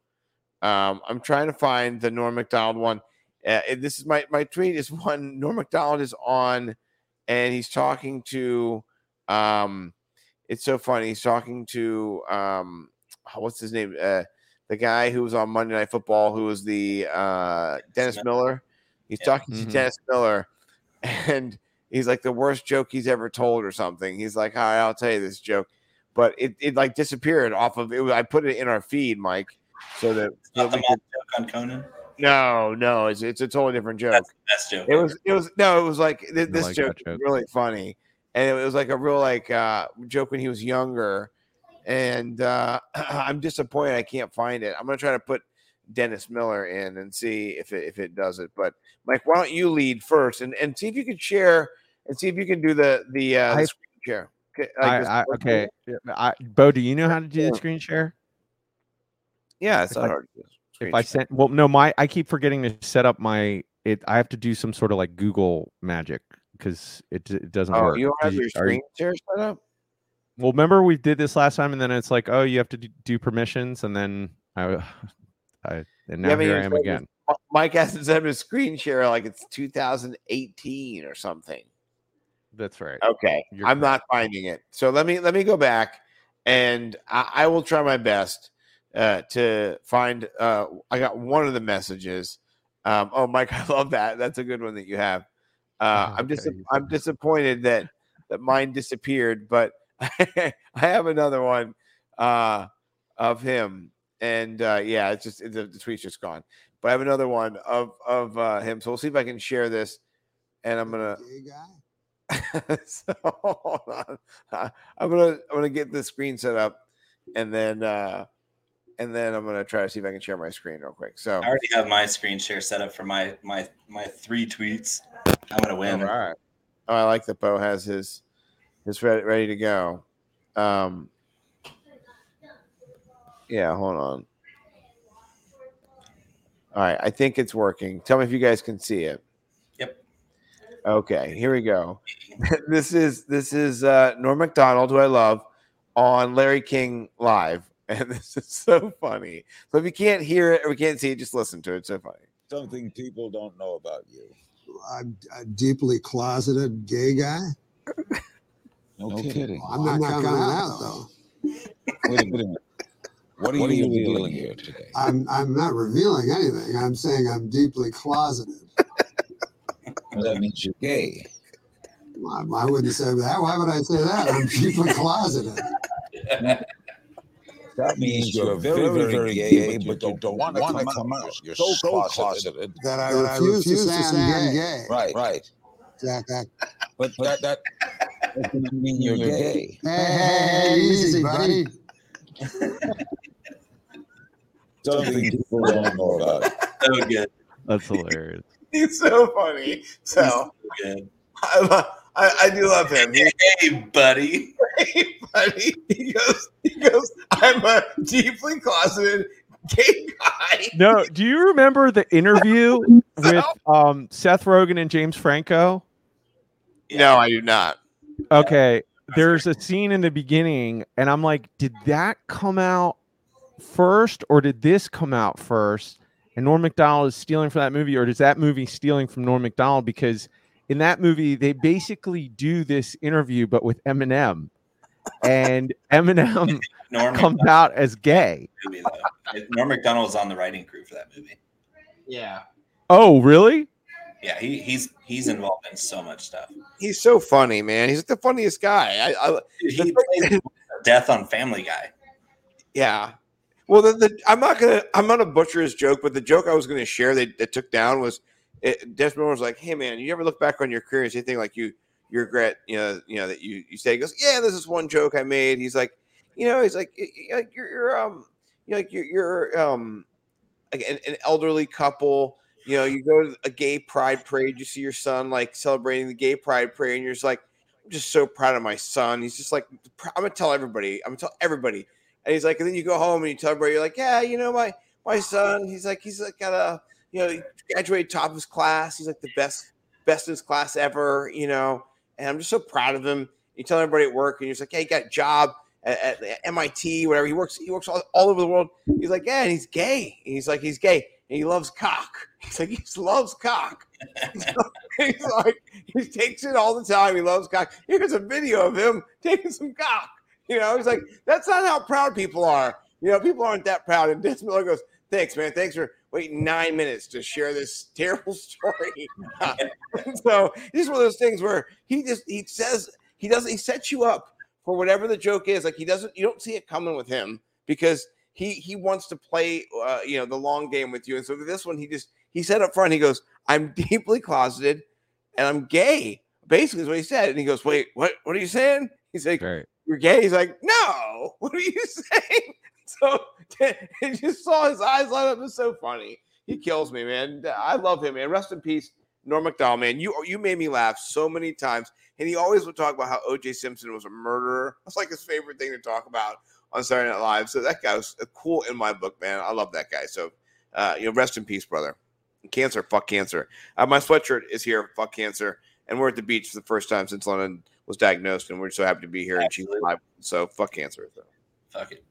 um, I'm trying to find the Norm Macdonald one. Uh, this is my my tweet is one Norm Macdonald is on, and he's talking to. Um, it's so funny. He's talking to um, what's his name? Uh, the guy who was on Monday Night Football, who was the uh, Dennis Miller. He's Yeah. talking to Dennis Miller, and he's like the worst joke he's ever told, or something. He's like, "All right, I'll tell you this joke," but it, it like disappeared off of it. was- I put it in our feed, Mike, so that, so Not that the we could, joke on Conan. no, no, it's it's a totally different joke. That's the best joke. It was it was no, it was like th- this like joke, joke. was really funny, and it was like a real like uh, joke when he was younger, and uh, I'm disappointed I can't find it. I'm gonna try to put Dennis Miller in and see if it if it does it. But Mike, why don't you lead first and and see if you can share and see if you can do the the, uh, the screen share. Okay, I, like I, okay, I, Bo, do you know how to do the screen share? yeah, it's if not I- hard. to do. Screen If I sent, well, no, my I keep forgetting to set up my it. I have to do some sort of like Google magic because it it doesn't oh, work. you don't have Do your you- screen share set up. Well, remember we did this last time, and then it's like, oh, you have to do, permissions, and then I, I and now haven't here I am again. Mi- Mike hasn't up his screen share like it's 2018 or something. That's right. Okay, You're I'm not finding it. So let me let me go back, and I, I will try my best uh, to find. Uh, I got one of the messages, Um, oh, Mike, I love that. That's a good one that you have. Uh, Oh, I'm just okay. I'm disappointed that that mine disappeared, but I have another one uh, of him, and uh, yeah, it's just the, the tweet's just gone. But I have another one of of uh, him, so we'll see if I can share this. And I'm gonna. so hold on. Uh, I'm gonna I'm gonna get the screen set up, and then uh, and then I'm gonna try to see if I can share my screen real quick. So I already have my screen share set up for my my my three tweets. I'm gonna win. All right. Oh, I like that Bo has his his ready, ready to go. Um, yeah, hold on. All right, I think it's working. Tell me if you guys can see it. Yep. Okay, here we go. this is this is uh, Norm Macdonald, who I love, on Larry King live, and this is so funny. So if you can't hear it or we can't see it, just listen to it. It's so funny. Something people don't know about you. I'm a deeply closeted gay guy. No, kidding. I'm not, coming out though. Wait a minute. What are, you revealing here today? I'm I'm not revealing anything. I'm saying I'm deeply closeted. That means you're gay. I, I wouldn't say that. Why would I say that? I'm deeply closeted. That means you're very, very, gay, but you don't want to come, out. You're so, so closeted. That I refuse, to say I'm gay. Right, right. That, that, But that that doesn't mean you're gay. hey, hey, hey, easy, buddy. Something people don't know about. So good. That's hilarious. He's so funny. So So good. I, lo- I, I do love him. He, Hey, buddy. hey, buddy. He goes, he goes, I'm a deeply closeted gay guy. No, do you remember the interview with um, Seth Rogen and James Franco? No, I do not. Okay, there's a scene in the beginning, and I'm like, did that come out first, or did this come out first? And Norm Macdonald is stealing from that movie, or does that movie stealing from Norm Macdonald? Because in that movie, they basically do this interview, but with Eminem, and Eminem Norm comes out as gay. movie. Norm Macdonald was on the writing crew for that movie. Yeah. Oh, really? Yeah, he, he's he's involved in so much stuff. He's so funny, man. He's the funniest guy. I, I He plays Death on Family Guy. yeah. Well, the, the I'm not gonna I'm not a butcher his joke, but the joke I was gonna share that, that took down was it, Des Miller was like, "Hey, man, you ever look back on your career and say anything like you you regret, you know, you know that you you say?" He goes, "Yeah, this is one joke I made." He's like, you know, he's like, y- y- like you're, you're um, you know, like you're, you're um, like an, an elderly couple. You know, you go to a gay pride parade, you see your son like celebrating the gay pride parade, and you're just like, I'm just so proud of my son. He's just like, I'm gonna tell everybody. I'm gonna tell everybody. And he's like, and then you go home and you tell everybody, you're like, yeah, you know, my my son, he's like, he's like got a, you know, graduated top of his class. He's like the best, best in his class ever, you know. And I'm just so proud of him. You tell everybody at work, and you're just like, hey, he got a job at, at MIT, whatever. He works, he works all, all over the world. He's like, yeah, and he's gay. He's like, he's gay, he loves cock. He's like, he just loves cock. he's like, he takes it all the time. He loves cock. Here's a video of him taking some cock. You know, he's like, that's not how proud people are. You know, people aren't that proud. And Des Miller goes, thanks, man. Thanks for waiting nine minutes to share this terrible story. so it's one of those things where he just he says he doesn't he sets you up for whatever the joke is. Like he doesn't you don't see it coming with him because he he wants to play uh, you know the long game with you. And so this one he just he said up front he goes, I'm deeply closeted and I'm gay. Basically is what he said. And he goes, Wait, what what are you saying? He's like, Right. You're gay? He's like, No, what are you saying? So I just saw his eyes light up. It's so funny. He kills me, man. I love him, man. Rest in peace, Norm Macdonald, man. You you made me laugh so many times. And he always would talk about how OJ Simpson was a murderer. That's like his favorite thing to talk about on Saturday Night Live. So that guy was cool in my book, man. I love that guy. So uh, you know, rest in peace, brother. Cancer, fuck cancer. Uh, my sweatshirt is here, fuck cancer. And we're at the beach for the first time since London was diagnosed, and we're so happy to be here. And she's alive. So fuck cancer. So. Fuck it.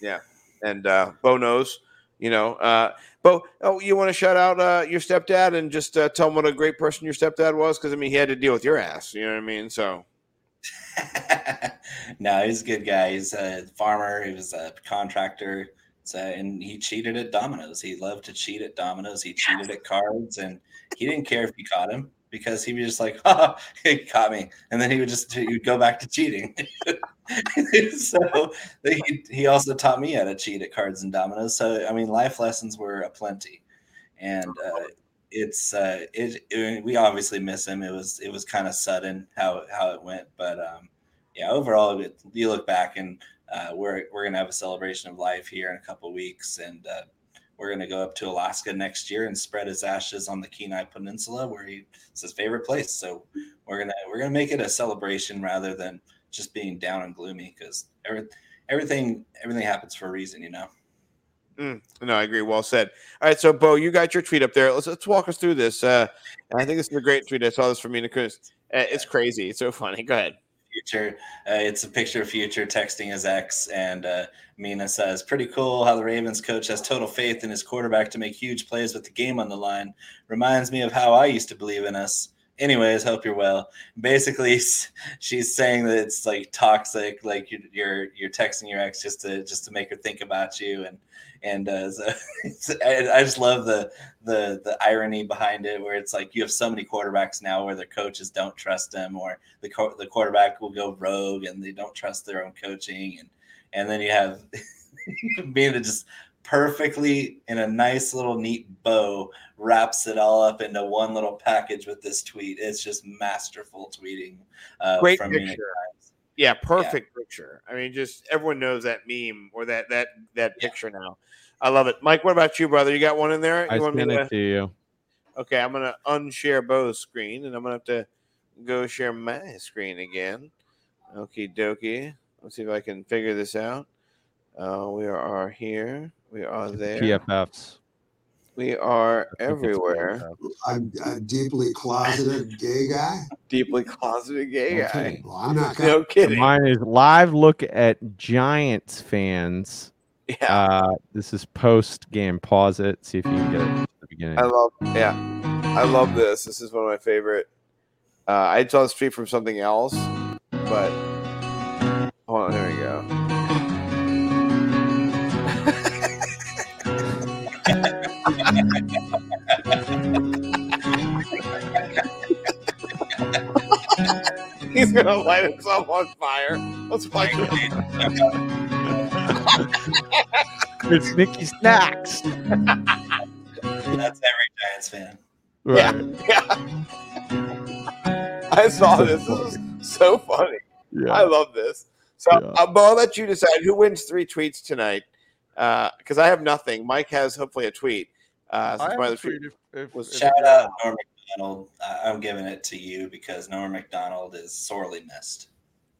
Yeah. And uh Bo knows, you know. Uh Bo, oh, you want to shout out uh your stepdad and just uh, tell him what a great person your stepdad was? Because I mean he had to deal with your ass, you know what I mean? So no, he's a good guy. He's a farmer. He was a contractor. So, and he cheated at dominoes. He loved to cheat at dominoes. He cheated at cards, and he didn't care if you caught him because he was just like, "Ha, he caught me," and then he would just he would go back to cheating. so he he also taught me how to cheat at cards and dominoes. So I mean, life lessons were aplenty, and uh, it's uh, it, it, We obviously miss him. It was it was kind of sudden how how it went, but um, yeah, overall, it, you look back and uh, we're we're gonna have a celebration of life here in a couple weeks, and uh, we're gonna go up to Alaska next year and spread his ashes on the Kenai Peninsula, where he it's his favorite place. So we're gonna we're gonna make it a celebration rather than just being down and gloomy because every, everything everything happens for a reason, you know. Mm, no, I agree. Well said. All right, so Bo, you got your tweet up there. Let's let's walk us through this. Uh, I think this is a great tweet. I saw this from Mina Kimes. Uh, it's crazy. It's so funny. Go ahead. Future. Uh, it's a picture of Future texting his ex, and uh, Mina says, "Pretty cool how the Ravens coach has total faith in his quarterback to make huge plays with the game on the line. Reminds me of how I used to believe in us." Anyways, hope you're well. Basically, she's saying that it's like toxic, like you're you're texting your ex just to just to make her think about you, and and uh, so I just love the the the irony behind it, where it's like you have so many quarterbacks now where their coaches don't trust them, or the co- the quarterback will go rogue and they don't trust their own coaching, and and then you have being just perfectly in a nice little neat bow wraps it all up into one little package with this tweet. It's just masterful tweeting. Uh, Great picture. Yeah, perfect yeah. picture. I mean, just everyone knows that meme or that that that yeah. picture now. I love it. Mike, what about you, brother? You got one in there? You I want sent to... it to you. Okay, I'm gonna unshare Bo's screen, and I'm gonna have to go share my screen again. Okie dokie. Let's see if I can figure this out. Uh, we are here. We are there. PFFs. We are everywhere. I'm a deeply closeted gay guy. Deeply closeted gay okay. guy. Well, I'm not. Gonna... No kidding. Mine is live look at Giants fans yeah. Uh, this is post game. Pause it. See if you can get it at the beginning. I love. Yeah. I love this. This is one of my favorite. Uh, I saw this tweet from something else, but hold on. Here we go. He's gonna light himself on fire. Let's watch it. it's Nicky Snacks. That's every Giants fan. Right. Yeah. yeah. I saw this. This is so funny. Yeah. I love this. So, yeah. uh, Bo, I'll let you decide who wins three tweets tonight. Because uh, I have nothing. Mike has hopefully a tweet. Uh, I have a tweet if, if, was shout out Norm Macdonald. I'm giving it to you because Norm Macdonald is sorely missed.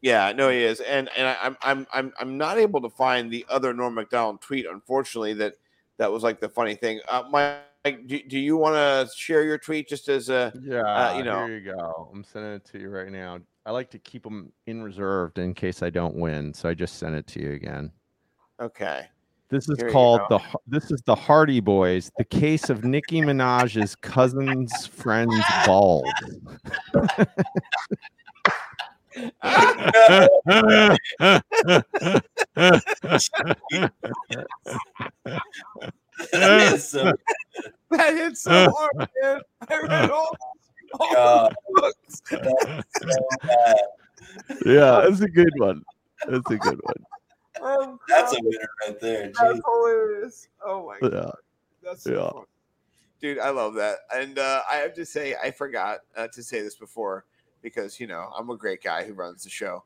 Yeah, no, he is, and and I, am I'm I'm I'm not able to find the other Norm Macdonald tweet. Unfortunately, that that was like the funny thing. Uh, Mike, do, do you want to share your tweet just as a yeah? Uh, you know, here you go. I'm sending it to you right now. I like to keep them in reserved in case I don't win, so I just sent it to you again. Okay. This is here called the this is the Hardy Boys, the case of Nicki Minaj's cousin's friend's balls. that hit so, that hit so hard, man. I read all, all God. books. yeah, that's a good one. That's a good one. Oh, that's a winner right there. Jeez. That's hilarious. Oh my god. Yeah. That's so yeah. Fun. Dude, I love that. And uh, I have to say, I forgot uh, to say this before because you know I'm a great guy who runs the show,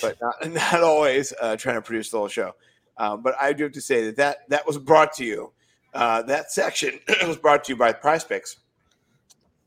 but not, not always uh, trying to produce the whole show. Um, but I do have to say that that, that was brought to you. Uh, that section was brought to you by Prize Picks.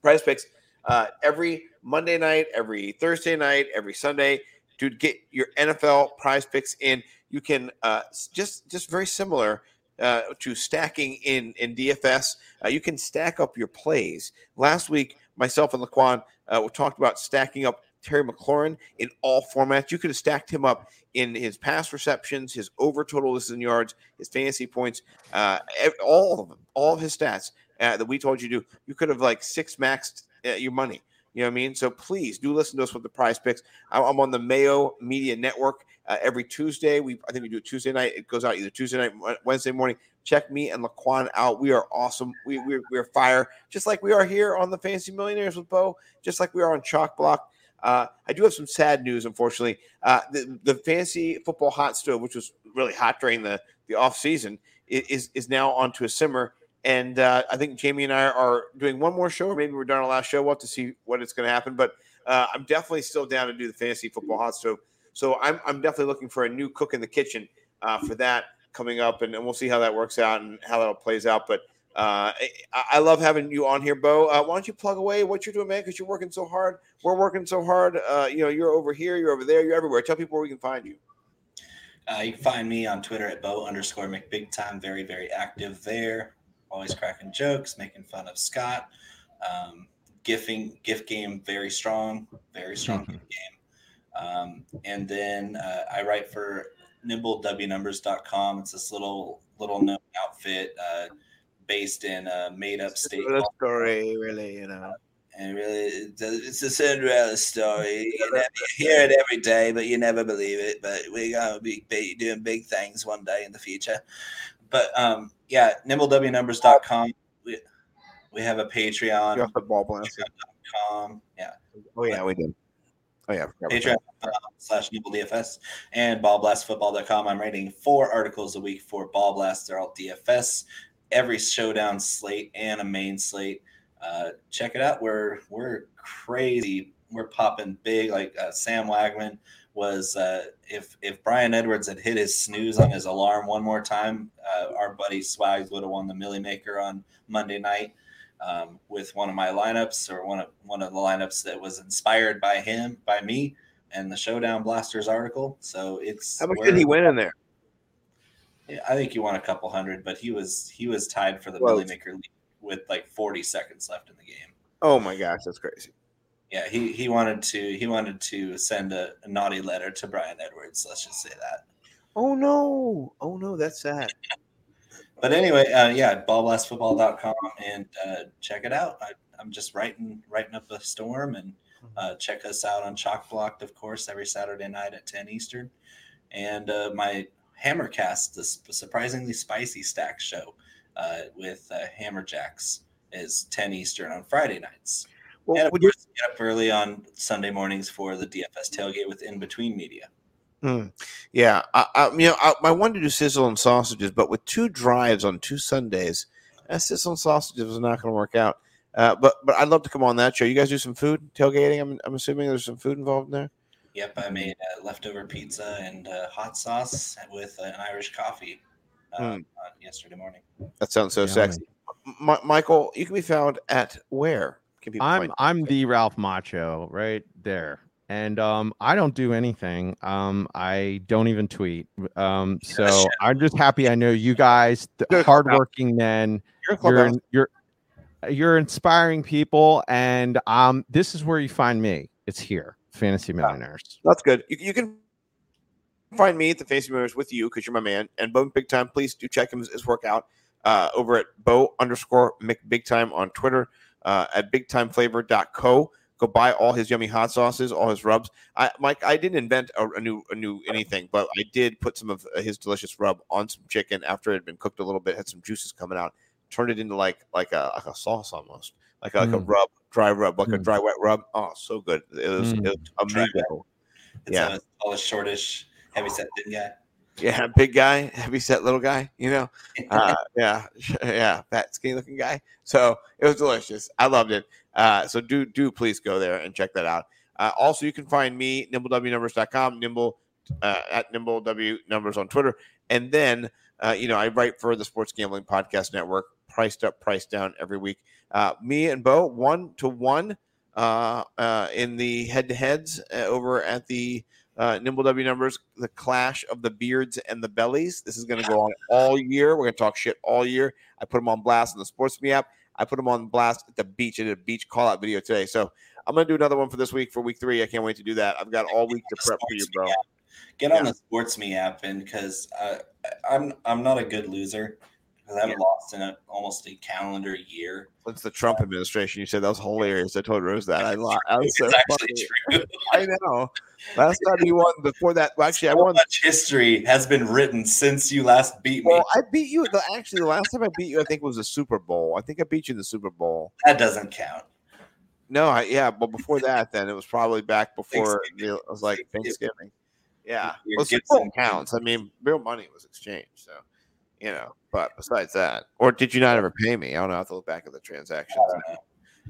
Prize Picks uh, every Monday night, every Thursday night, every Sunday to get your NFL Prize Picks in. You can uh, just just very similar uh, to stacking in in DFS. Uh, you can stack up your plays. Last week, myself and Laquan uh, we talked about stacking up Terry McLaurin in all formats. You could have stacked him up in his pass receptions, his over total listens in yards, his fantasy points, uh, all of them, all of his stats uh, that we told you to do. You could have like six maxed your money. You know what I mean? So please do listen to us with the prize picks. I'm, on the Mayo Media Network uh, every Tuesday. We I think we do it Tuesday night. It goes out either Tuesday night, Wednesday morning. Check me and Laquan out. We are awesome. We we're, we're fire, just like we are here on the Fantasy Millionaires with Bo, just like we are on Chalk Block. Uh, I do have some sad news, unfortunately. Uh, the, the fantasy football hot stove, which was really hot during the, the off season, is is now onto a simmer. And uh, I think Jamie and I are doing one more show, or maybe we're done our last show. We'll have to see what it's going to happen. But uh, I'm definitely still down to do the fantasy football hot stove. So I'm, I'm definitely looking for a new cook in the kitchen uh, for that coming up, and, and, we'll see how that works out and how that all plays out. But uh, I, I, love having you on here, Bo. Uh, why don't you plug away what you're doing, man? Because you're working so hard. We're working so hard. Uh, you know, you're over here, you're over there, you're everywhere. Tell people where we can find you. Uh, you can find me on Twitter at Bo underscore McBigtime. Very, very active there always cracking jokes, making fun of Scott. Um, gifting gift game very strong, very strong mm-hmm. gift game. Um, and then uh, I write for nimblewnumbers.com. It's this little little known outfit uh, based in a made up state. A story, really, you know. And really, it's a Cinderella story. You, never, you hear it every day, but you never believe it. But we're gonna be, be doing big things one day in the future. But um, yeah, nimblewnumbers.com. We, we have a Patreon. You football Patreon.com. Yeah. Oh, yeah, we did. Oh, yeah. Patreon slash nimbledfs and ballblastfootball.com. I'm writing four articles a week for Ball Blast. They're all DFS, every showdown slate and a main slate. Uh, check it out. We're, we're crazy. We're popping big like uh, Sam Wagman was uh, if if Bryan Edwards had hit his snooze on his alarm one more time, uh, our buddy Swags would have won the Milly Maker on Monday night um, with one of my lineups or one of one of the lineups that was inspired by him, by me, and the Showdown Blasters article. So it's how much did he win in there? Yeah, I think he won a couple hundred, but he was he was tied for the Milly Maker with like 40 seconds left in the game. Oh my gosh, that's crazy yeah, he he wanted to he wanted to send a, a, naughty letter to Bryan Edwards. Let's just say that. Oh no! Oh no, that's sad. but anyway, uh, yeah, ballblastfootball.com and uh, check it out. I, am just writing writing up a storm and uh, check us out on Chalk Blocked, of course, every Saturday night at 10 Eastern, and uh, my Hammercast, the surprisingly spicy stack show uh, with uh, Hammerjacks, is 10 Eastern on Friday nights. Well, and of course, you get up early on Sunday mornings for the DFS tailgate with in between media. Hmm. Yeah, I, I, you know, I, I wanted to do sizzle and sausages, but with two drives on two Sundays, that sizzle and sausages is not going to work out. Uh, but but I'd love to come on that show. You guys do some food tailgating. I'm I'm assuming there's some food involved in there. Yep, I made uh, leftover pizza and uh, hot sauce with an Irish coffee uh, hmm. yesterday morning. That sounds so yeah, sexy. M- Michael, you can be found at where? I'm I'm the Ralph Macho right there. And um, I don't do anything. Um, I don't even tweet. Um, so I'm just happy I know you guys, the hardworking men. You're you're, you're inspiring people, and um, this is where you find me. It's here, Fantasy Millionaires. That's good. You, you can find me at the Fantasy Millionaires with you because you're my man. And Bo Big Time, please do check him his, his workout uh, over at Bo underscore Big Time on Twitter uh, at bigtimeflavor.co. Go buy all his yummy hot sauces, all his rubs. I, Mike, I didn't invent a, a new a new anything, but I did put some of his delicious rub on some chicken after it had been cooked a little bit, had some juices coming out, turned it into like like a like a sauce almost, like a, like mm. a rub, dry rub, like mm. a dry wet rub. Oh, so good! It was, mm. it was amazing. It's yeah, a tall, shortish, heavy set thin guy. Yeah, big guy, heavy set little guy, you know. Uh, yeah, yeah, fat skinny looking guy. So it was delicious. I loved it. Uh, so do do please go there and check that out. Uh, also, you can find me nimblewnumbers.com, nimble uh, at nimblewnumbers numbers on Twitter, and then uh, you know I write for the Sports Gambling Podcast Network, priced up, priced down every week. Uh, me and Bo one to one uh, uh, in the head to heads uh, over at the uh, Nimble W numbers, the clash of the beards and the bellies. This is going to go on all year. We're going to talk shit all year. I put them on blast in the Sports Me app. I put them on blast at the beach. I did a beach call out video today. So I'm going to do another one for this week for week three. I can't wait to do that. I've got all week to prep for you, bro. Get on yeah. the Sports Me app, and because uh, I'm I'm not a good loser because I haven't lost in a, almost a calendar year. Since the Trump administration, you said that was hilarious. I told Rose that. I, lost. I was so It's actually funny. true. I know. Last time you won before that, well, actually, I won. much history has been written since you last beat me. Well, I beat you. The, actually, the last time I beat you, I think was the Super Bowl. I think I beat you in the Super Bowl. that doesn't count. No, I, yeah, but before that, then it was probably back before the, it was like Thanksgiving. Yeah, Your well, Super Gibson. Bowl counts. I mean, real money was exchanged, so you know. But besides that, or did you not ever pay me? I don't know. I have to look back at the transactions. Know.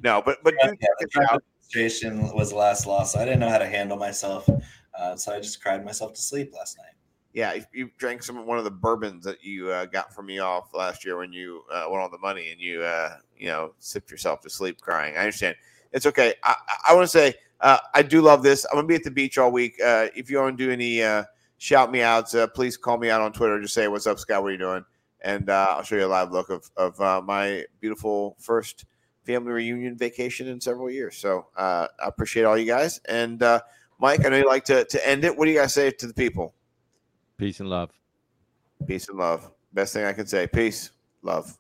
No, but but Yeah, do the check it Trump out. administration was the last loss. So I didn't know how to handle myself, uh, so I just cried myself to sleep last night. Yeah, you drank some one of the bourbons that you uh, got from me off last year when you uh, won all the money and you uh, you know sipped yourself to sleep crying. I understand. It's okay. I, I want to say uh, I do love this. I'm gonna be at the beach all week. Uh, if you want to do any uh, shout me out. uh, please call me out on Twitter. Just say what's up, Scott. What are you doing? And uh, I'll show you a live look of of uh, my beautiful first family reunion vacation in several years. So uh, I appreciate all you guys. And uh, Mike, I know you like to to end it. What do you guys say to the people? Peace and love. Peace and love. Best thing I can say. Peace, love.